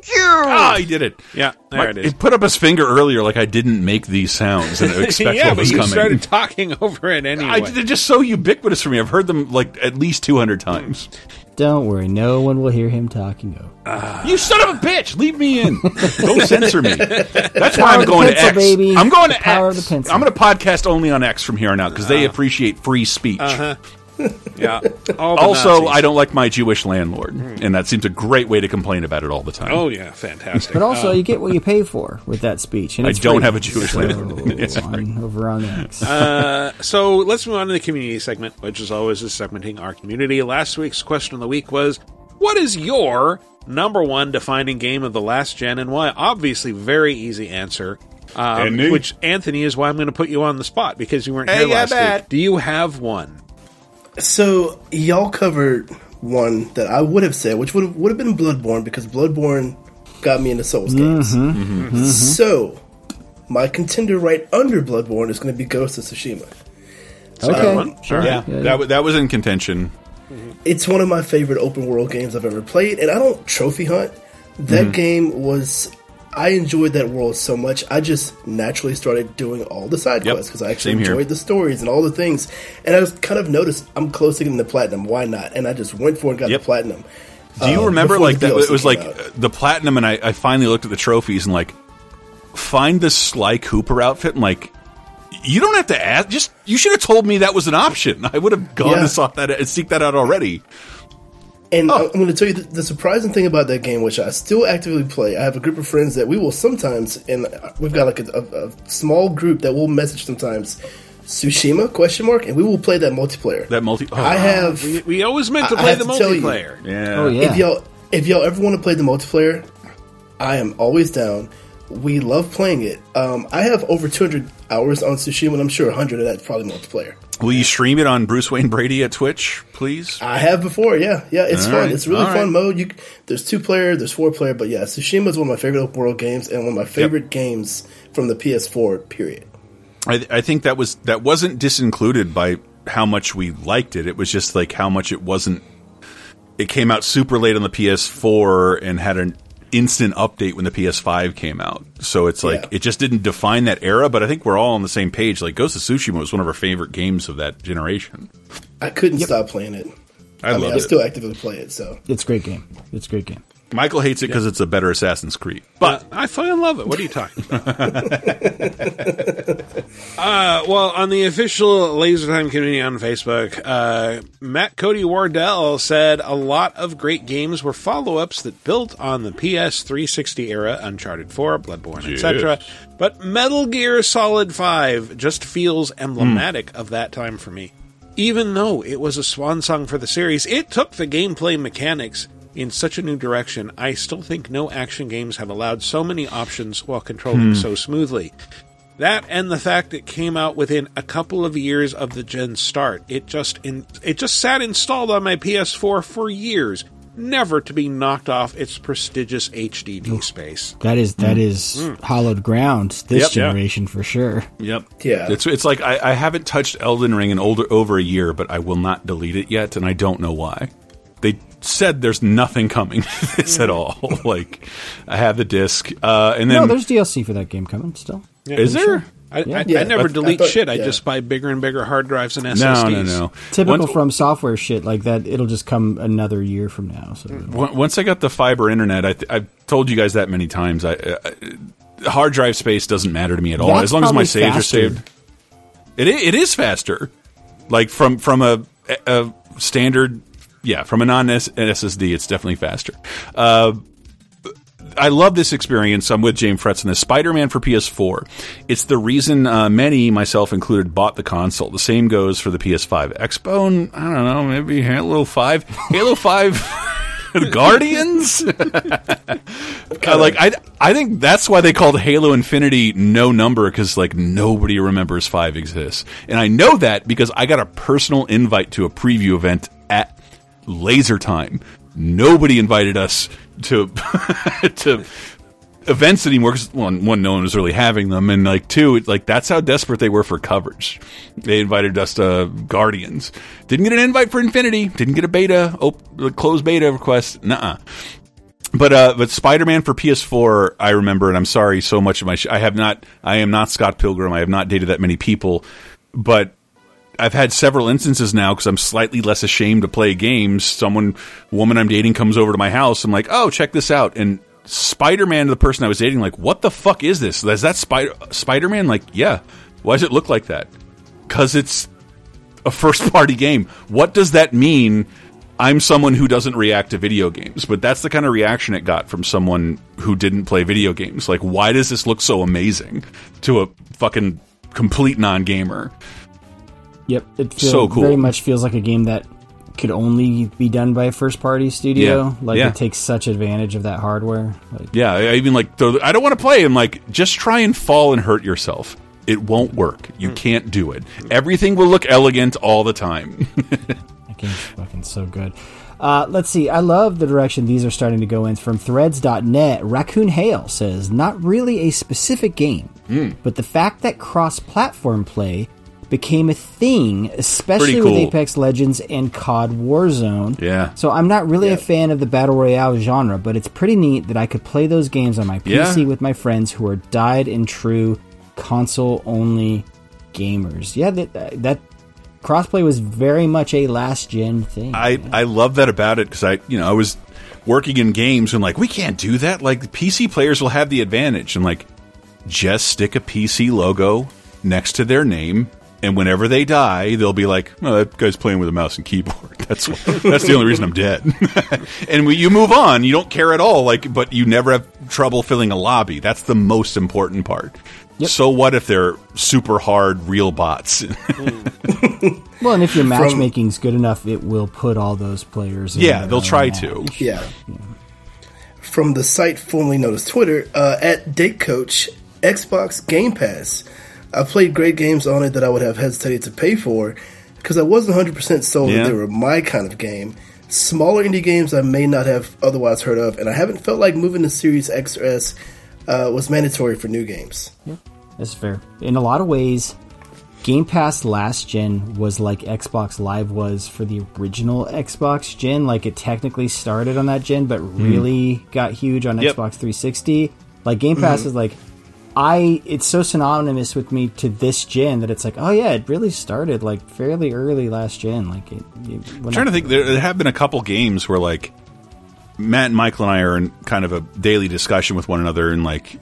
You. Ah, he did it. Yeah, there My- it is. He put up his finger earlier, like I didn't make these sounds and expect yeah, what but was you coming. started talking over it anyway. I, they're just so ubiquitous for me. I've heard them like at least two hundred times. Don't worry, no one will hear him talking over. You son of a bitch! Leave me in. Don't censor me. That's why I'm of the going to pencil, X. baby. I'm going to The power of X. the pencil. I'm going to podcast only on X from here on out because they appreciate free speech. Uh-huh. yeah. Also, Nazis. I don't like my Jewish landlord, and that seems a great way to complain about it all the time. Oh yeah, fantastic. But also, Uh, you get what you pay for with that speech. And I don't free. have a Jewish So, landlord. Yeah, on- over on X. uh, so let's move on to the community segment, which is always is segmenting our community. Last week's question of the week was, "What is your number one defining game of the last gen and why?" Obviously, very easy answer. Um, Andy? which Anthony is why I'm going to put you on the spot because you weren't Hey, here last bet. week. Do you have one? So y'all covered one that I would have said, which would have, would have been Bloodborne because Bloodborne got me into Souls games. Mm-hmm. So my contender right under Bloodborne is going to be Ghost of Tsushima. Okay, Um, Sure. Yeah, that wa- that was in contention. It's one of my favorite open world games I've ever played, and I don't trophy hunt. That Mhm. game was. I enjoyed that world so much. I just naturally started doing all the side Yep. quests because I actually Same here. enjoyed the stories and all the things. And I was kind of noticed I'm close to getting the platinum. Why not? And I just went for it and got Yep. the platinum. Do you uh, remember like that? It was like out. the platinum, and I, I finally looked at the trophies and like find the Sly Cooper outfit and like. You don't have to ask. Just you should have told me that was an option. I would have gone Yeah. and sought that and seek that out already. And Oh. I'm going to tell you the, the surprising thing about that game, which I still actively play. I have a group of friends that we will sometimes, and we've got like a, a, a small group that will message sometimes. Tsushima question mark, and we will play that multiplayer. That multi. Oh. I have. We, we always meant to I- I play have the to tell you. multiplayer. Yeah. Oh yeah. If y'all if y'all ever want to play the multiplayer, I am always down. We love playing it. Um, I have over 200 hours on Tsushima, and I'm sure 100 of that's probably multiplayer. Will you stream it on Bruce Wayne Brady at Twitch, please? I have before, yeah, yeah. It's All fun. right, It's really all fun right. mode. You, there's two player, there's four player, but yeah, Tsushima is one of my favorite open world games and one of my favorite games from the PS4 period. I, I think that was that wasn't disincluded by how much we liked it. It was just like how much it wasn't. It came out super late on the PS4 and had an instant update when the PS5 came out. So it's like it just didn't define that era. But I think we're all on the same page. Like Ghost of Tsushima was one of our favorite games of that generation. I couldn't stop playing it. I, I, mean, love I still actively play it. So It's a great game. It's a great game. Michael hates it because it's a better Assassin's Creed. But I fucking love it. What are you talking about? uh, well, on the official Laser Time community on Facebook, uh, Matt Cody Wardell said a lot of great games were follow ups that built on the PS 360 era, Uncharted 4, Bloodborne, etc. But Metal Gear Solid 5 just feels emblematic of that time for me. Even though it was a swan song for the series, it took the gameplay mechanics in such a new direction. I still think no action games have allowed so many options while controlling Hmm. so smoothly. That and the fact it came out within a couple of years of the gen start. It just in, it just sat installed on my PS4 for years, never to be knocked off its prestigious HDD space. That is that is hollowed ground this Yep. Yeah. generation for sure. Yep. Yeah. It's it's like I, I haven't touched Elden Ring in older over a year, but I will not delete it yet, and I don't know why. They said there's nothing coming to this at all. like I have the disc, uh, and then no, there's DLC for that game coming still. Yeah, Is there? sure. I, Yeah. I, Yeah. I never I- I delete thought- shit. I just buy bigger and bigger hard drives and SSDs. no, no. no. Typical Once- FromSoftware shit like that. It'll just come another year from now. So Once once I got the fiber internet, I th I've told you guys that many times. I, I hard drive space doesn't matter to me at all That's as long as my saves faster. are saved. It it is faster, like from from a, a standard, yeah, from a non SSD, it's definitely faster. Uh, I love this experience. I'm with James Fretz on this. Spider-Man for PS4. It's the reason uh, many, myself included, bought the console. The same goes for the PS5. Xbone, I don't know, maybe Halo 5. Halo 5 Guardians? Like I I think that's why they called Halo Infinity no number cuz like nobody remembers 5 exists. And I know that because I got a personal invite to a preview event Laser Time. Nobody invited us to to events anymore because one, one, no one was really having them, and like two, it, like that's how desperate they were for coverage. They invited us to Guardians. Didn't get an invite for Infinity. Didn't get a beta, op- closed beta request. Nuh-uh. But uh, but Spider Man for PS4, I remember, and I'm sorry so much of my. Sh I have not. I am not Scott Pilgrim. I have not dated that many people, but I've had several instances now because I'm slightly less ashamed to play games. Someone, woman I'm dating, comes over to my house. I'm like, oh, check this out, and Spider Man, the person I was dating, like, what the fuck is this? Is that Spider Spider Man? Like, yeah. Why does it look like that? Because it's a first party game. What does that mean? I'm someone who doesn't react to video games, but that's the kind of reaction it got from someone who didn't play video games. Like, why does this look so amazing to a fucking complete non gamer? Yep, it feels, So cool. very much feels like a game that could only be done by a first party studio. Yeah, Like yeah. it takes such advantage of that hardware. Like Yeah, I even like, throw the- I don't want to play. I'm like, just try and fall and hurt yourself. It won't work. You can't do it. Everything will look elegant all the time. that game's fucking so good. Uh, let's see. I love the direction these are starting to go in. From threads.net, Raccoon Hale says, not really a specific game, Hmm. but the fact that cross platform play became a thing, especially Pretty with. Apex Legends and COD Warzone. Yeah. So I'm not really a fan of the battle royale genre, but it's pretty neat that I could play those games on my PC Yeah. with my friends who are died and true console only gamers. Yeah, that uh, that crossplay was very much a last gen thing. I I love that about it because I you know I was working in games and like we can't do that. Like the PC players will have the advantage and like just stick a PC logo next to their name. And whenever they die, they'll be like, "Oh, that guy's playing with a mouse and keyboard." That's that's the only reason I'm dead. and when you move on, you don't care at all. Like, but you never have trouble filling a lobby. That's the most important part. So what if they're super hard real bots? Well, and if your From- matchmaking's good enough, it will put all those players. in Yeah, they'll try match. to. Yeah. From the site formerly known as Twitter, uh, at Date Coach, Xbox Game Pass. I played great games on it that I would have hesitated to pay for because I wasn't 100% sold Yeah. that they were my kind of game. Smaller indie games I may not have otherwise heard of, and I haven't felt like moving to Series X or S uh, was mandatory for new games. That's fair. In a lot of ways, Game Pass last gen was like Xbox Live was for the original Xbox gen. Like it technically started on that gen, but really got huge on Yep. Xbox 360. Like Game Pass Mhm. is like I it's so synonymous with me to this gen that it's like, oh yeah, it really started like fairly early last gen. Like it, it I'm trying to think. There, there have been a couple games where like Matt and Michael and I are in kind of a daily discussion with one another, and like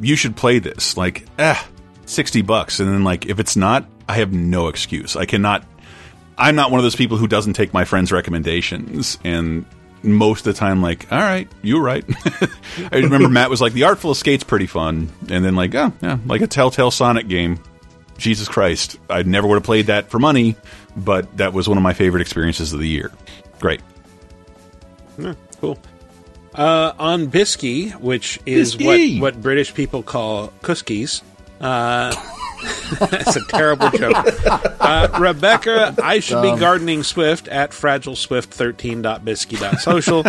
you should play this. Like, eh, sixty bucks, and then like if it's not, I have no excuse. I cannot. I'm not one of those people who doesn't take my friends' recommendations, and most of the time, like, all right, you were right. I remember Matt was like, "The Artful Escape's pretty fun," and then like, oh yeah, like a Telltale Sonic game. Jesus Christ, I never would have played that for money, but that was one of my favorite experiences of the year. Great. Yeah, cool. Uh, on Bisky, which is Bisky! what, what British people call kuskies. Uh, that's a terrible joke. Uh, Rebecca, I should be gardening Swift at fragileswift13.bisky.social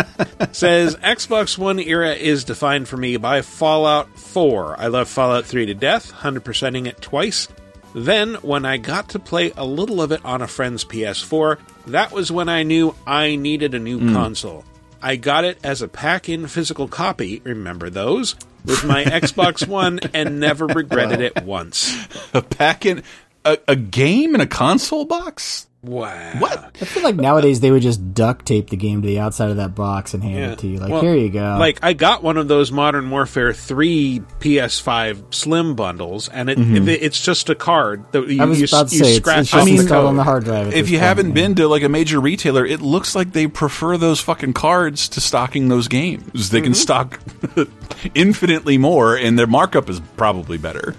says Xbox One era is defined for me by Fallout 4. I love Fallout 3 to death, 100%ing it twice. Then, when I got to play a little of it on a friend's PS4, that was when I knew I needed a new Mm. console. I got it as a pack in physical copy, remember those, with my Xbox One and never regretted it once. A pack in a, a game in a console box? Wow. What? I feel like nowadays they would just duct tape the game to the outside of that box and hand Yeah. it to you. Like, Well, here you go. Like I got one of those Modern Warfare 3 PS5 Slim bundles, and it, Mhm. it- it's just a card that you, I was you, about to you say, scratch it's just off the installed on the hard drive. If you point, haven't yeah. been to like a major retailer, it looks like they prefer those fucking cards to stocking those games. They can stock infinitely more, and their markup is probably better.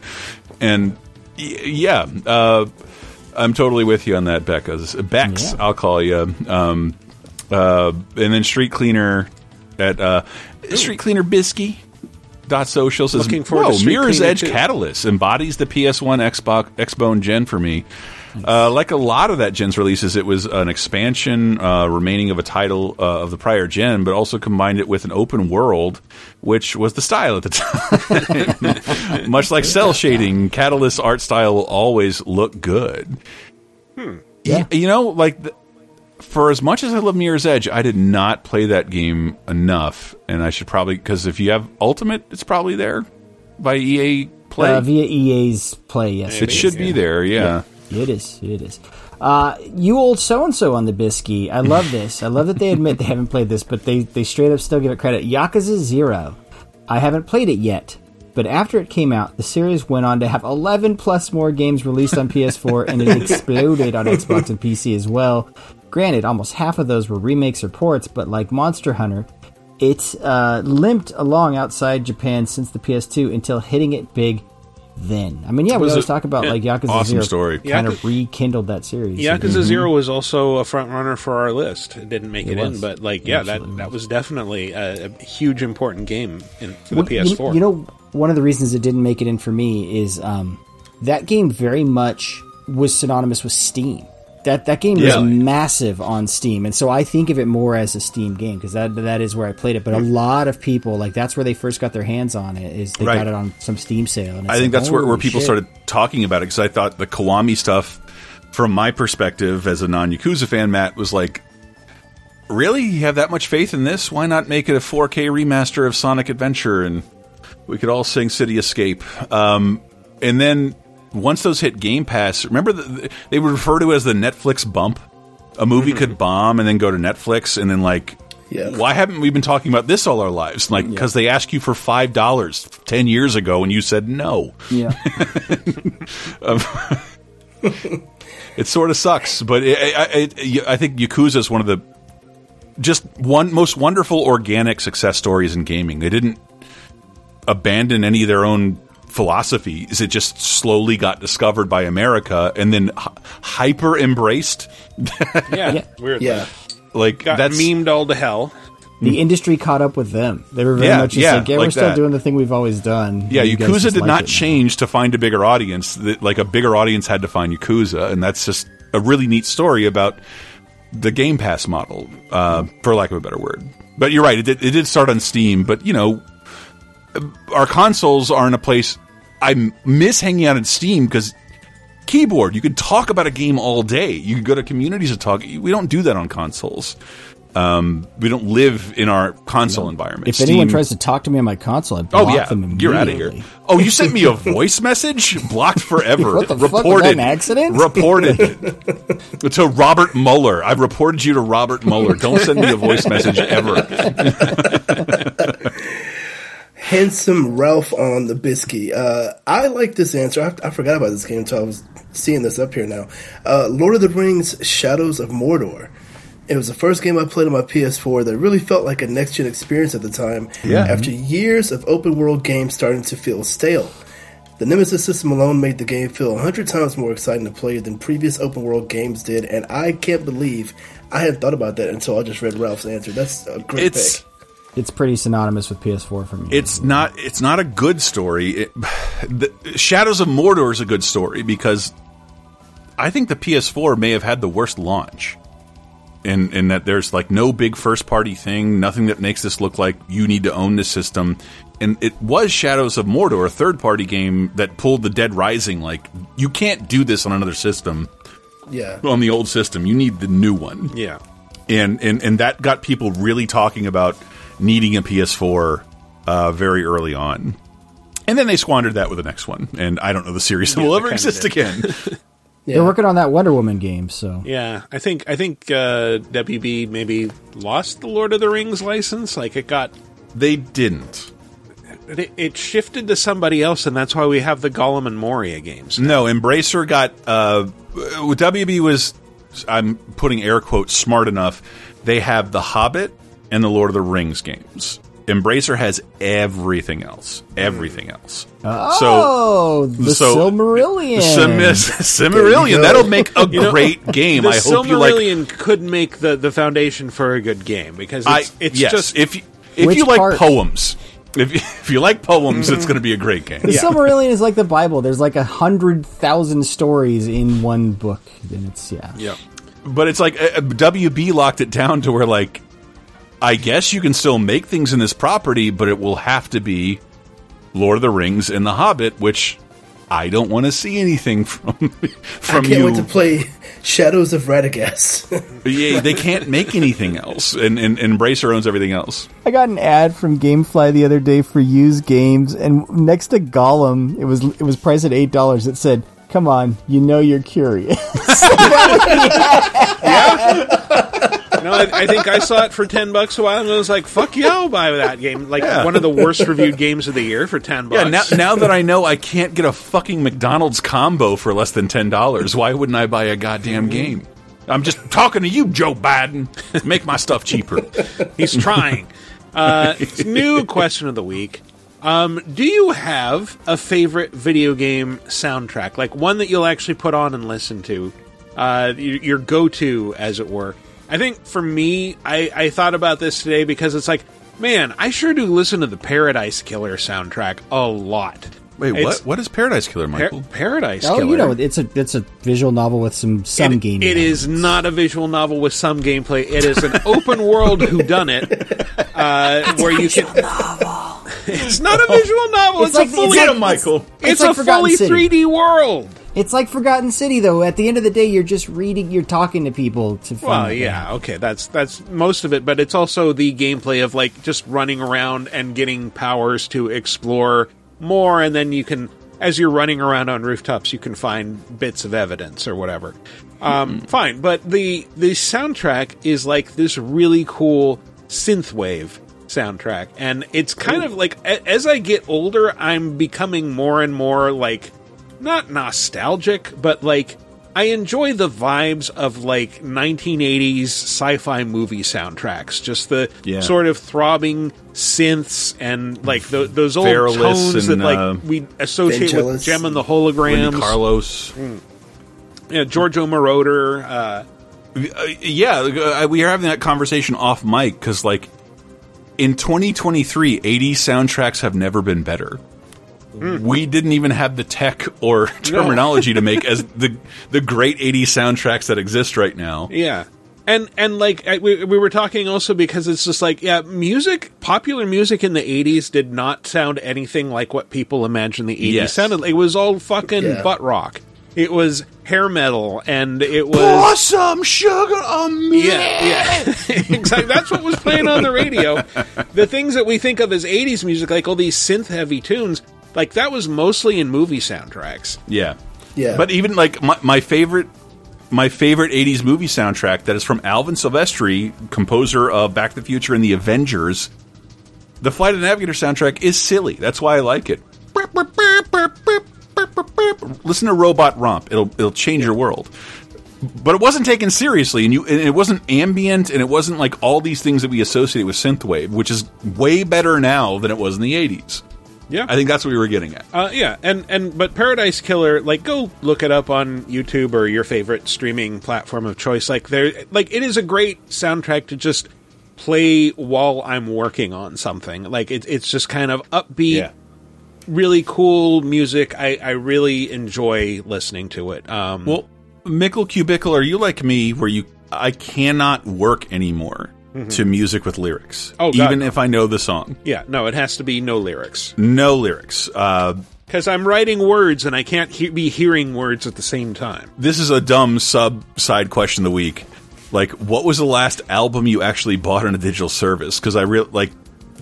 And y- yeah, uh, I'm totally with you on that, Becca's Bex. I'll call you. Um, uh, and then Street Cleaner at uh, Street Cleaner Bisky. Dot social says, Looking forward "Whoa, Mirror's Edge 2." Catalyst embodies the PS1 Xbox Xbone Gen for me. Uh, like a lot of that gen's releases, it was an expansion uh, remaining of a title uh, of the prior gen, but also combined it with an open world, which was the style at the time. Much like cel shading, Catalyst art style will always look good. Yeah. You know, like the, for as much as I love Mirror's Edge, I did not play that game enough, and I should probably because if you have Ultimate, it's probably there by EA Play. Uh, via EA's Play, yes. it should be there, yeah. It is. It is. Uh, you old so and so on the Bisky. I love this. I love that they admit they haven't played this, but they, they straight up still give it credit. Yakuza Zero. I haven't played it yet, but after it came out, the series went on to have 11 plus more games released on PS4, and it exploded on Xbox and PC as well. Granted, almost half of those were remakes or ports, but like Monster Hunter, it uh, limped along outside Japan since the PS2 until hitting it big then. I mean, yeah, we Was always it- talk about like Yakuza Awesome Zero story. kind Yaku- of rekindled that series. Yakuza Zero was also a front runner for our list. It didn't make It it, in, but like, yeah, that absolutely that was definitely a, a huge important game in, for Well, the you- PS4. You, know, one of the reasons it didn't make it in for me is um, that game very much was synonymous with Steam. That that game Yeah. was massive on Steam, and so I think of it more as a Steam game because that that is where I played it. But a lot of people like that's where they first got their hands on it. Is they Right. got it on some Steam sale. And it's I think like, that's where, where people shit. started talking about it because I thought the Kiwami stuff, from my perspective as a non Yakuza fan, Matt was like, "Really, you have that much faith in this? Why not make it a 4K remaster of Sonic Adventure and we could all sing City Escape?" Um, and then once those hit Game Pass, remember the, they would refer to it as the Netflix bump. A movie could bomb and then go to Netflix, and then like Yeah. why haven't we been talking about this all our lives? Like, because they asked you for five dollars ten years ago, and you said no. Yeah. Um, it sort of sucks, but it, I, I, I think Yakuza is one of the just one most wonderful organic success stories in gaming. They didn't abandon any of their own philosophies. It just slowly got discovered by America and then hy- hyper embraced. yeah, weird. Yeah. like got that's memed all to hell. the industry caught up with them. They were very Yeah, much just yeah, like, yeah, we're like still doing the thing we've always done. Yeah, You Yakuza did like not it. change to find a bigger audience. Like a bigger audience had to find Yakuza, and that's just a really neat story about the Game Pass model, uh, for lack of a better word. But you're right; it did, it did start on Steam, but you know, our consoles are in a place I miss hanging out in Steam because keyboard. You could talk about a game all day. You could go to communities to talk. We don't do that on consoles. Um, we don't live in our console environment. If anyone tries to talk to me on my console, I block Oh yeah, them you're out of here. Oh, you sent me a voice message, blocked forever. What the fuck, was reported that an accident? Reported to Robert Mueller. I've reported you to Robert Mueller. Don't send me a voice message ever. Handsome Ralph on the Biscuit. Uh, I like this answer. I, I forgot about this game until I was seeing this up here now. Uh, Lord of the Rings Shadows of Mordor. It was the first game I played on my PS4 that really felt like a next gen experience at the time. Yeah. After years of open world games starting to feel stale. The Nemesis system alone made the game feel a hundred times more exciting to play than previous open world games did, and I can't believe I hadn't thought about that until I just read Ralph's answer. That's a great It's- pick. It's pretty synonymous with PS4 for me. It's not. It's not a good story. It, the, Shadows of Mordor is a good story because I think the PS4 may have had the worst launch. In, in that there's like no big first party thing, nothing that makes this look like you need to own the system. And it was Shadows of Mordor, a third party game that pulled the Dead Rising. Like, you can't do this on another system, Yeah. on the old system. You need the new one Yeah. and and and that got people really talking about needing a PS4 uh, very early on. And then they squandered that with the next one, and I don't know the series Yeah, will ever exist did. again. They're working on that Wonder Woman game, so Yeah, I think I think uh, WB maybe lost the Lord of the Rings license. Like it got they didn't. It, it shifted to somebody else, and that's why we have the Gollum and Moria games. No, Embracer got uh, WB was I'm putting air quotes smart enough. They have the Hobbit and the Lord of the Rings games. Embracer has everything else. Everything else. Oh, the Silmarillion. Sim- Silmarillion. That'll make a You know, great game. I hope you like. Silmarillion could make the, the foundation for a good game because I, it's, it's yes, just if you, if Which you like part? poems, if you, if you like poems, it's going to be a great game. The Silmarillion is like the Bible. There's like a hundred thousand stories in one book, and it's yeah. Yeah. But it's like uh, WB locked it down to where like I guess you can still make things in this property, but it will have to be Lord of the Rings and The Hobbit, which I don't want to see anything from from I can't you. wait to play Shadows of Radagast. yeah, they can't make anything else, and, and, and Embracer owns everything else. I got an ad from GameFly the other day for used games, and next to Gollum, it was it was priced at eight dollars. It said, "Come on, you know you're curious." No, I, I think I saw it for ten bucks a while, and I was like, "Fuck yeah, I'll buy that game." Like Yeah. one of the worst reviewed games of the year for ten bucks. Yeah, now, now that I know I can't get a fucking McDonald's combo for less than ten dollars, why wouldn't I buy a goddamn game? I'm just talking to you, Joe Biden. Make my stuff cheaper. He's trying. Uh, new question of the week. Um, do you have a favorite video game soundtrack, like one that you'll actually put on and listen to, uh, your, your go-to, as it were? I think for me, I, I thought about this today because it's like, man, I sure do listen to the Paradise Killer soundtrack a lot. Wait, It's- what? What is Paradise Killer, Par- Michael? Paradise oh, Killer. Oh, you know, it's a it's a visual novel with some some It- game. It is not a visual novel with some gameplay. It is an open world whodunit uh, where you can. It's not a visual novel. It's, It's like- a fully it's like- Michael. It's, it's like a Forgotten fully 3D world. It's like Forgotten City, though. At the end of the day, you're just reading, you're talking to people to. Find Well, yeah, okay, that's that's most of it, but it's also the gameplay of like just running around and getting powers to explore more, and then you can, as you're running around on rooftops, you can find bits of evidence or whatever. Um, Fine, but the the soundtrack is like this really cool synthwave soundtrack, and it's kind of like a- as I get older, I'm becoming more and more like not nostalgic, but like I enjoy the vibes of like 1980s sci-fi movie soundtracks. Just the Yeah. sort of throbbing synths and like tho- those old Vangelis tones that like uh, we associate with Jem and the Holograms. Wendy Carlos. Yeah, Giorgio Moroder. Uh, Uh, yeah, uh, we are having that conversation off mic because, like, in 2023, 80s soundtracks have never been better. Mm. We didn't even have the tech or terminology to make as the the great 80s soundtracks that exist right now. Yeah. And and like I, we we were talking also because it's just like yeah, music, popular music in the '80s did not sound anything like what people imagine the '80s Yes. sounded. like. It was all fucking Yeah. butt rock. It was hair metal, and it was Pour some sugar on me. Yeah, yeah, exactly. That's what was playing on the radio. The things that we think of as '80s music, like all these synth-heavy tunes, like that was mostly in movie soundtracks. Yeah. Yeah. But even like my, my favorite my favorite 80s movie soundtrack that is from Alan Silvestri, composer of Back to the Future and The Avengers. The Flight of the Navigator soundtrack is silly. That's why I like it. Listen to Robot Romp. It'll it'll change your world. But it wasn't taken seriously, and you and it wasn't ambient, and it wasn't like all these things that we associate with synthwave, which is way better now than it was in the 80s. Yeah. I think that's what we were getting at. Uh, yeah, and and but Paradise Killer, like, go look it up on YouTube or your favorite streaming platform of choice. Like, there, like, it is a great soundtrack to just play while I'm working on something. Like, it, it's just kind of upbeat, Yeah. really cool music. I, I really enjoy listening to it. Um, Well, Mickle Cubicle, are you like me where you I cannot work anymore Mhm. to music with lyrics? Oh, God, even no. if I know the song. yeah, no, it has to be no lyrics No lyrics. Uh, because I'm writing words and I can't he- be hearing words at the same time. this is a dumb sub side question of the week. Like, what was the last album you actually bought on a digital service? Because I real like,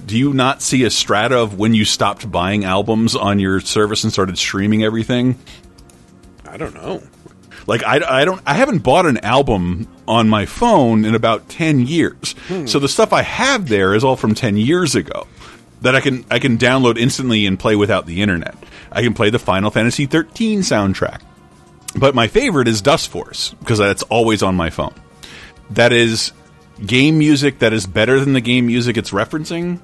do you not see a strata of when you stopped buying albums on your service and started streaming everything? I don't know. Like I, I don't I haven't bought an album on my phone in about 10 years. Hmm. So the stuff I have there is all from 10 years ago that I can I can download instantly and play without the internet. I can play the Final Fantasy 13 soundtrack. But my favorite is Dustforce because that's always on my phone. That is game music that is better than the game music it's referencing.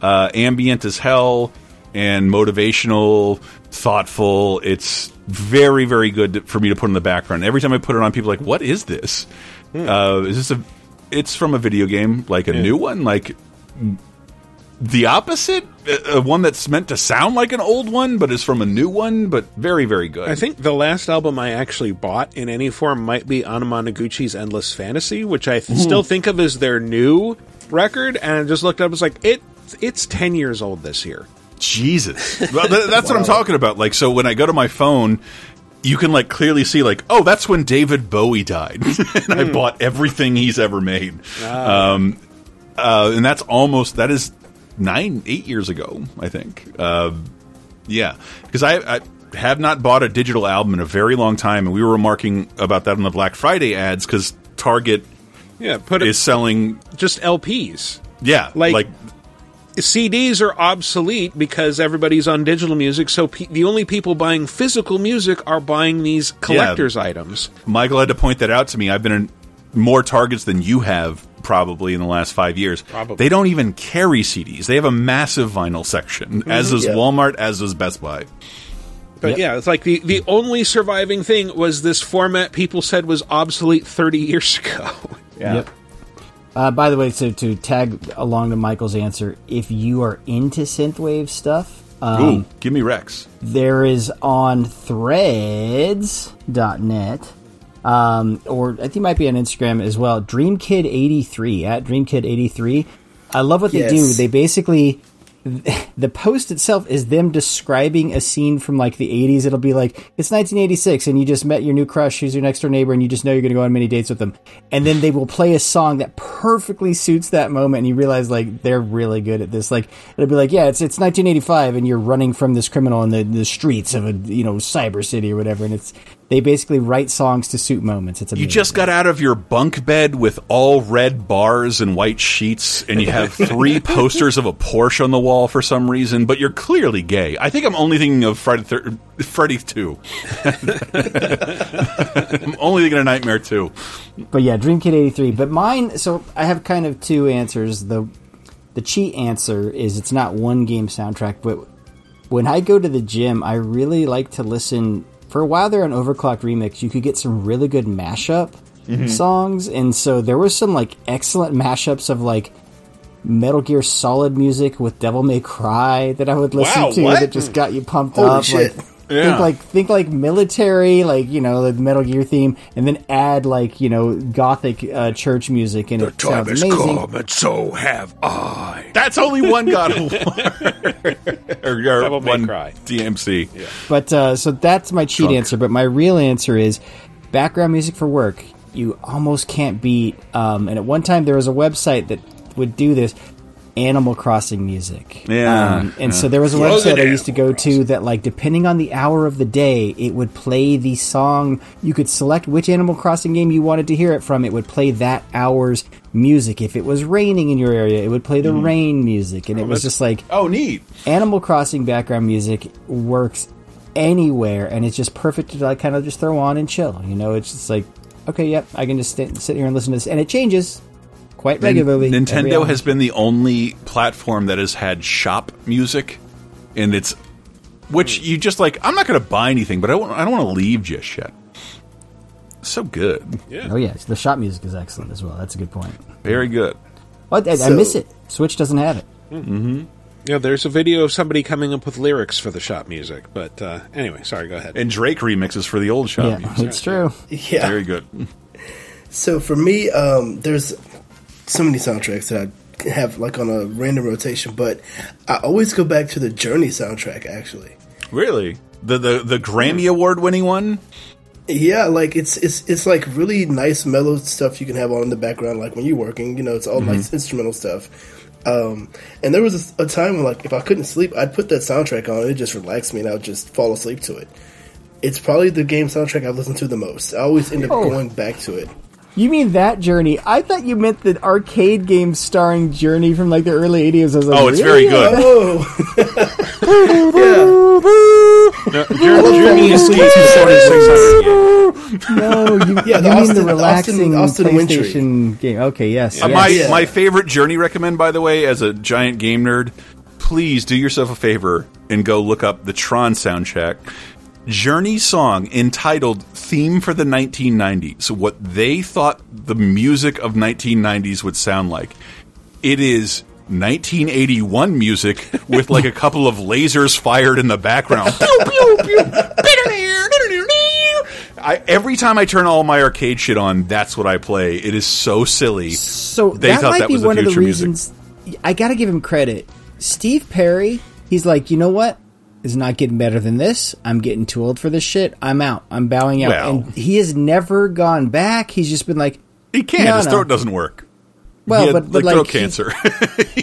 Uh, ambient as hell and motivational, thoughtful. It's very, very good for me to put in the background. Every time I put it on, people are like, "What is this? Uh, is this a?" It's from a video game, like a Yeah. new one, like the opposite, uh, one that's meant to sound like an old one, but is from a new one, but very, very good. I think the last album I actually bought in any form might be Anamanaguchi's Endless Fantasy, which I th- still think of as their new record. And I just looked up, it's like it it's ten years old this year. Jesus, that's what I'm talking about. Like, so when I go to my phone, you can like clearly see like, oh, that's when David Bowie died, and I bought everything he's ever made. Um, uh, and that's almost that is nine, eight years ago, I think. Uh, yeah, because I, I have not bought a digital album in a very long time, and we were remarking about that on the Black Friday ads because Target Yeah, put it is selling just LPs. yeah Like- like CDs are obsolete because everybody's on digital music. So pe- the only people buying physical music are buying these collectors' items. Michael had to point that out to me. I've been in more Targets than you have probably in the last five years. Probably. They don't even carry CDs. They have a massive vinyl section, mm-hmm. as does Yeah. Walmart, as does Best Buy. But yeah, it's like the, the only surviving thing was this format people said was obsolete 30 years ago. Yep. Uh, by the way, so to tag along to Michael's answer, if you are into synthwave stuff, um, Ooh, give me Rex. there is on threads.net um, or I think it might be on Instagram as well. DreamKid83 at DreamKid83. I love what they Yes. do. They basically the post itself is them describing a scene from like the 80s. It'll be like it's 1986 and you just met your new crush who's your next door neighbor and you just know you're going to go on many dates with them. And then they will play a song that perfectly suits that moment and you realize like they're really good at this. Like it'll be like, yeah, it's it's 1985 and you're running from this criminal in the, the streets of a, you know, cyber city or whatever and it's they basically write songs to suit moments. It's You just got out of your bunk bed with all red bars and white sheets, and you have three posters of a Porsche on the wall for some reason, but you're clearly gay. I think I'm only thinking of Friday, thir- Freddy 2. I'm only thinking of Nightmare 2. But yeah, Dream Kid 83. But mine, so I have kind of two answers. The the cheat answer is it's not one game soundtrack, but when I go to the gym, I really like to listen. For a while there on Overclocked Remix, you could get some really good mashup Mhm. songs, and so there was some like excellent mashups of like Metal Gear Solid music with Devil May Cry that I would listen Wow, to what? that just got you pumped Holy up. shit. Like Think like think like military, like you know, the Metal Gear theme, and then add like you know gothic uh, church music, and it sounds amazing. and so have I. That's only one God of War. or, or Devil May one Cry. DMC. But uh, so that's my cheat Drunk. answer. But my real answer is background music for work. You almost can't beat. Um, and at one time there was a website that would do this. Animal Crossing music. Yeah, Um, and yeah. so there was a Well, website I used to go to that, like, depending on the hour of the day, it would play the song. You could select which Animal Crossing game you wanted to hear it from. It would play that hour's music. If it was raining in your area, it would play the rain music. And it was just like, oh, neat. Animal Crossing background music works anywhere, and it's just perfect to like kind of just throw on and chill. You know, it's just like, okay, yep, I can just sit, sit here and listen to this, and it changes quite regularly. every Nintendo has been the only platform that has had shop music, and it's which you just like. I'm not going to buy anything, but I don't, I don't want to leave just yet. So good, Yeah. Oh yeah, the shop music is excellent as well. That's a good point. very good. Oh, I, I miss it. Switch doesn't have it. Mm-hmm. Yeah, there's a video of somebody coming up with lyrics for the shop music. But uh, anyway, sorry, go ahead. And Drake remixes for the old shop yeah, music. it's true. Yeah. Very good. So for me, um, there's so many soundtracks that I have like on a random rotation, but I always go back to the Journey soundtrack. Actually, Really, the the the Grammy award winning one. yeah, like it's it's it's like really nice mellow stuff you can have on in the background, like when you're working. You know, it's all Mhm. nice instrumental stuff. Um, and there was a, a time when, like, if I couldn't sleep, I'd put that soundtrack on. and It just relaxed me, and I would just fall asleep to it. It's probably the game soundtrack I've listened to the most. I always end up Oh. going back to it. You mean that Journey? I thought you meant the arcade game starring Journey from like the early '80s. I was like, Oh, it's really? very good. Oh, No, Journey is the 4600 game. No, you, Yeah, you the mean Austin- the relaxing Austin- Austin Wintory. PlayStation game? Okay, yes. Uh, yes. my Yeah. my favorite Journey recommend, by the way, as a giant game nerd, please do yourself a favor and go look up the Tron soundtrack. Journey song entitled "Theme for the 1990s." What they thought the music of 1990s would sound like. It is 1981 music with like a couple of lasers fired in the background. Pew, pew, pew. I, every time I turn all my arcade shit on, that's what I play. It is so silly. So they that thought might that be was the one of the future music. reasons. I got to give him credit. Steve Perry, he's like, you know what? Is not getting better than this. I'm getting too old for this shit. I'm out. I'm bowing out. Well- and he has never gone back. He's just been like, He can't. No, His no. throat doesn't work. Well, He had, but- but, like, throat he- cancer.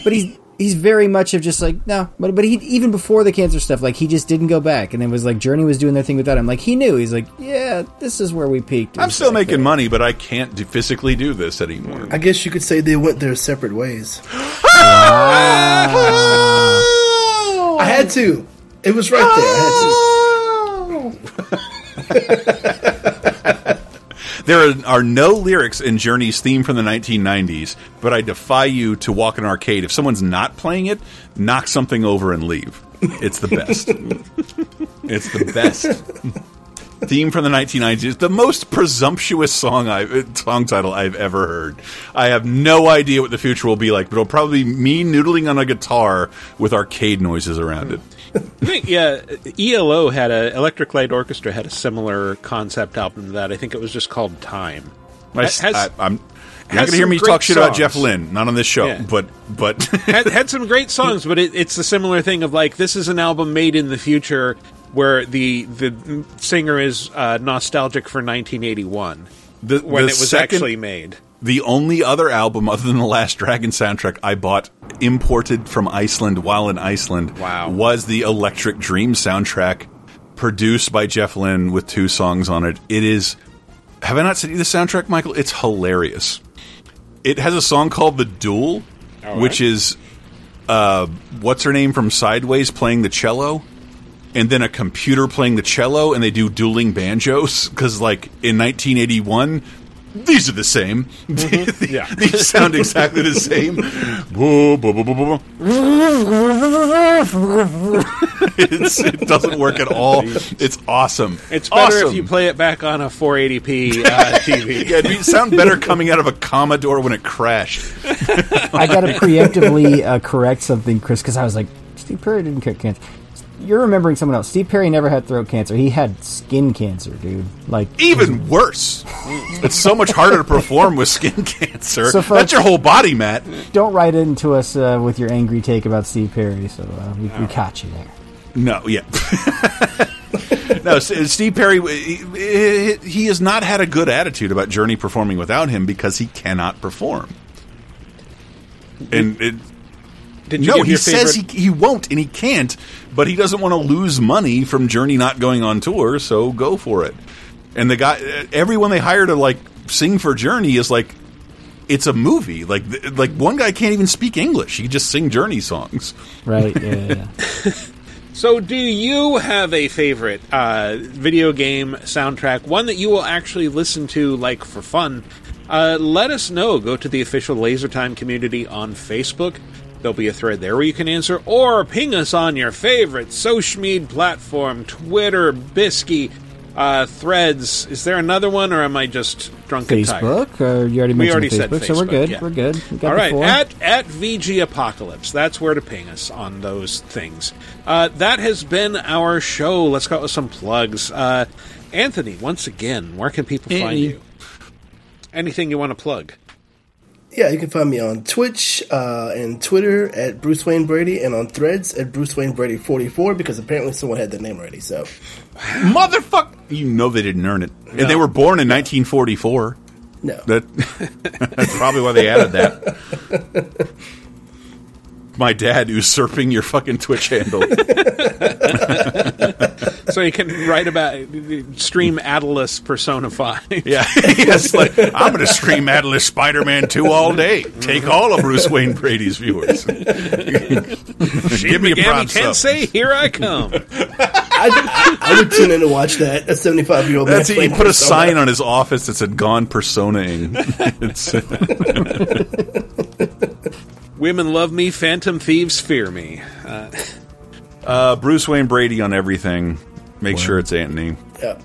but he's he's very much of just like no. But but he even before the cancer stuff, like he just didn't go back. And it was like Journey was doing their thing without him. Like he knew. He's like, yeah, this is where we peaked. I'm still making money, but I can't do, physically do this anymore. I guess you could say they went their separate ways. I had to. It was right there. I had to. There are, no lyrics in Journey's theme from the 1990s, but I defy you to walk an arcade. If someone's not playing it, knock something over and leave. It's the best. it's the best. Theme from the 1990s the most presumptuous song I've uh, song title I've ever heard. I have no idea what the future will be like, but it'll probably be me noodling on a guitar with arcade noises around it. I think, yeah, ELO had a Electric Light Orchestra had a similar concept album to that. I think it was just called Time. I, Has- I, am you're not going to hear me talk shit about. Jeff Lynne, not on this show, Yeah. but but had, had some great songs, but it, it's a similar thing of like this is an album made in the future where the the singer is uh, nostalgic for 1981 the, when the it was second- actually made. The only other album other than the Last Dragon soundtrack I bought imported from Iceland while in Iceland Wow. was the Electric Dream soundtrack produced by Jeff Lynne with two songs on it. It is Have I not sent you the soundtrack, Michael? It's hilarious. It has a song called The Duel, All which is uh what's her name from Sideways playing the cello and then a computer playing the cello and they do dueling banjos cuz like in 1981 these are the same. Yeah. These sound exactly the same. Boo, boo, boo, boo, boo, boo. it's, it doesn't work at all. It's awesome. It's better awesome. if you play it back on a 480p uh, TV. yeah, it'd sound better coming out of a Commodore when it crashed. I got to preemptively uh, correct something, Chris, because I was like, Steve Perry didn't cut cancer. You're remembering someone else. Steve Perry never had throat cancer. He had skin cancer, dude. Like Even worse. it's so much harder to perform with skin cancer. So, folks- That's your whole body, Matt. don't write into us uh, with your angry take about Steve Perry. So uh, we, we caught you there. No, yeah. no, Steve Perry, he, he- he has not had a good attitude about Journey performing without him because he cannot perform. And it, Did you no, he your says he, he won't and he can't, but he doesn't want to lose money from Journey not going on tour, so go for it. And the guy, everyone they hire to like sing for Journey is like, it's a movie. Like, th- like one guy can't even speak English; he can just sing Journey songs. Right? Yeah. yeah, yeah. So, do you have a favorite uh, video game soundtrack? One that you will actually listen to, like for fun? Uh, let us know. Go to the official LaserTime community on Facebook. There'll be a thread there where you can answer, or ping us on your favorite social media platform: Twitter, Bisky, uh, Threads. Is there another one, or am I just drunk and tired? Facebook. Uh, you already mentioned We already Facebook, said Facebook, so we're good. yeah. We're good. We got All four. at at VG Apocalypse. That's where to ping us on those things. Uh, that has been our show. Let's go with some plugs. Uh, Anthony, once again, where can people find Hey. you? Anything you want to plug? Yeah, you can find me on Twitch uh, and Twitter at Bruce Wayne Brady and on Threads at Bruce Wayne Brady 44 because apparently someone had that name already. So, Motherfucker! You know they didn't earn it. And they were born in 1944. No. That, that's probably why they added that. My dad usurping your fucking Twitch handle. so you can write about stream Atlas Persona Five. Yeah, yes. Like I'm going to stream Atlas Spider-Man 2 all day. Take all of Bruce Wayne Brady's viewers. Give me a Megami prompt sub. Tensei, here I come. I, I would tune in to watch that. A 75 year old man That's it. You playing put a sign on his office that said "Gone Personaing." It's, Women love me, phantom thieves fear me. Uh, uh, Bruce Wayne Brady on everything. Make sure it's Anthony. Yeah.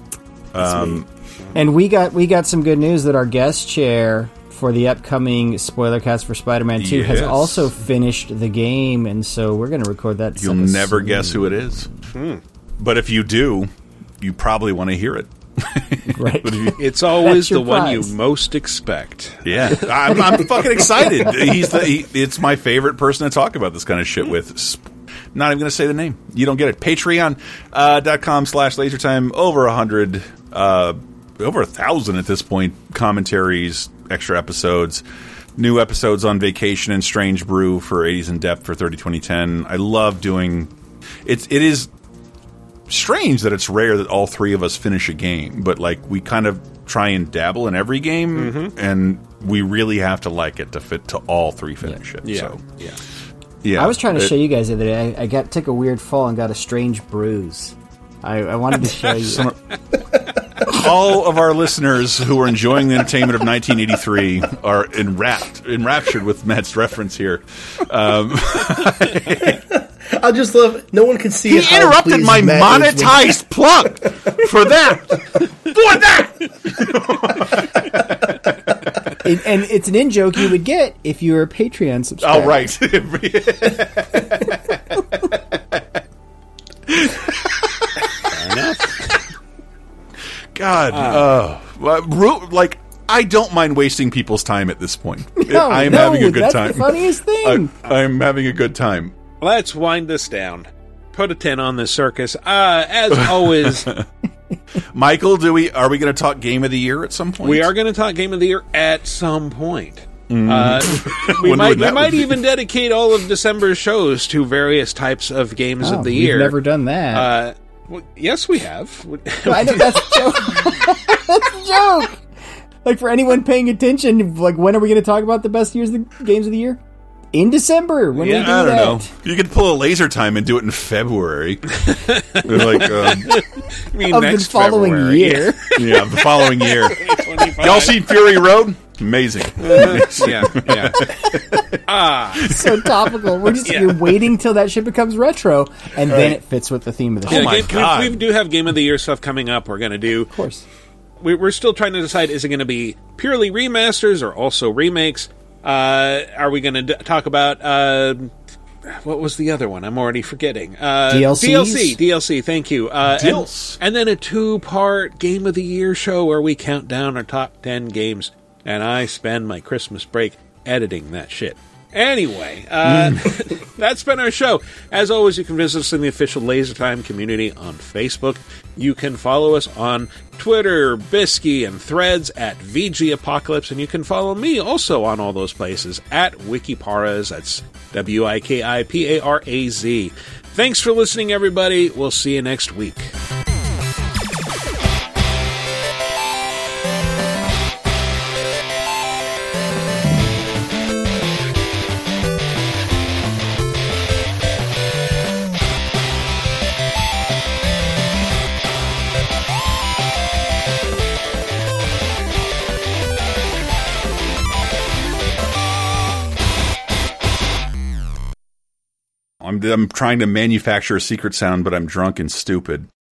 Um, And we got we got some good news that our guest chair for the upcoming spoiler cast for Spider-Man 2 has also finished the game, and so we're going to record that. You'll never soon. guess who it is. Hmm. But if you do, you probably want to hear it. right. It's always That's your the one you most expect. Yeah, I'm, I'm fucking excited. He's the, he, it's my favorite person to talk about this kind of shit with. Not even going to say the name. You don't get it. Patreon uh, dot com slash lasertime. Over a hundred, uh, over a thousand at this point. Commentaries, extra episodes, new episodes on vacation and Strange Brew for 80s in depth for 30 2010. I love doing. It's it is strange that it's rare that all three of us finish a game, but like we kind of try and dabble in every game, Mm-hmm. and we really have to like it to fit to all three finish it. Yeah, So, yeah. yeah. I was trying to It- show you guys the other day. I, I got took a weird fall and got a strange bruise. I, I wanted to show you. Son all of our listeners who are enjoying the entertainment of 1983 are enwrapped, enraptured with Matt's reference here. Um, I just love. No one can see. he how interrupted my Matt is monetized plug for that. For that. and, and it's an in joke you would get if you were a Patreon subscriber. Oh, right. God, oh, Well, ru- like I don't mind wasting people's time at this point. No, I am no, having a good that's time. the funniest thing. I, am having a good time. Let's wind this down. Put a 10 on this circus. Uh, as always, Michael, do we are we going to talk game of the year at some point? we are going to talk Game of the Year at some point. Mhm. Uh, we might, we that might be? even dedicate all of December's shows to various types of games Oh, of the year. we've never done that. Uh, well, yes, we have. I know that's a joke. that's a joke. Like for anyone paying attention, like when are we going to talk about the best years of the games of the year? In December when we do I don't that. know. You could pull a laser time and do it in February. like um, I mean, Of the next following February. year. yeah, the following year. Y'all seen Fury Road? Amazing. yeah, yeah. ah, so topical. We're just Yeah. you're waiting till that shit becomes retro, and then it fits with the theme of the Yeah, show. game- We, we do have Game of the Year stuff coming up. We're going to do. Of course. We, we're still trying to decide: is it going to be purely remasters or also remakes? Uh, are we going to d- talk about uh, what was the other one? I'm already forgetting. Uh, DLCs? DLC, DLC. Thank you. Uh, Dils. and, and then a two-part Game of the Year show where we count down our top ten games, and I spend my Christmas break editing that shit. Anyway, uh, that's been our show. As always, you can visit us in the official Laser Time community on Facebook. You can follow us on Twitter, Bisky, and Threads at VG Apocalypse, and you can follow me also on all those places at Wikiparaz. That's W I K I P A R A Z. Thanks for listening, everybody. We'll see you next week. I'm, I'm trying to manufacture a secret sound, but I'm drunk and stupid.